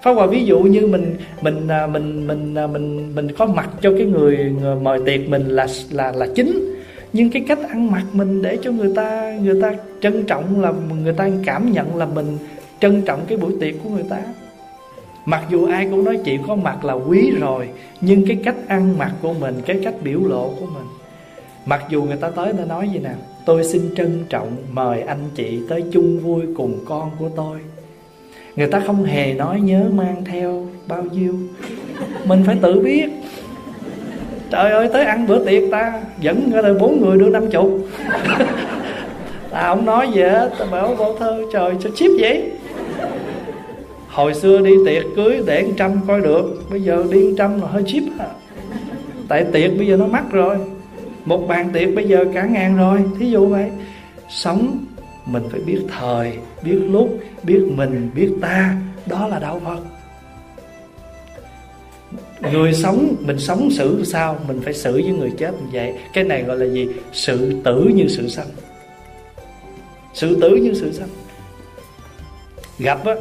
Pháp Hòa ví dụ như mình mình à, mình mình mình mình mình có mặt cho cái người, người mời tiệc mình là là là chính. Nhưng cái cách ăn mặc mình để cho người ta người ta trân trọng là người ta cảm nhận là mình trân trọng cái buổi tiệc của người ta. Mặc dù ai cũng nói chị có mặt là quý rồi, nhưng cái cách ăn mặc của mình, cái cách biểu lộ của mình. Mặc dù người ta tới ta nói gì nào tôi xin trân trọng mời anh chị tới chung vui cùng con của tôi. Người ta không hề nói nhớ mang theo bao nhiêu. Mình phải tự biết. Trời ơi, tới ăn bữa tiệc ta, dẫn ra là bốn người đưa năm chục. Ta không nói gì hết, ta bảo bảo thơ trời cho chip vậy? Hồi xưa đi tiệc cưới để trăm coi được, bây giờ đi trăm là hơi chip à. tại tiệc bây giờ nó mắc rồi. Một bàn tiệc bây giờ cả ngàn rồi. Thí dụ vậy. Sống, mình phải biết thời, biết lúc, biết mình, biết ta. Đó là đạo phật. Người sống, mình sống xử sao? Mình phải xử với người chết như vậy. Cái này gọi là gì? Sự tử như sự sanh. Sự tử như sự sanh. Gặp á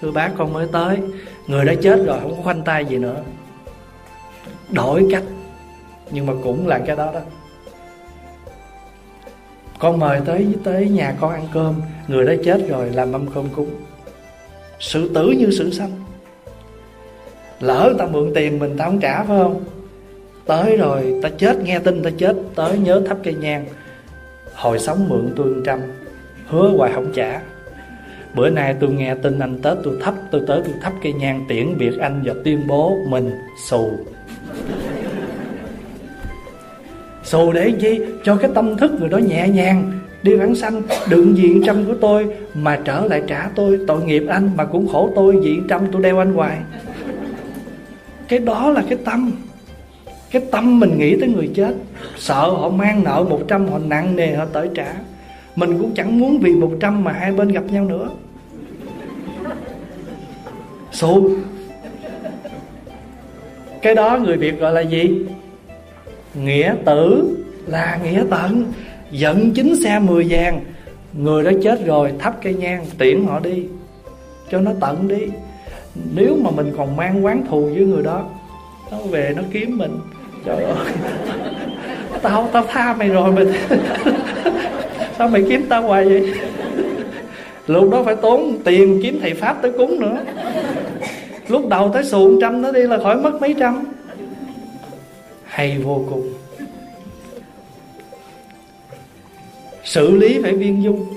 thưa bác con mới tới. Người đã chết rồi, không có khoanh tay gì nữa. Đổi cách. Nhưng mà cũng là cái đó đó. Con mời tới tới nhà con ăn cơm. Người đã chết rồi, làm mâm cơm cúng. Sự tử như sự sanh. Lỡ ta mượn tiền mình, ta không trả, phải không? Tới rồi, ta chết, nghe tin ta chết. Tới nhớ thắp cây nhang. Hồi sống mượn tôi trăm, hứa hoài không trả bữa nay tôi nghe tin anh tết tôi thắp, tôi tới tôi thắp cây nhang tiễn biệt anh và tuyên bố mình xù. Xù để chi cho cái tâm thức người đó nhẹ nhàng, đi vãng sanh. Đựng diện trăm của tôi mà trở lại trả tôi. Tội nghiệp anh mà cũng khổ tôi, diện trăm tôi đeo anh hoài. Cái đó là cái tâm. Cái tâm mình nghĩ tới người chết. Sợ họ mang nợ một trăm, họ nặng nề, họ tới trả. Mình cũng chẳng muốn vì một trăm mà hai bên gặp nhau nữa xù cái đó người việt gọi là gì? Nghĩa tử. Là nghĩa tận. Giận chính xe mười vàng. Người đó chết rồi, thắp cây nhang, tiễn họ đi. Cho nó tận đi. Nếu mà mình còn mang quán thù với người đó, nó về nó kiếm mình. Trời ơi. Tao tao tha mày rồi mày sao mày kiếm tao hoài vậy? Lúc đó phải tốn tiền kiếm thầy pháp tới cúng nữa lúc đầu tới xuồng trăm nó đi là khỏi mất mấy trăm. Hay vô cùng. Xử lý phải viên dung.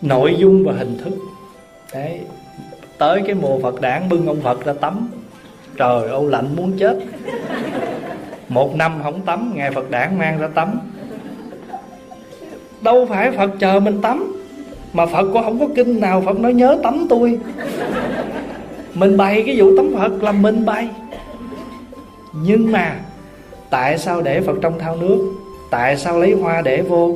Nội dung và hình thức. Đấy. Tới cái mùa phật đản bưng ông phật ra tắm. Trời ơi lạnh muốn chết. Một năm không tắm, ngày phật đản mang ra tắm. Đâu phải phật chờ mình tắm mà phật cũng không có kinh nào, phật nói nhớ tắm tôi. Mình bày cái vụ tắm phật là mình bày. Nhưng mà tại sao để phật trong thao nước? Tại sao lấy hoa để vô?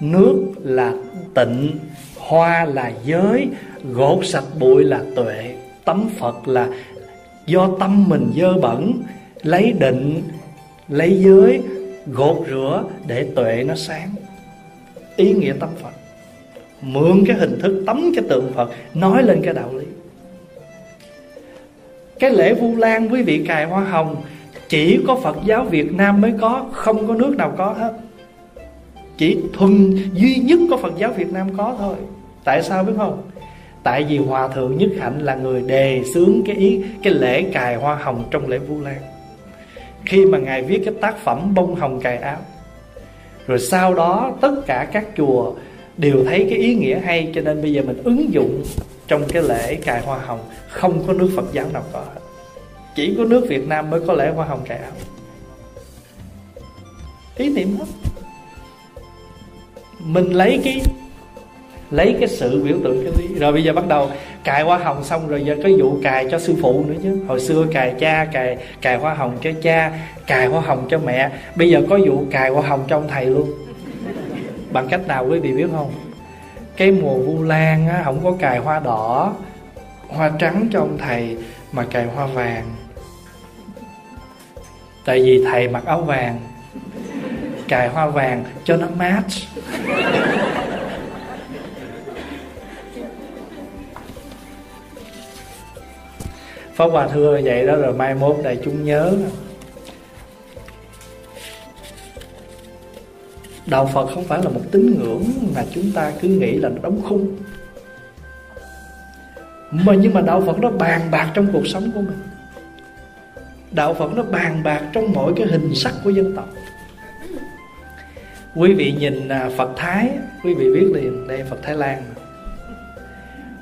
Nước là tịnh, hoa là giới, gột sạch bụi là tuệ. Tắm phật là do tâm mình dơ bẩn, lấy định, lấy giới, gột rửa để tuệ nó sáng. Ý nghĩa tắm phật mượn cái hình thức tắm cái tượng phật, nói lên cái đạo lý. Cái lễ vu lan, quý vị cài hoa hồng, chỉ có phật giáo việt nam mới có, không có nước nào có hết. Chỉ thuần duy nhất có phật giáo việt nam có thôi. Tại sao biết không? Tại vì hòa thượng nhất hạnh là người đề xướng cái ý, cái lễ cài hoa hồng trong lễ vu lan. Khi mà ngài viết cái tác phẩm bông hồng cài áo, rồi sau đó tất cả các chùa đều thấy cái ý nghĩa hay, cho nên bây giờ mình ứng dụng trong cái lễ cài hoa hồng, không có nước phật giáo nào có hết. Chỉ có nước việt nam mới có lễ hoa hồng cài áo ý niệm hết. Mình lấy cái lấy cái sự biểu tượng cái lý. Rồi bây giờ bắt đầu, cài hoa hồng xong rồi giờ có vụ cài cho sư phụ nữa chứ. Hồi xưa cài cha, cài cài hoa hồng cho cha, cài hoa hồng cho mẹ. Bây giờ có vụ cài hoa hồng cho ông thầy luôn bằng cách nào quý vị biết không? Cái mùa vu lan á, không có cài hoa đỏ, hoa trắng cho ông thầy mà cài hoa vàng. Tại vì thầy mặc áo vàng, cài hoa vàng cho nó mát Pháp Hòa thưa vậy đó, rồi mai mốt đại chúng nhớ. Đạo Phật không phải là một tín ngưỡng mà chúng ta cứ nghĩ là nó đóng khung. Mà Nhưng mà Đạo Phật nó bàn bạc trong cuộc sống của mình. Đạo Phật nó bàn bạc trong mỗi cái hình sắc của dân tộc. Quý vị nhìn à, Phật Thái, Quý vị biết liền Đây Phật Thái Lan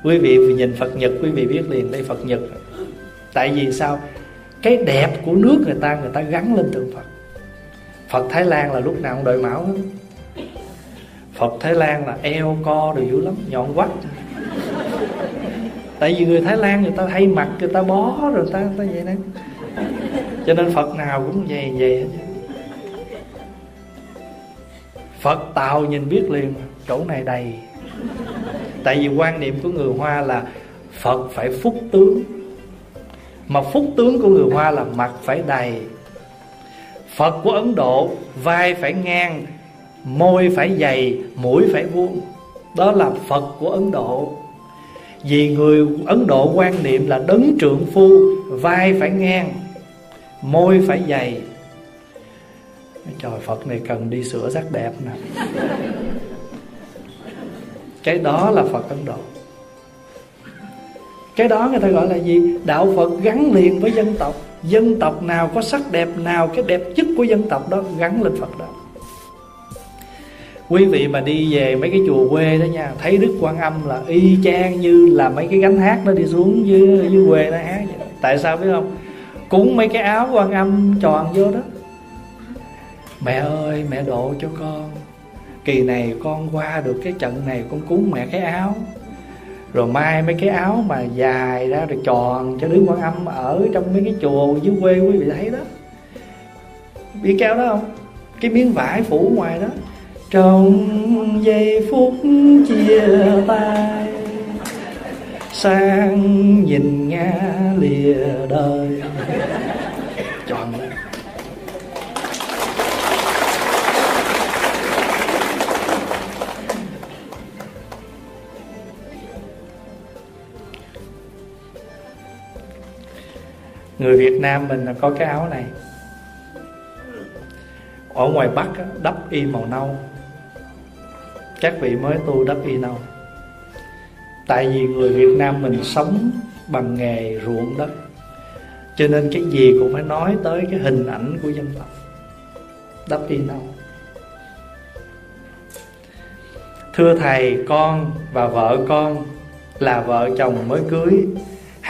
Quý vị nhìn Phật Nhật, Quý vị biết liền Đây Phật Nhật. Tại vì sao? Cái đẹp của nước người ta người ta gắn lên tượng phật phật thái lan là lúc nào cũng đội mão hết. Phật thái lan là eo, co đều dữ lắm, nhọn quắt tại vì người thái lan người ta hay mặc, người ta bó rồi ta ta vậy đó. Cho nên phật nào cũng vậy vậy hết phật tàu nhìn biết liền, chỗ này đầy. Tại vì quan niệm của người hoa là phật phải phúc tướng. Mà phúc tướng của người hoa là mặt phải đầy phật của ấn độ, vai phải ngang, môi phải dày, mũi phải vuông. Đó là phật của ấn độ. Vì người ấn độ quan niệm là đấng trượng phu, vai phải ngang, môi phải dày. Trời, phật này cần đi sửa sắc đẹp nè. Cái đó là phật ấn độ. Cái đó người ta gọi là gì? Đạo phật gắn liền với dân tộc dân tộc nào có sắc đẹp nào, cái đẹp nhất của dân tộc đó gắn lên phật đó. Quý vị mà đi về mấy cái chùa quê đó nha, thấy đức quan âm là y chang như là mấy cái gánh hát nó đi xuống dưới dưới quê nó hát vậy. tại sao biết không? Cúng mấy cái áo quan âm tròn vô đó. Mẹ ơi, mẹ độ cho con. Kỳ này con qua được cái trận này, con cúng mẹ cái áo rồi mai mấy cái áo mà dài ra rồi tròn cho đứa quan âm ở trong mấy cái chùa dưới quê quý vị thấy đó. Biết kéo đó không? Cái miếng vải phủ ngoài đó. Trong giây phút chia tay, sang nhìn ngã lìa đời. Người Việt Nam mình là có cái áo này. Ở ngoài Bắc đắp y màu nâu. Các vị mới tu đắp y nâu. Tại vì người Việt Nam mình sống bằng nghề ruộng đất. Cho nên cái gì cũng phải nói tới cái hình ảnh của dân tộc. Đắp y nâu. Thưa thầy con và vợ con là vợ chồng mới cưới.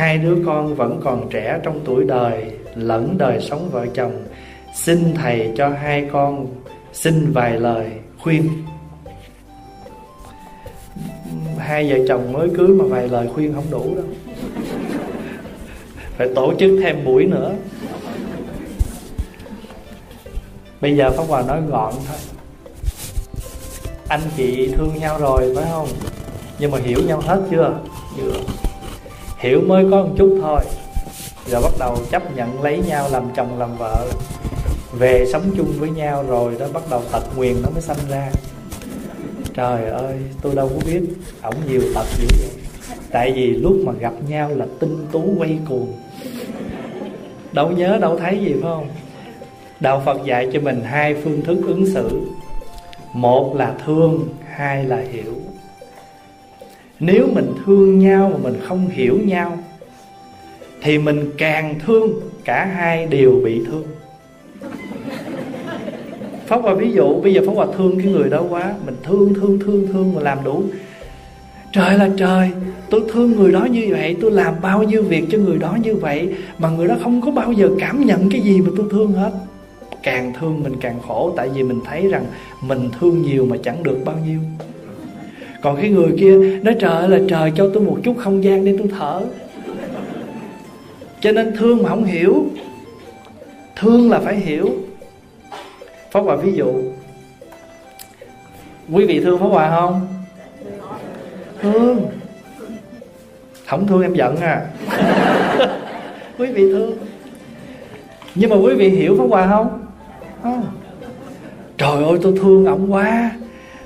Hai đứa con vẫn còn trẻ trong tuổi đời, Lẫn đời sống vợ chồng. Xin thầy cho hai con Xin vài lời khuyên. Hai vợ chồng mới cưới mà vài lời khuyên không đủ đâu. Phải tổ chức thêm buổi nữa. Bây giờ Pháp Hòa nói gọn thôi. Anh chị thương nhau rồi phải không? Nhưng mà hiểu nhau hết chưa? Chưa hiểu mới có một chút thôi. Rồi bắt đầu chấp nhận lấy nhau làm chồng, làm vợ. Về sống chung với nhau rồi đó, bắt đầu tật nguyền nó mới sanh ra. Trời ơi, tôi đâu có biết ổng nhiều tật dữ vậy. Tại vì lúc mà gặp nhau là tinh tú quay cuồng. Đâu nhớ, đâu thấy gì, phải không? Đạo phật dạy cho mình hai phương thức ứng xử. Một là thương, hai là hiểu nếu mình thương nhau mà mình không hiểu nhau, thì mình càng thương, cả hai đều bị thương. Pháp Hòa ví dụ, Bây giờ Pháp Hòa thương cái người đó quá, Mình thương thương thương thương mà làm đủ. Trời là trời, Tôi thương người đó như vậy, Tôi làm bao nhiêu việc cho người đó như vậy, Mà người đó không có bao giờ cảm nhận cái gì mà tôi thương hết. Càng thương mình càng khổ, Tại vì mình thấy rằng Mình thương nhiều mà chẳng được bao nhiêu. Còn cái người kia Nói, trời là trời, cho tôi một chút không gian để tôi thở. Cho nên thương mà không hiểu. Thương là phải hiểu. Pháp Hòa ví dụ. Quý vị thương Pháp Hòa không? Thương. Không thương em giận à. Quý vị thương. Nhưng mà quý vị hiểu Pháp Hòa không? Không. Trời ơi, tôi thương ổng quá.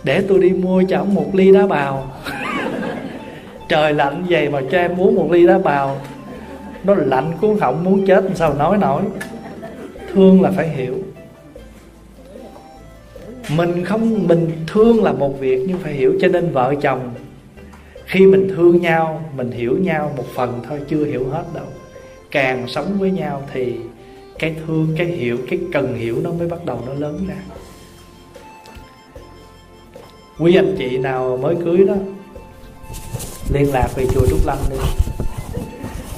Để tôi đi mua cho ông một ly đá bào. Trời lạnh vậy mà cho em uống một ly đá bào. Nó lạnh cuốn họng, muốn chết sao nói nổi. Thương là phải hiểu. Mình không, mình thương là một việc nhưng phải hiểu, cho nên vợ chồng, khi mình thương nhau, mình hiểu nhau một phần thôi, chưa hiểu hết đâu. Càng sống với nhau thì cái thương, cái hiểu, cái cần hiểu nó mới bắt đầu nó lớn ra quý anh chị nào mới cưới đó, liên lạc về chùa trúc lâm đi.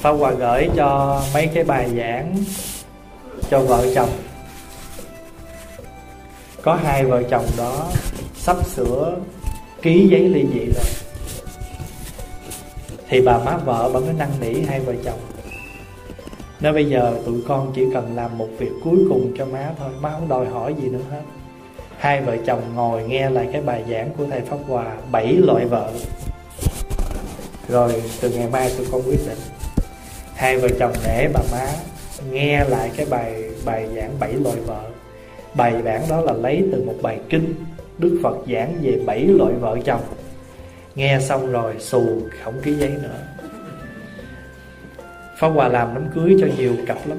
Pháp Hòa gửi cho mấy cái bài giảng cho vợ chồng. Có hai vợ chồng đó sắp sửa ký giấy ly dị rồi. Thì bà má vợ bà mới năn nỉ hai vợ chồng. Nói bây giờ tụi con chỉ cần làm một việc cuối cùng cho má thôi, Má không đòi hỏi gì nữa hết. Hai vợ chồng ngồi nghe lại cái bài giảng của Thầy Pháp Hòa, Bảy loại vợ. Rồi từ ngày mai tôi con quyết định. Hai vợ chồng để bà má nghe lại cái bài bài giảng bảy loại vợ. Bài bản đó là lấy từ một bài kinh Đức Phật giảng về bảy loại vợ chồng. Nghe xong rồi xù không ký giấy nữa. Pháp Hòa làm đám cưới cho nhiều cặp lắm.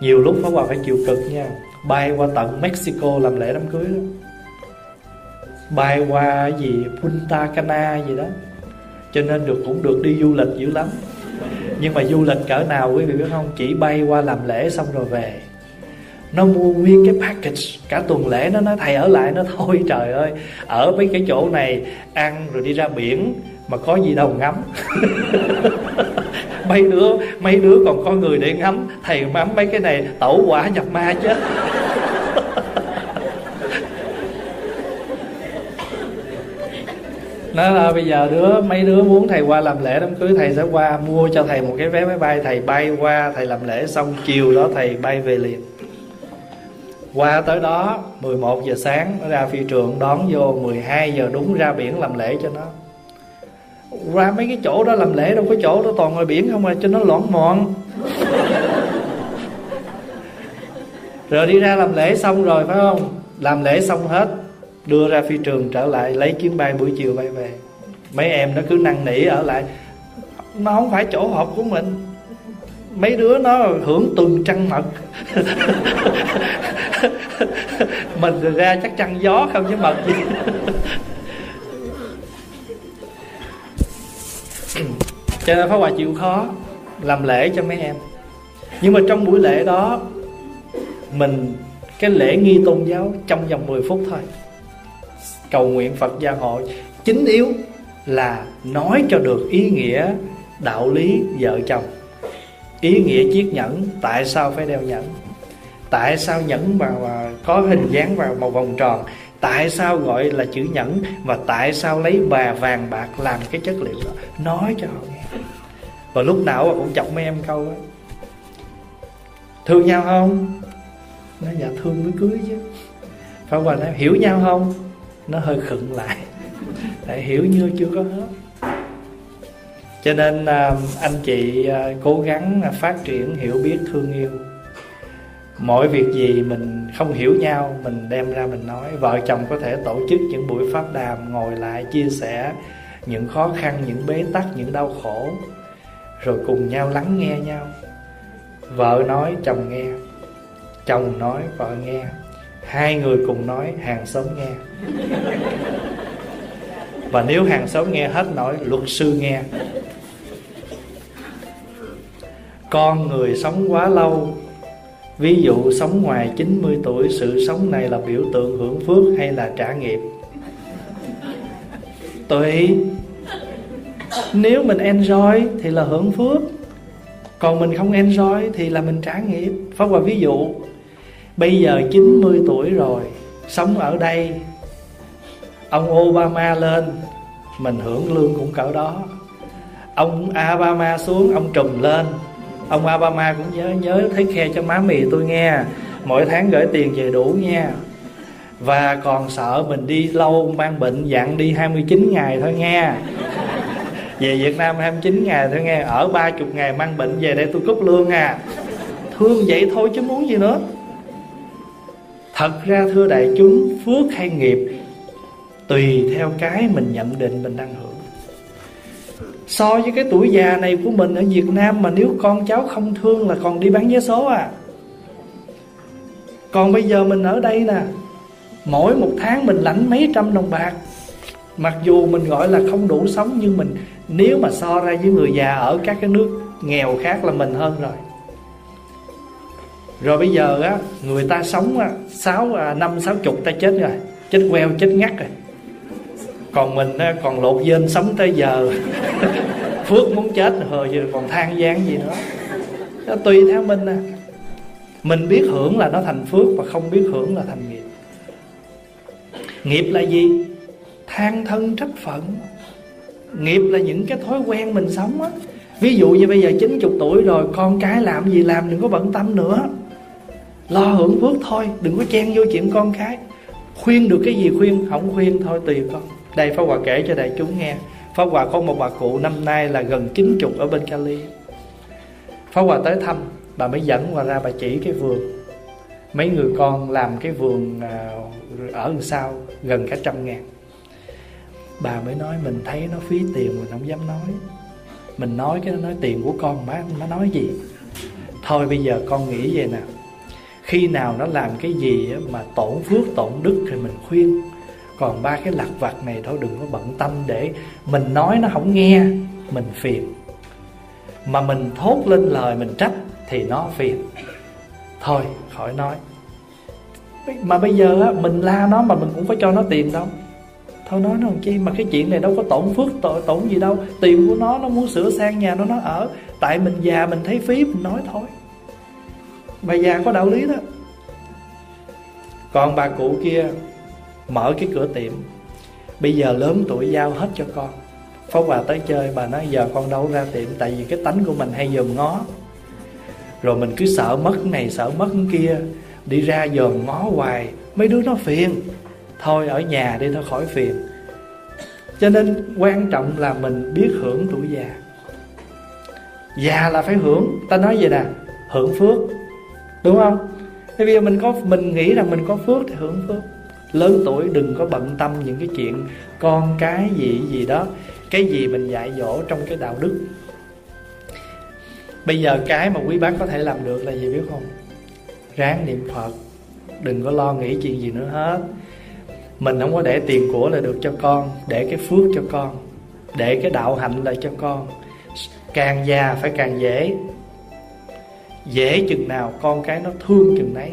Nhiều lúc Pháp Hòa phải chịu cực nha. Bay qua tận Mexico làm lễ đám cưới. Đó Bay qua gì, Punta Cana gì đó. Cho nên được, cũng được đi du lịch dữ lắm. Nhưng mà du lịch cỡ nào quý vị biết không? Chỉ bay qua làm lễ xong rồi về. Nó mua nguyên cái package. Cả tuần lễ nó nói, thầy ở lại nó thôi, trời ơi. Ở mấy cái chỗ này ăn rồi đi ra biển, mà có gì đâu ngắm. Mấy đứa mấy đứa còn có người để ngắm. Thầy ngắm mấy cái này, tẩu quả nhập ma chứ. Nó là bây giờ đứa, mấy đứa muốn thầy qua làm lễ đám cưới, thầy sẽ qua mua cho thầy một cái vé máy bay. Thầy bay qua, thầy làm lễ xong chiều đó thầy bay về liền. Qua tới đó 11 giờ sáng, nó ra phi trường, đón vô 12 giờ đúng ra biển làm lễ cho nó. Ra mấy cái chỗ đó làm lễ, đâu có chỗ đó toàn ngoài biển không à cho nó loãng mọn. Rồi đi ra làm lễ xong rồi, phải không? Làm lễ xong hết. Đưa ra phi trường trở lại, lấy chuyến bay buổi chiều bay về. Mấy em nó cứ năn nỉ ở lại, Nó không phải chỗ họp của mình. Mấy đứa nó hưởng tuần trăng mật. Mình rồi ra chắc trăng gió không chứ mật. Gì cho nên phá hoài chịu khó làm lễ cho mấy em. Nhưng mà trong buổi lễ đó, mình, cái lễ nghi tôn giáo trong vòng 10 phút thôi cầu nguyện Phật gia hội, chính yếu là nói cho được ý nghĩa đạo lý vợ chồng. Ý nghĩa chiếc nhẫn, tại sao phải đeo nhẫn? Tại sao nhẫn vào à, có hình dáng vào màu vòng tròn? Tại sao gọi là chữ nhẫn và tại sao lấy bà vàng bạc làm cái chất liệu đó? Nói cho họ nghe. Và lúc nào cũng chọc mấy em câu đó thương nhau không? Nó dạ thương mới cưới chứ. Phải qua em? Hiểu nhau không? Nó hơi khựng lại. Tại hiểu như chưa có hết. Cho nên à, anh chị à, cố gắng à, phát triển hiểu biết, thương yêu. Mọi việc gì mình không hiểu nhau, mình đem ra mình nói. Vợ chồng có thể tổ chức những buổi pháp đàm, ngồi lại, chia sẻ những khó khăn, những bế tắc, những đau khổ, rồi cùng nhau lắng nghe nhau. Vợ nói, chồng nghe. Chồng nói, vợ nghe hai người cùng nói, hàng xóm nghe. Và nếu hàng xóm nghe hết nổi, luật sư nghe. Con người sống quá lâu, Ví dụ sống ngoài 90 tuổi, Sự sống này là biểu tượng hưởng phước hay là trả nghiệp? Tùy. Nếu mình enjoy thì là hưởng phước, Còn mình không enjoy thì là mình trả nghiệp. Pháp Hòa ví dụ Bây giờ 90 tuổi rồi, Sống ở đây. Ông Obama lên, Mình hưởng lương cũng cỡ đó. Ông Obama xuống, Ông trùm lên. Ông Obama cũng nhớ nhớ, thấy khe cho má mì tôi nghe. Mỗi tháng gửi tiền về đủ nha. Và còn sợ mình đi lâu, mang bệnh dặn đi 29 ngày thôi nghe. Về Việt Nam 29 ngày thôi nghe. Ở 30 ngày mang bệnh về đây tôi cúp lương à. Thương vậy thôi chứ muốn gì nữa. Thật ra thưa đại chúng, Phước hay nghiệp Tùy theo cái mình nhận định mình đang hưởng. So với cái tuổi già này của mình ở Việt Nam Mà nếu con cháu không thương là còn đi bán vé số à. Còn bây giờ mình ở đây nè, Mỗi một tháng mình lãnh mấy trăm đồng bạc. Mặc dù mình gọi là không đủ sống, Nhưng mình, nếu mà so ra với người già ở các cái nước nghèo khác là mình hơn rồi. Rồi bây giờ á Người ta sống á, sáu à, năm sáu chục ta chết rồi Chết queo, chết ngắt rồi. Còn mình còn lột dên sống tới giờ. Phước muốn chết rồi giờ còn than gian gì nữa. Nó tùy theo mình à. Mình biết hưởng là nó thành phước và không biết hưởng là thành nghiệp. Nghiệp là gì? Than thân trách phận. Nghiệp là những cái thói quen mình sống á. Ví dụ như bây giờ 90 tuổi rồi con cái làm gì làm đừng có bận tâm nữa lo hưởng phước thôi, đừng có chen vô chuyện con cái. Khuyên được cái gì khuyên, không khuyên thôi, tùy con. Đây, Pháp Hòa kể cho đại chúng nghe. Pháp Hòa có một bà cụ năm nay là gần 90 ở bên Cali. Pháp Hòa tới thăm, Bà mới dẫn Hòa ra bà chỉ cái vườn. Mấy người con làm cái vườn à, ở đằng sau gần cả trăm ngàn. Bà mới nói, mình thấy nó phí tiền mình không dám nói. Mình nói cái nó nói, tiền của con má nó nói gì? Thôi bây giờ con nghĩ vậy nè. Khi nào nó làm cái gì mà tổn phước, tổn đức thì mình khuyên. Còn ba cái lặt vặt này thôi, đừng có bận tâm để mình nói nó không nghe, mình phiền. Mà mình thốt lên lời mình trách thì nó phiền. Thôi, khỏi nói. Mà bây giờ mình la nó mà mình cũng phải cho nó tiền đâu. Thôi nói nó làm chi? Mà cái chuyện này đâu có tổn phước tội tổn gì đâu. Tiền của nó nó muốn sửa sang nhà nó nó ở. Tại mình già, mình thấy phí, mình nói thôi bà già có đạo lý đó. Còn bà cụ kia mở cái cửa tiệm. Bây giờ lớn tuổi giao hết cho con. Pháp bà tới chơi, bà nói giờ con đâu ra tiệm, Tại vì cái tánh của mình hay dòm ngó. Rồi mình cứ sợ mất này, sợ mất kia. Đi ra dòm ngó hoài, Mấy đứa nó phiền. Thôi ở nhà đi thôi, khỏi phiền. Cho nên quan trọng là mình biết hưởng tuổi già. Già là phải hưởng. Ta nói vậy nè, Hưởng phước. Đúng không? Bây giờ mình có, mình nghĩ rằng mình có phước thì hưởng phước. Lớn tuổi đừng có bận tâm những cái chuyện con cái gì gì đó. Cái gì mình dạy dỗ trong cái đạo đức. Bây giờ cái mà quý bác có thể làm được là gì biết không? Ráng niệm phật. Đừng có lo nghĩ chuyện gì nữa hết. Mình không có để tiền của là được cho con, để cái phước cho con, để cái đạo hạnh lại cho con. Càng già phải càng dễ dễ chừng nào con cái nó thương chừng nấy.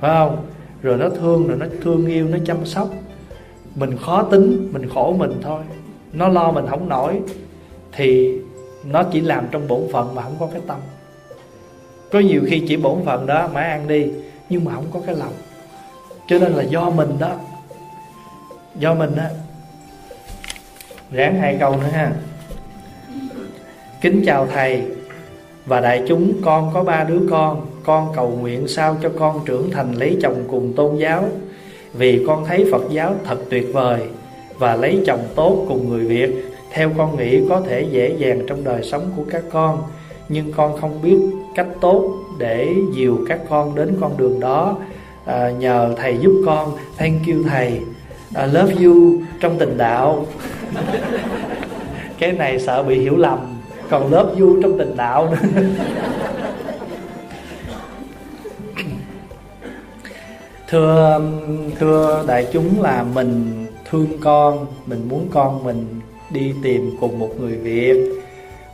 Phải không? Rồi nó thương rồi nó thương yêu, nó chăm sóc. Mình khó tính, mình khổ mình thôi. Nó lo mình không nổi thì nó chỉ làm trong bổn phận mà không có cái tâm. Có nhiều khi chỉ bổn phận đó mà ăn đi, nhưng mà không có cái lòng. Cho nên là do mình đó. Do mình đó. Ráng hai câu nữa ha. Kính chào thầy và đại chúng con có ba đứa con. Con cầu nguyện sao cho con trưởng thành lấy chồng cùng tôn giáo. Vì con thấy Phật giáo thật tuyệt vời Và lấy chồng tốt cùng người Việt. Theo con nghĩ có thể dễ dàng trong đời sống của các con. Nhưng con không biết cách tốt để dìu các con đến con đường đó. À, Nhờ thầy giúp con. Thank you thầy. I love you trong tình đạo. Cái này sợ bị hiểu lầm còn lớp du trong tình đạo nữa. Thưa thưa đại chúng là mình thương con, mình muốn con mình đi tìm cùng một người việt,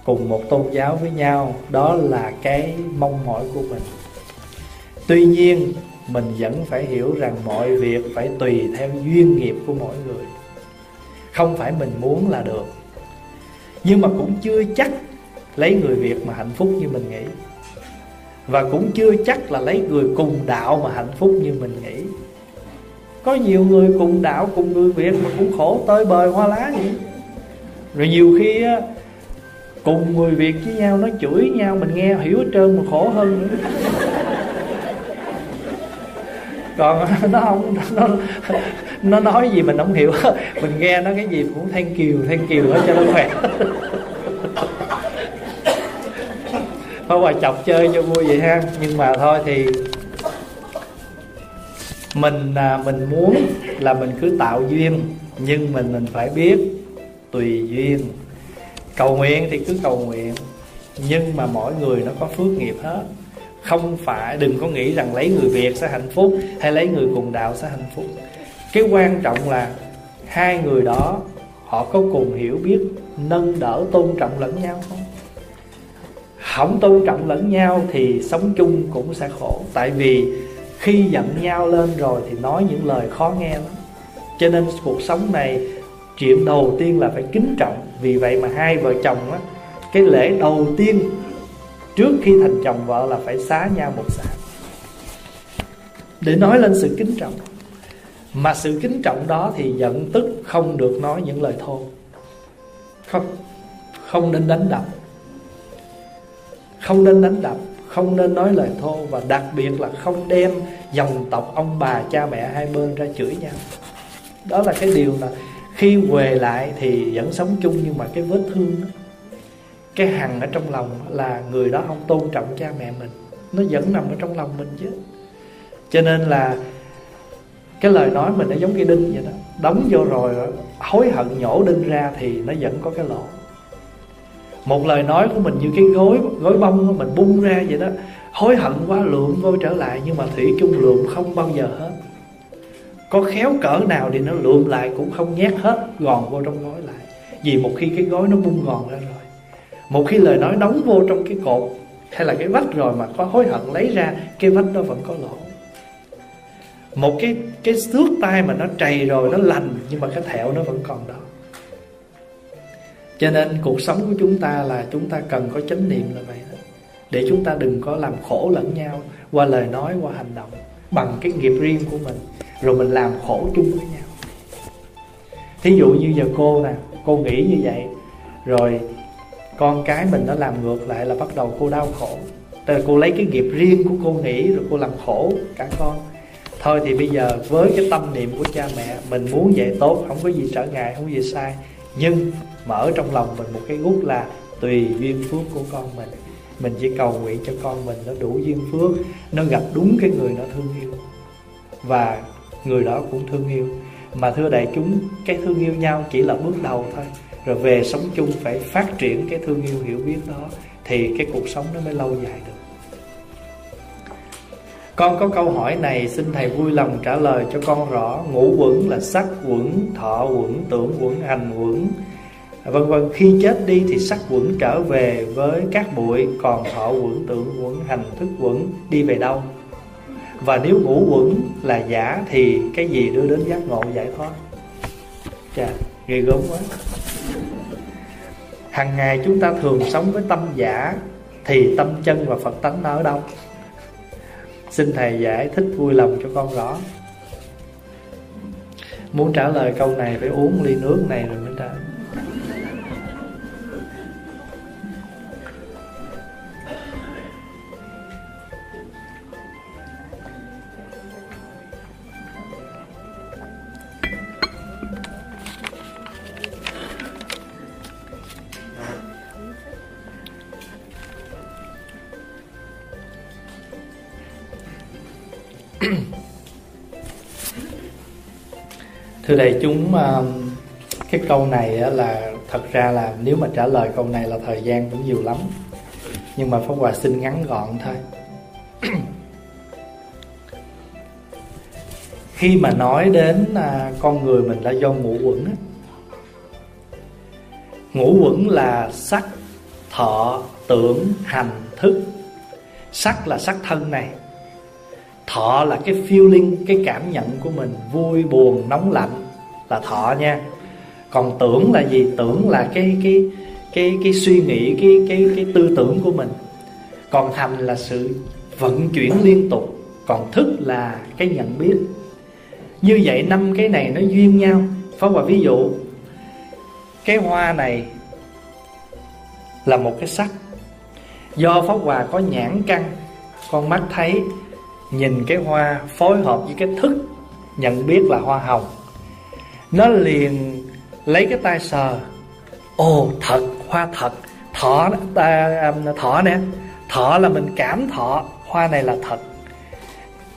cùng một tôn giáo với nhau. Đó là cái mong mỏi của mình. Tuy nhiên, mình vẫn phải hiểu rằng mọi việc phải tùy theo duyên nghiệp của mỗi người. Không phải mình muốn là được nhưng mà cũng chưa chắc lấy người việt mà hạnh phúc như mình nghĩ. Và cũng chưa chắc là lấy người cùng đạo mà hạnh phúc như mình nghĩ. Có nhiều người cùng đạo, cùng người việt mà cũng khổ tơi bời hoa lá vậy rồi nhiều khi á, cùng người việt với nhau nó chửi nhau, mình nghe hiểu hết trơn mà khổ hơn nữa. Còn nó không nó nó nói gì mình không hiểu. Mình nghe nó cái gì cũng thank kiều thank kiều hết cho nó khỏe. Thôi bà chọc chơi cho vui vậy ha. Nhưng mà thôi thì mình à, mình muốn là mình cứ tạo duyên. Nhưng mình mình phải biết tùy duyên. Cầu nguyện thì cứ cầu nguyện. Nhưng mà mỗi người nó có phước nghiệp hết. Không phải, đừng có nghĩ rằng lấy người việt sẽ hạnh phúc hay lấy người cùng đạo sẽ hạnh phúc cái quan trọng là hai người đó, họ có cùng hiểu biết nâng đỡ tôn trọng lẫn nhau không? Không tôn trọng lẫn nhau thì sống chung cũng sẽ khổ. Tại vì khi giận nhau lên rồi thì nói những lời khó nghe lắm. Cho nên cuộc sống này, chuyện đầu tiên là phải kính trọng. Vì vậy mà hai vợ chồng á, cái lễ đầu tiên trước khi thành chồng vợ là phải xá nhau một xã để nói lên sự kính trọng mà sự kính trọng đó thì giận tức không được nói những lời thô. Không không nên đánh đập. Không nên đánh đập không nên nói lời thô và đặc biệt là không đem dòng tộc ông bà cha mẹ hai bên ra chửi nhau. Đó là cái điều là khi về lại thì vẫn sống chung nhưng mà cái vết thương đó, cái hằn ở trong lòng là người đó không tôn trọng cha mẹ mình. Nó vẫn nằm ở trong lòng mình chứ. Cho nên là cái lời nói mình nó giống cái đinh vậy đó. Đóng vô rồi hối hận nhổ đinh ra thì nó vẫn có cái lỗ một lời nói của mình như cái gối gối bông mình bung ra vậy đó. Hối hận quá, lượm vô trở lại, nhưng mà thủy chung lượm không bao giờ hết. Có khéo cỡ nào thì nó lượm lại cũng không nhét hết, gòn vô trong gói lại. Vì một khi cái gói nó bung gòn ra rồi, một khi lời nói đóng vô trong cái cột, hay là cái vách rồi mà có hối hận lấy ra, cái vách đó vẫn có lỗ một cái cái xước tay mà nó trầy rồi, nó lành, nhưng mà cái thẹo nó vẫn còn đó. Cho nên cuộc sống của chúng ta là chúng ta cần có chánh niệm là vậy đó. Để chúng ta đừng có làm khổ lẫn nhau qua lời nói, qua hành động bằng cái nghiệp riêng của mình. Rồi mình làm khổ chung với nhau. Thí dụ như giờ cô nè, cô nghĩ như vậy, rồi con cái mình nó làm ngược lại là bắt đầu cô đau khổ. Tức là cô lấy cái nghiệp riêng của cô nghĩ, rồi cô làm khổ cả con. Thôi thì bây giờ với cái tâm niệm của cha mẹ Mình muốn dạy tốt, không có gì trở ngại, không có gì sai. Nhưng mở trong lòng mình một cái gút là Tùy duyên phước của con mình. Mình chỉ cầu nguyện cho con mình nó đủ duyên phước Nó gặp đúng cái người nó thương yêu. Và người đó cũng thương yêu. Mà thưa đại chúng, cái thương yêu nhau chỉ là bước đầu thôi. Rồi về sống chung phải phát triển cái thương yêu hiểu biết đó thì cái cuộc sống nó mới lâu dài được con có câu hỏi này, xin thầy vui lòng trả lời cho con rõ. Ngũ quẩn là sắc quẩn, thọ quẩn, tưởng quẩn, hành quẩn. Vân vân, khi chết đi thì sắc quẩn trở về với các bụi, còn thọ quẩn, tưởng quẩn, hành thức quẩn, đi về đâu? Và nếu ngũ quẩn là giả thì cái gì đưa đến giác ngộ giải thoát? Chà, ghê gớm quá. Hàng ngày chúng ta thường sống với tâm giả, thì tâm chân và phật tánh nó ở đâu? Xin thầy giải thích vui lòng cho con rõ. Muốn trả lời câu này phải uống ly nước này rồi mới trả. Thưa đại chúng um, cái câu này là thật ra là nếu mà trả lời câu này là thời gian cũng nhiều lắm. Nhưng mà pháp hòa xin ngắn gọn thôi. Khi mà nói đến à, con người mình là do ngũ quẩn á, ngũ quẩn là sắc, thọ, tưởng, hành, thức. Sắc là sắc thân này, thọ là cái feeling, cái cảm nhận của mình vui, buồn, nóng lạnh là thọ nha. Còn tưởng là gì? Tưởng là cái cái cái cái suy nghĩ, cái cái cái tư tưởng của mình. Còn hành là sự vận chuyển liên tục. Còn thức là cái nhận biết. Như vậy năm cái này nó duyên nhau. Phó Hòa ví dụ, Cái hoa này Là một cái sắc. Do Pháp Hòa có nhãn căn, Con mắt thấy, Nhìn cái hoa phối hợp với cái thức Nhận biết là hoa hồng. Nó liền Lấy cái tay sờ. Ồ thật hoa thật. Thọ ta, um, thọ nè. Thọ là mình cảm thọ Hoa này là thật.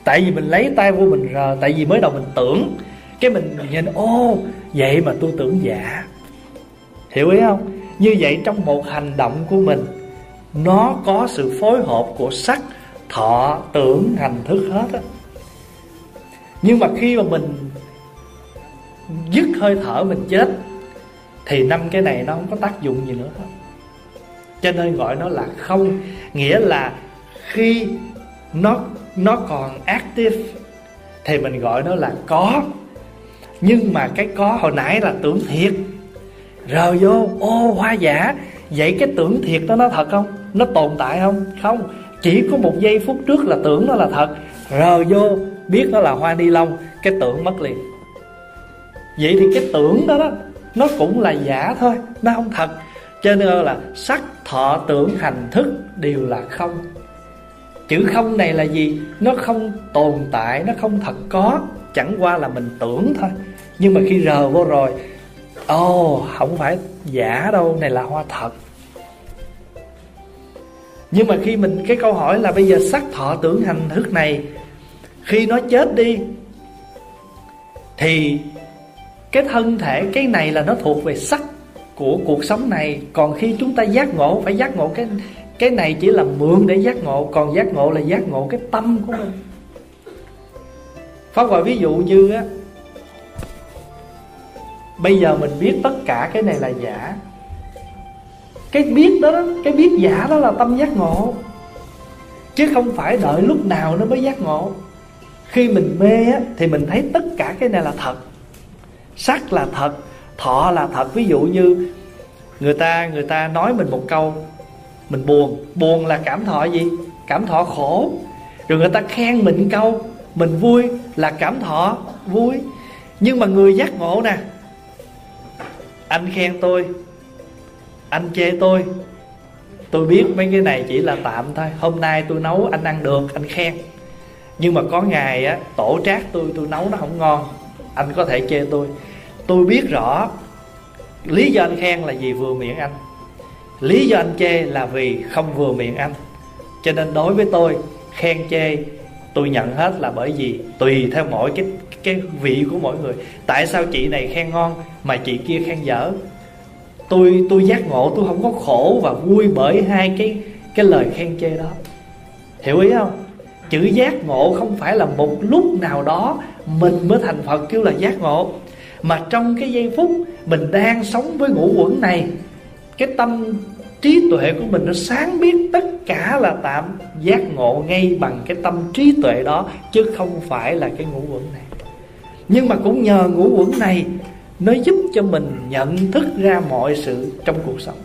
Tại vì mình lấy tay vô mình rờ tại vì mới đầu mình tưởng. Cái mình nhìn ô vậy mà tôi tưởng giả. Hiểu ý không? Như vậy trong một hành động của mình nó có sự phối hợp của sắc thọ tưởng hành thức hết á. Nhưng mà khi mà mình dứt hơi thở mình chết, thì năm cái này nó không có tác dụng gì nữa hết cho nên gọi nó là không, nghĩa là khi nó nó còn active, thì mình gọi nó là có. Nhưng mà cái có hồi nãy là tưởng thiệt. Rờ vô, ô, hoa giả, vậy cái tưởng thiệt đó nó thật không? Nó tồn tại không? Không. Chỉ có một giây phút trước là tưởng nó là thật. Rờ vô, biết nó là hoa ni lông, cái tưởng mất liền vậy thì cái tưởng đó đó nó cũng là giả thôi nó không thật. Cho nên là sắc thọ tưởng hành thức đều là không. Chữ không này là gì? Nó không tồn tại nó không thật có. Chẳng qua là mình tưởng thôi. Nhưng mà khi rờ vô rồi ồ oh, không phải giả đâu này là hoa thật. Nhưng mà khi mình cái câu hỏi là bây giờ sắc thọ tưởng hành thức này khi nó chết đi thì cái thân thể, cái này là nó thuộc về sắc của cuộc sống này. Còn khi chúng ta giác ngộ, phải giác ngộ cái cái này chỉ là mượn để giác ngộ, còn giác ngộ là giác ngộ cái tâm của mình. Pháp hòa ví dụ như á, bây giờ mình biết tất cả cái này là giả. Cái biết đó, cái biết giả đó là tâm giác ngộ. Chứ không phải đợi lúc nào nó mới giác ngộ. Khi mình mê á, thì mình thấy tất cả cái này là thật sắc là thật, thọ là thật. Ví dụ như người ta người ta nói mình một câu, mình buồn. Buồn là cảm thọ gì? Cảm thọ khổ. Rồi người ta khen mình câu, mình vui là cảm thọ vui. Nhưng mà người giác ngộ nè, anh khen tôi, anh chê tôi tôi biết mấy cái này chỉ là tạm thôi. Hôm nay tôi nấu, anh ăn được, anh khen. Nhưng mà có ngày á, tổ trác tôi tôi nấu nó không ngon, anh có thể chê tôi tôi biết rõ lý do anh khen là vì vừa miệng anh. Lý do anh chê là vì không vừa miệng anh. Cho nên đối với tôi, khen chê tôi nhận hết là bởi vì tùy theo mỗi cái cái vị của mỗi người. Tại sao chị này khen ngon mà chị kia khen dở? Tôi tôi giác ngộ, tôi không có khổ và vui bởi hai cái cái lời khen chê đó. Hiểu ý không? Chữ giác ngộ không phải là một lúc nào đó mình mới thành phật kêu là giác ngộ mà trong cái giây phút mình đang sống với ngũ quẩn này, cái tâm trí tuệ của mình nó sáng biết tất cả là tạm giác ngộ ngay bằng cái tâm trí tuệ đó, chứ không phải là cái ngũ quẩn này. Nhưng mà cũng nhờ ngũ quẩn này, nó giúp cho mình nhận thức ra mọi sự trong cuộc sống.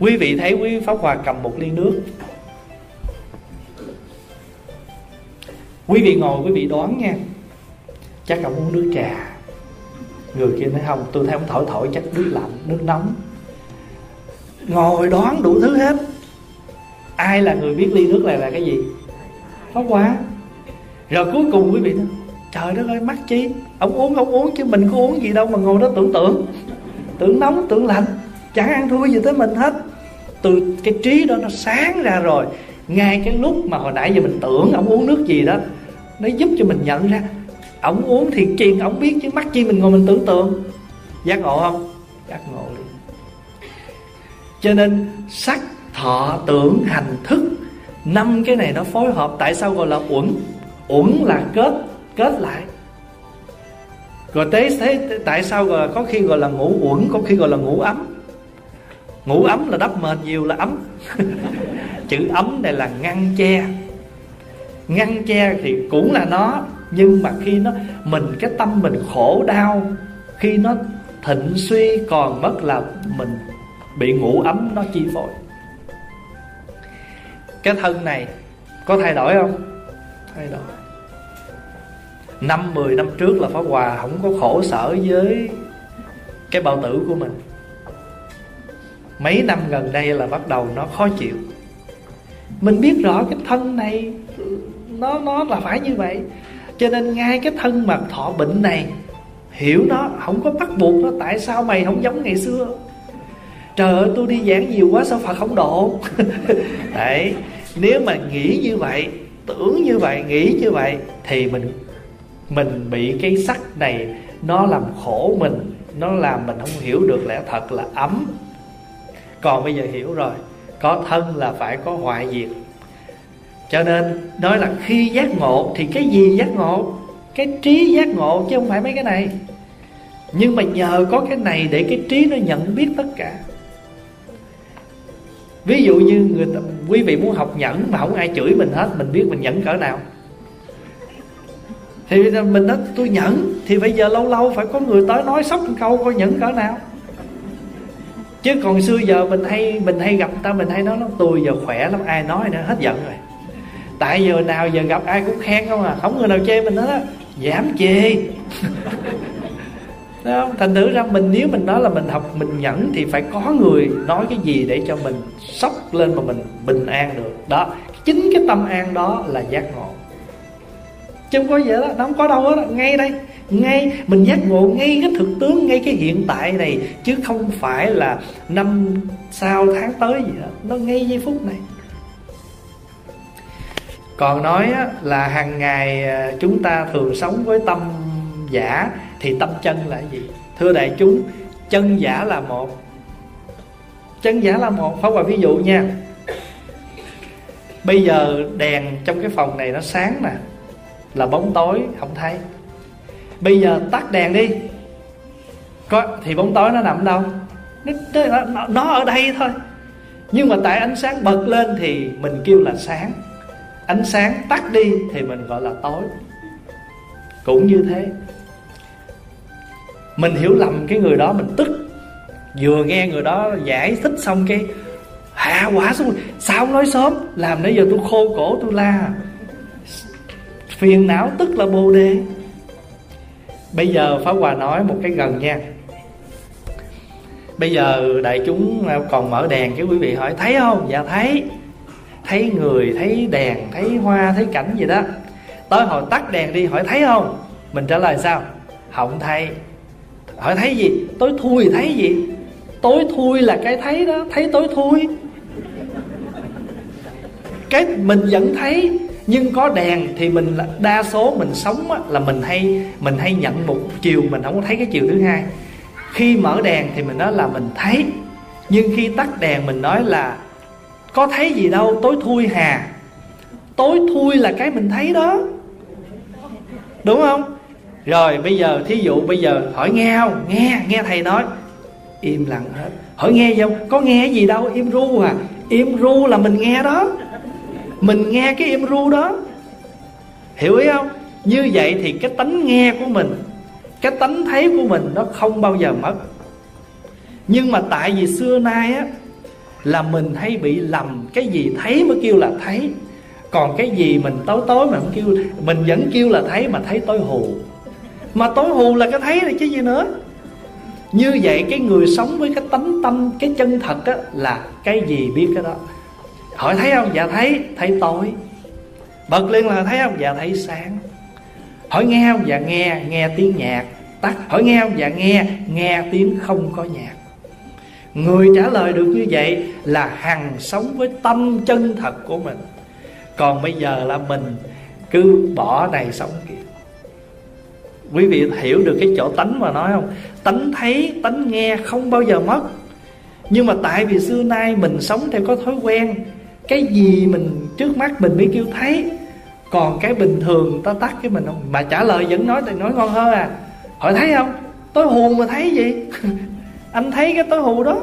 Quý vị thấy quý pháp hòa cầm một ly nước. Quý vị ngồi, quý vị đoán nha chắc ông uống nước trà. Người kia nói, không, tôi thấy ông thổi thổi, chắc nước lạnh, nước nóng. Ngồi đoán đủ thứ hết. Ai là người biết ly nước này là cái gì? Pháp quá. Rồi cuối cùng quý vị nói, trời đất ơi, mắc chi? Ông uống ông uống chứ mình có uống gì đâu mà ngồi đó tưởng tượng. Tưởng nóng, tưởng lạnh. Chẳng ăn thua gì tới mình hết. Từ cái trí đó nó sáng ra rồi. Ngay cái lúc mà hồi nãy giờ mình tưởng ông uống nước gì đó, nó giúp cho mình nhận ra ổng uống thì truyền ổng biết chứ, mắc chi mình ngồi mình tưởng tượng. Giác ngộ không? Giác ngộ liền cho nên, sắc, thọ, tưởng, hành, thức, năm cái này nó phối hợp. Tại sao gọi là uẩn? Uẩn là kết kết lại. Rồi tế thế tại sao gọi có khi gọi là ngủ uẩn, có khi gọi là ngủ ấm? Ngủ ấm là đắp mền nhiều là ấm. Chữ ấm này là ngăn che. Ngăn che thì cũng là nó nhưng mà khi nó, mình, cái tâm mình khổ đau, khi nó thịnh suy còn mất là mình bị ngủ ấm, nó chi phối. Cái thân này có thay đổi không? Thay đổi. Năm mười năm trước là Pháp Hòa không có khổ sở với cái bao tử của mình. Mấy năm gần đây là bắt đầu nó khó chịu. Mình biết rõ cái thân này, nó nó là phải như vậy cho nên ngay cái thân mà thọ bệnh này, hiểu nó, không có bắt buộc nó, tại sao mày không giống ngày xưa? Trời ơi, tôi đi giảng nhiều quá, sao phật không độ? Đấy, nếu mà nghĩ như vậy, tưởng như vậy, nghĩ như vậy, thì mình mình bị cái sắc này, nó làm khổ mình, nó làm mình không hiểu được lẽ thật là ấm. Còn bây giờ hiểu rồi, có thân là phải có hoại diệt cho nên nói là khi giác ngộ thì cái gì giác ngộ? Cái trí giác ngộ chứ không phải mấy cái này. Nhưng mà nhờ có cái này để cái trí nó nhận biết tất cả. Ví dụ như người ta, quý vị muốn học nhẫn mà không ai chửi mình hết mình biết mình nhẫn cỡ nào. Thì mình nói tôi nhẫn thì bây giờ lâu lâu phải có người tới nói sóc một câu coi nhẫn cỡ nào. Chứ còn xưa giờ mình hay mình hay gặp ta mình hay nói lắm tôi giờ khỏe lắm ai nói nữa hết giận rồi tại giờ nào giờ gặp ai cũng khen không à. Không người nào chê mình hết á. Giảm chê. Đúng không? thành thử ra mình, nếu mình nói là mình học, mình nhẫn thì phải có người nói cái gì để cho mình sốc lên mà mình bình an được. Đó, chính cái tâm an đó là giác ngộ. Chứ không có gì đó nó không có đâu đó ngay đây, ngay, mình giác ngộ ngay cái thực tướng, ngay cái hiện tại này, chứ không phải là năm sau tháng tới gì đó nó ngay giây phút này còn nói là hàng ngày à, chúng ta thường sống với tâm giả thì tâm chân là gì? Thưa đại chúng chân giả là một. Chân giả là một. Phá hòa ví dụ nha. Bây giờ đèn trong cái phòng này nó sáng nè là bóng tối không thấy. Bây giờ tắt đèn đi. Có thì bóng tối nó nằm đâu? Nó, nó, nó ở đây thôi. Nhưng mà tại ánh sáng bật lên thì mình kêu là sáng ánh sáng tắt đi thì mình gọi là tối. Cũng như thế, mình hiểu lầm cái người đó, mình tức. Vừa nghe người đó giải thích xong cái, hạ quả xuống sao không nói sớm? Làm nãy giờ tôi khô cổ tôi la. Phiền não tức là bồ đề. Bây giờ pháp hòa nói một cái gần nha. Bây giờ đại chúng à, còn mở đèn cái quý vị hỏi, thấy không? Dạ thấy thấy người thấy đèn thấy hoa thấy cảnh gì đó. Tới hồi tắt đèn đi hỏi thấy không? Mình trả lời sao? Không thấy. Hỏi thấy gì? Tối thui thấy gì? Tối thui là cái thấy đó thấy tối thui. Cái mình vẫn thấy nhưng có đèn thì mình đa số mình sống á, là mình hay mình hay nhận một chiều mình không có thấy cái chiều thứ hai. Khi mở đèn thì mình nói là mình thấy nhưng khi tắt đèn mình nói là có thấy gì đâu, tối thui hà. Tối thui là cái mình thấy đó. Đúng không? Rồi, bây giờ, thí dụ bây giờ, hỏi nghe không? Nghe nghe thầy nói. Im lặng hết. Hỏi nghe không? Có nghe gì đâu, im ru à. Im ru là mình nghe đó. Mình nghe cái im ru đó. Hiểu ý không? Như vậy thì cái tánh nghe của mình, cái tánh thấy của mình nó không bao giờ mất. Nhưng mà tại vì xưa nay á là mình hay bị lầm. Cái gì thấy mới kêu là thấy. Còn cái gì mình tối tối mà không kêu, mình vẫn kêu là thấy mà thấy tối hù. Mà tối hù là cái thấy này chứ gì nữa. Như vậy cái người sống với cái tánh tâm, cái chân thật á, là cái gì biết cái đó? Hỏi thấy không? Dạ thấy. Thấy tối. Bật lên là thấy không? Dạ thấy sáng. Hỏi nghe không? Dạ nghe. Nghe tiếng nhạc. Tắt. Hỏi nghe không? Dạ nghe. Nghe tiếng không có nhạc người trả lời được như vậy là hằng sống với tâm chân thật của mình. Còn bây giờ là mình cứ bỏ này sống kia. Quý vị hiểu được cái chỗ tánh mà nói không? Tánh thấy, tánh nghe không bao giờ mất. Nhưng mà tại vì xưa nay mình sống theo có thói quen, cái gì mình trước mắt mình mới kêu thấy, còn cái bình thường ta tắt cái mình không? Mà trả lời vẫn nói thì nói ngon hơn à. Hỏi thấy không? Tối hồn mà thấy gì? anh thấy cái tối hù đó.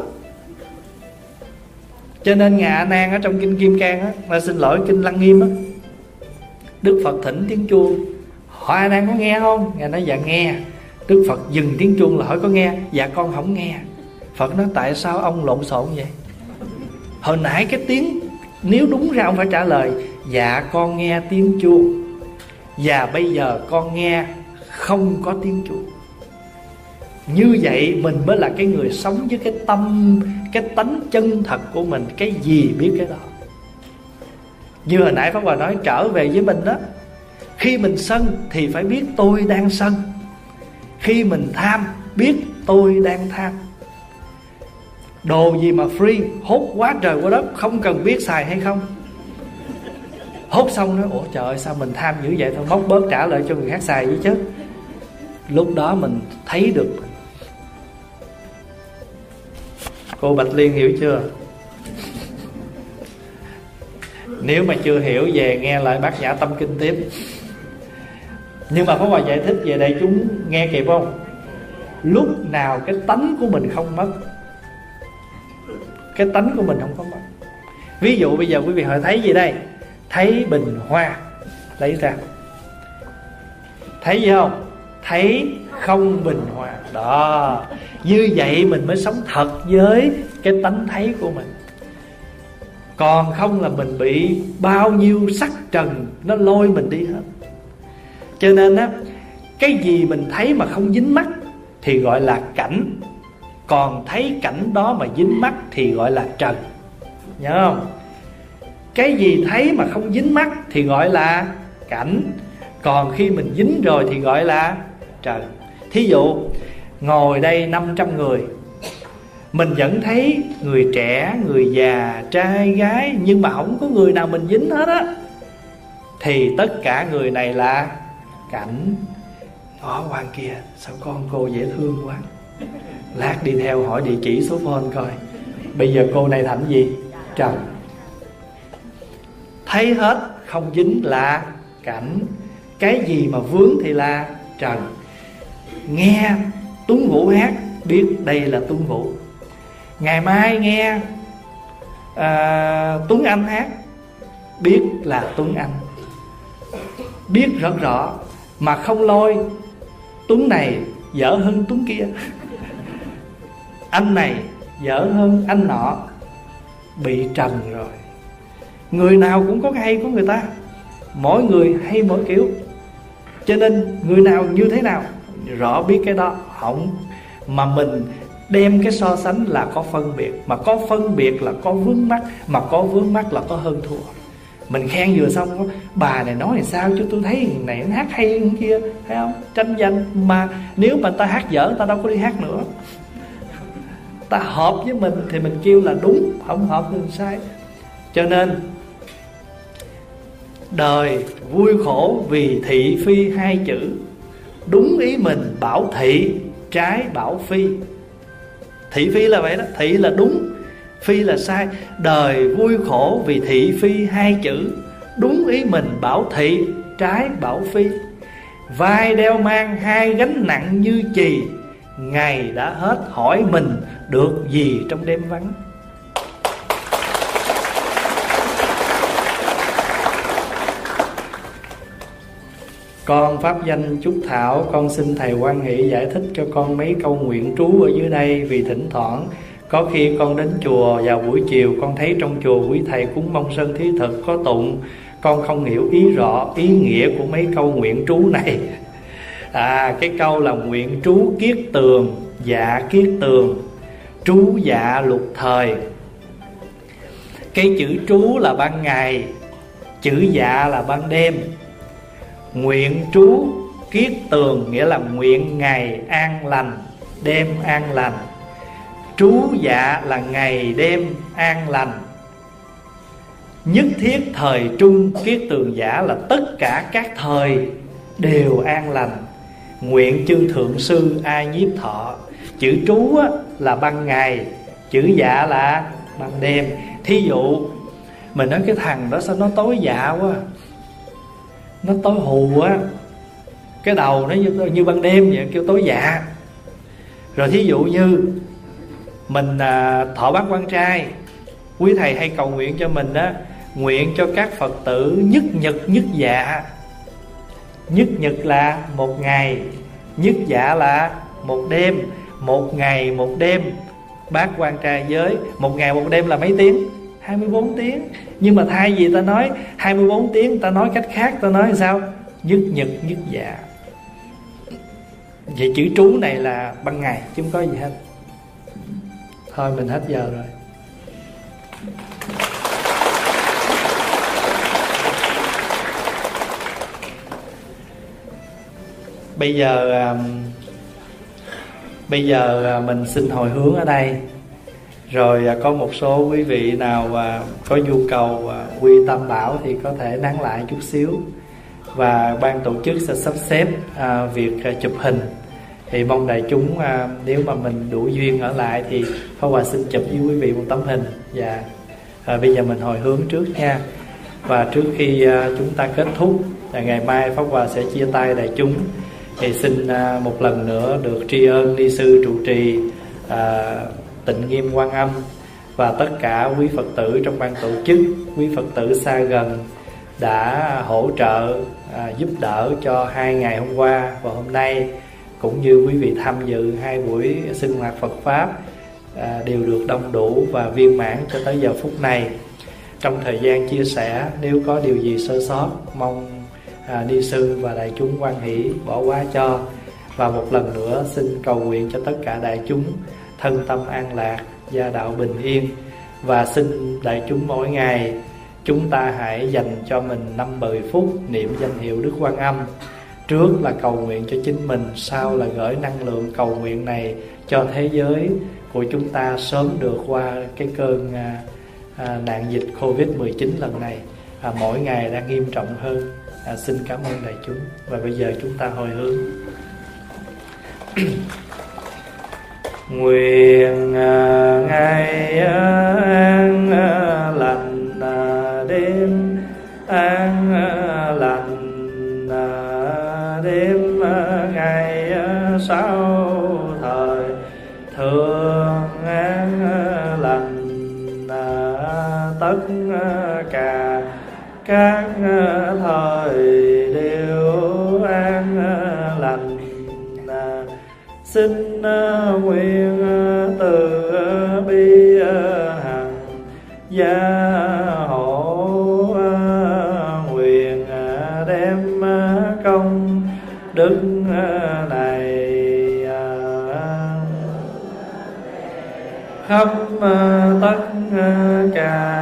Cho nên ngài a nan ở trong kinh kim cang á, là xin lỗi kinh lăng nghiêm á. Đức phật thỉnh tiếng chuông. Hỏi a nan có nghe không? Ngài nói dạ nghe. Đức phật dừng tiếng chuông là, hỏi có nghe? Dạ con không nghe. Phật nói, tại sao ông lộn xộn vậy? Hồi nãy cái tiếng, nếu đúng ra ông phải trả lời dạ con nghe tiếng chuông. Và bây giờ con nghe không có tiếng chuông như vậy mình mới là cái người sống với cái tâm, cái tánh chân thật của mình, cái gì biết cái đó. Như hồi nãy pháp hòa nói, trở về với mình đó, khi mình sân thì phải biết tôi đang sân. Khi mình tham, biết tôi đang tham. Đồ gì mà free hốt quá trời quá đất, không cần biết xài hay không. Hốt xong nói, ủa trời ơi sao mình tham dữ vậy? Thôi, móc bớt trả lại cho người khác xài vậy chứ. Lúc đó mình thấy được cô bạch liên hiểu chưa? Nếu mà chưa hiểu, về nghe lại bác nhã tâm kinh tiếp. Nhưng mà có hòa giải thích về đây, chúng nghe kịp không? Lúc nào cái tánh của mình không mất, cái tánh của mình không có mất. Ví dụ bây giờ quý vị hỏi, thấy gì đây? Thấy bình hoa, lấy ra. Thấy gì không? Thấy không bình hòa. Đó, như vậy mình mới sống thật với cái tánh thấy của mình. Còn không là mình bị bao nhiêu sắc trần nó lôi mình đi hết. Cho nên á, cái gì mình thấy mà không dính mắt thì gọi là cảnh. Còn thấy cảnh đó mà dính mắt thì gọi là trần. Nhớ không? Cái gì thấy mà không dính mắt thì gọi là cảnh. Còn khi mình dính rồi thì gọi là trần thí dụ, ngồi đây 500 người, mình vẫn thấy người trẻ, người già, trai, gái, nhưng mà không có người nào mình dính hết á. Thì tất cả người này là cảnh, ngõ hoàng kia, sao con cô dễ thương quá? Lát đi theo hỏi địa chỉ số phone coi. Bây giờ cô này thành gì? Trần thấy hết không dính là cảnh, cái gì mà vướng thì là trần nghe tuấn vũ hát biết đây là tuấn vũ ngày mai nghe à, tuấn anh hát biết là tuấn anh. Biết rất rõ mà không lôi tuấn này dở hơn tuấn kia. Anh này dở hơn anh nọ bị trần rồi. Người nào cũng có cái hay của người ta mỗi người hay mỗi kiểu. Cho nên người nào như thế nào rõ biết cái đó. Không. Mà mình đem cái so sánh là có phân biệt. Mà có phân biệt là có vướng mắt mà có vướng mắt là có hơn thua. Mình khen vừa xong bà này nói thì sao chứ tôi thấy này nó hát hay hơn kia, thấy không? Tranh danh mà nếu mà ta hát dở, ta đâu có đi hát nữa. Ta hợp với mình thì mình kêu là đúng, không hợp thì sai. Cho nên, đời vui khổ vì thị phi hai chữ đúng ý mình, bảo thị, trái bảo phi. Thị phi là vậy đó, thị là đúng, phi là sai. Đời vui khổ vì thị phi hai chữ. Đúng ý mình, bảo thị, trái bảo phi. Vai đeo mang hai gánh nặng như chì. Ngày đã hết, hỏi mình được gì trong đêm vắng? Con pháp danh Trúc Thảo, Con xin Thầy quan nghị giải thích cho con mấy câu nguyện trú ở dưới đây Vì thỉnh thoảng. Có khi con đến chùa vào buổi chiều, Con thấy trong chùa quý thầy cúng mong sơn thí thực, có tụng. Con không hiểu ý rõ, ý nghĩa của mấy câu nguyện trú này. À cái câu là nguyện trú kiết tường Dạ kiết tường, Trú dạ lục thời. Cái chữ trú là ban ngày, Chữ dạ là ban đêm. Nguyện trú kiết tường Nghĩa là nguyện ngày an lành Đêm an lành. Trú dạ là ngày đêm an lành. Nhất thiết thời trung kiết tường giả là tất cả các thời đều an lành. Nguyện chư thượng sư ai nhiếp thọ Chữ trú á, là ban ngày Chữ dạ là ban đêm. Thí dụ Mình nói cái thằng đó sao nó tối dạ quá à? Nó tối hù á cái đầu nó như, như ban đêm vậy kêu tối dạ. Rồi thí dụ như mình à, thọ bát quan trai quý thầy hay cầu nguyện cho mình đó nguyện cho các phật tử nhất nhật nhất dạ. Nhất nhật là một ngày nhất dạ là một đêm. Một ngày một đêm bát quan trai giới một ngày một đêm là mấy tiếng? 24 tiếng. Nhưng mà thay vì ta nói 24 tiếng, ta nói cách khác, ta nói sao? Nhất nhật, nhất dạ. Vậy chữ trú này là ban ngày, chứ không có gì hết. Thôi, mình hết giờ rồi. Bây giờ à, bây giờ à, mình xin hồi hướng ở đây rồi à, có một số quý vị nào à, có nhu cầu à, quy tâm bảo thì có thể nắng lại chút xíu. Và ban tổ chức sẽ sắp xếp việc chụp hình. Thì mong đại chúng nếu mà mình đủ duyên ở lại thì Pháp Hòa xin chụp với quý vị một tấm hình. Dạ. Và à, bây giờ mình hồi hướng trước nha. Và trước khi chúng ta kết thúc là ngày mai Pháp Hòa sẽ chia tay đại chúng. Thì xin một lần nữa được tri ân ni sư trụ trì à, tịnh nghiêm quan âm và tất cả quý phật tử trong ban tổ chức quý phật tử xa gần đã hỗ trợ à, giúp đỡ cho hai ngày hôm qua và hôm nay cũng như quý vị tham dự hai buổi sinh hoạt Phật pháp à, đều được đông đủ và viên mãn cho tới giờ phút này. Trong thời gian chia sẻ nếu có điều gì sơ sót mong à, ni sư và đại chúng quan hỷ bỏ qua cho. Và một lần nữa xin cầu nguyện cho tất cả đại chúng thân tâm an lạc gia đạo bình yên. Và xin đại chúng mỗi ngày chúng ta hãy dành cho mình năm mười phút niệm danh hiệu Đức Quan Âm. Trước là cầu nguyện cho chính mình sau là gửi năng lượng cầu nguyện này cho thế giới của chúng ta sớm được qua cái cơn à, à, nạn dịch Covid 19 lần này. À, mỗi ngày đang nghiêm trọng hơn. À, xin cảm ơn đại chúng. Và bây giờ chúng ta hồi hướng nguyện à, ngày an à, lành à, đêm. An lành đêm. Ngày sau thời thường an lành tất cả các thời đều an lành xin nguyện. Khắp ờ, tất ờ, cả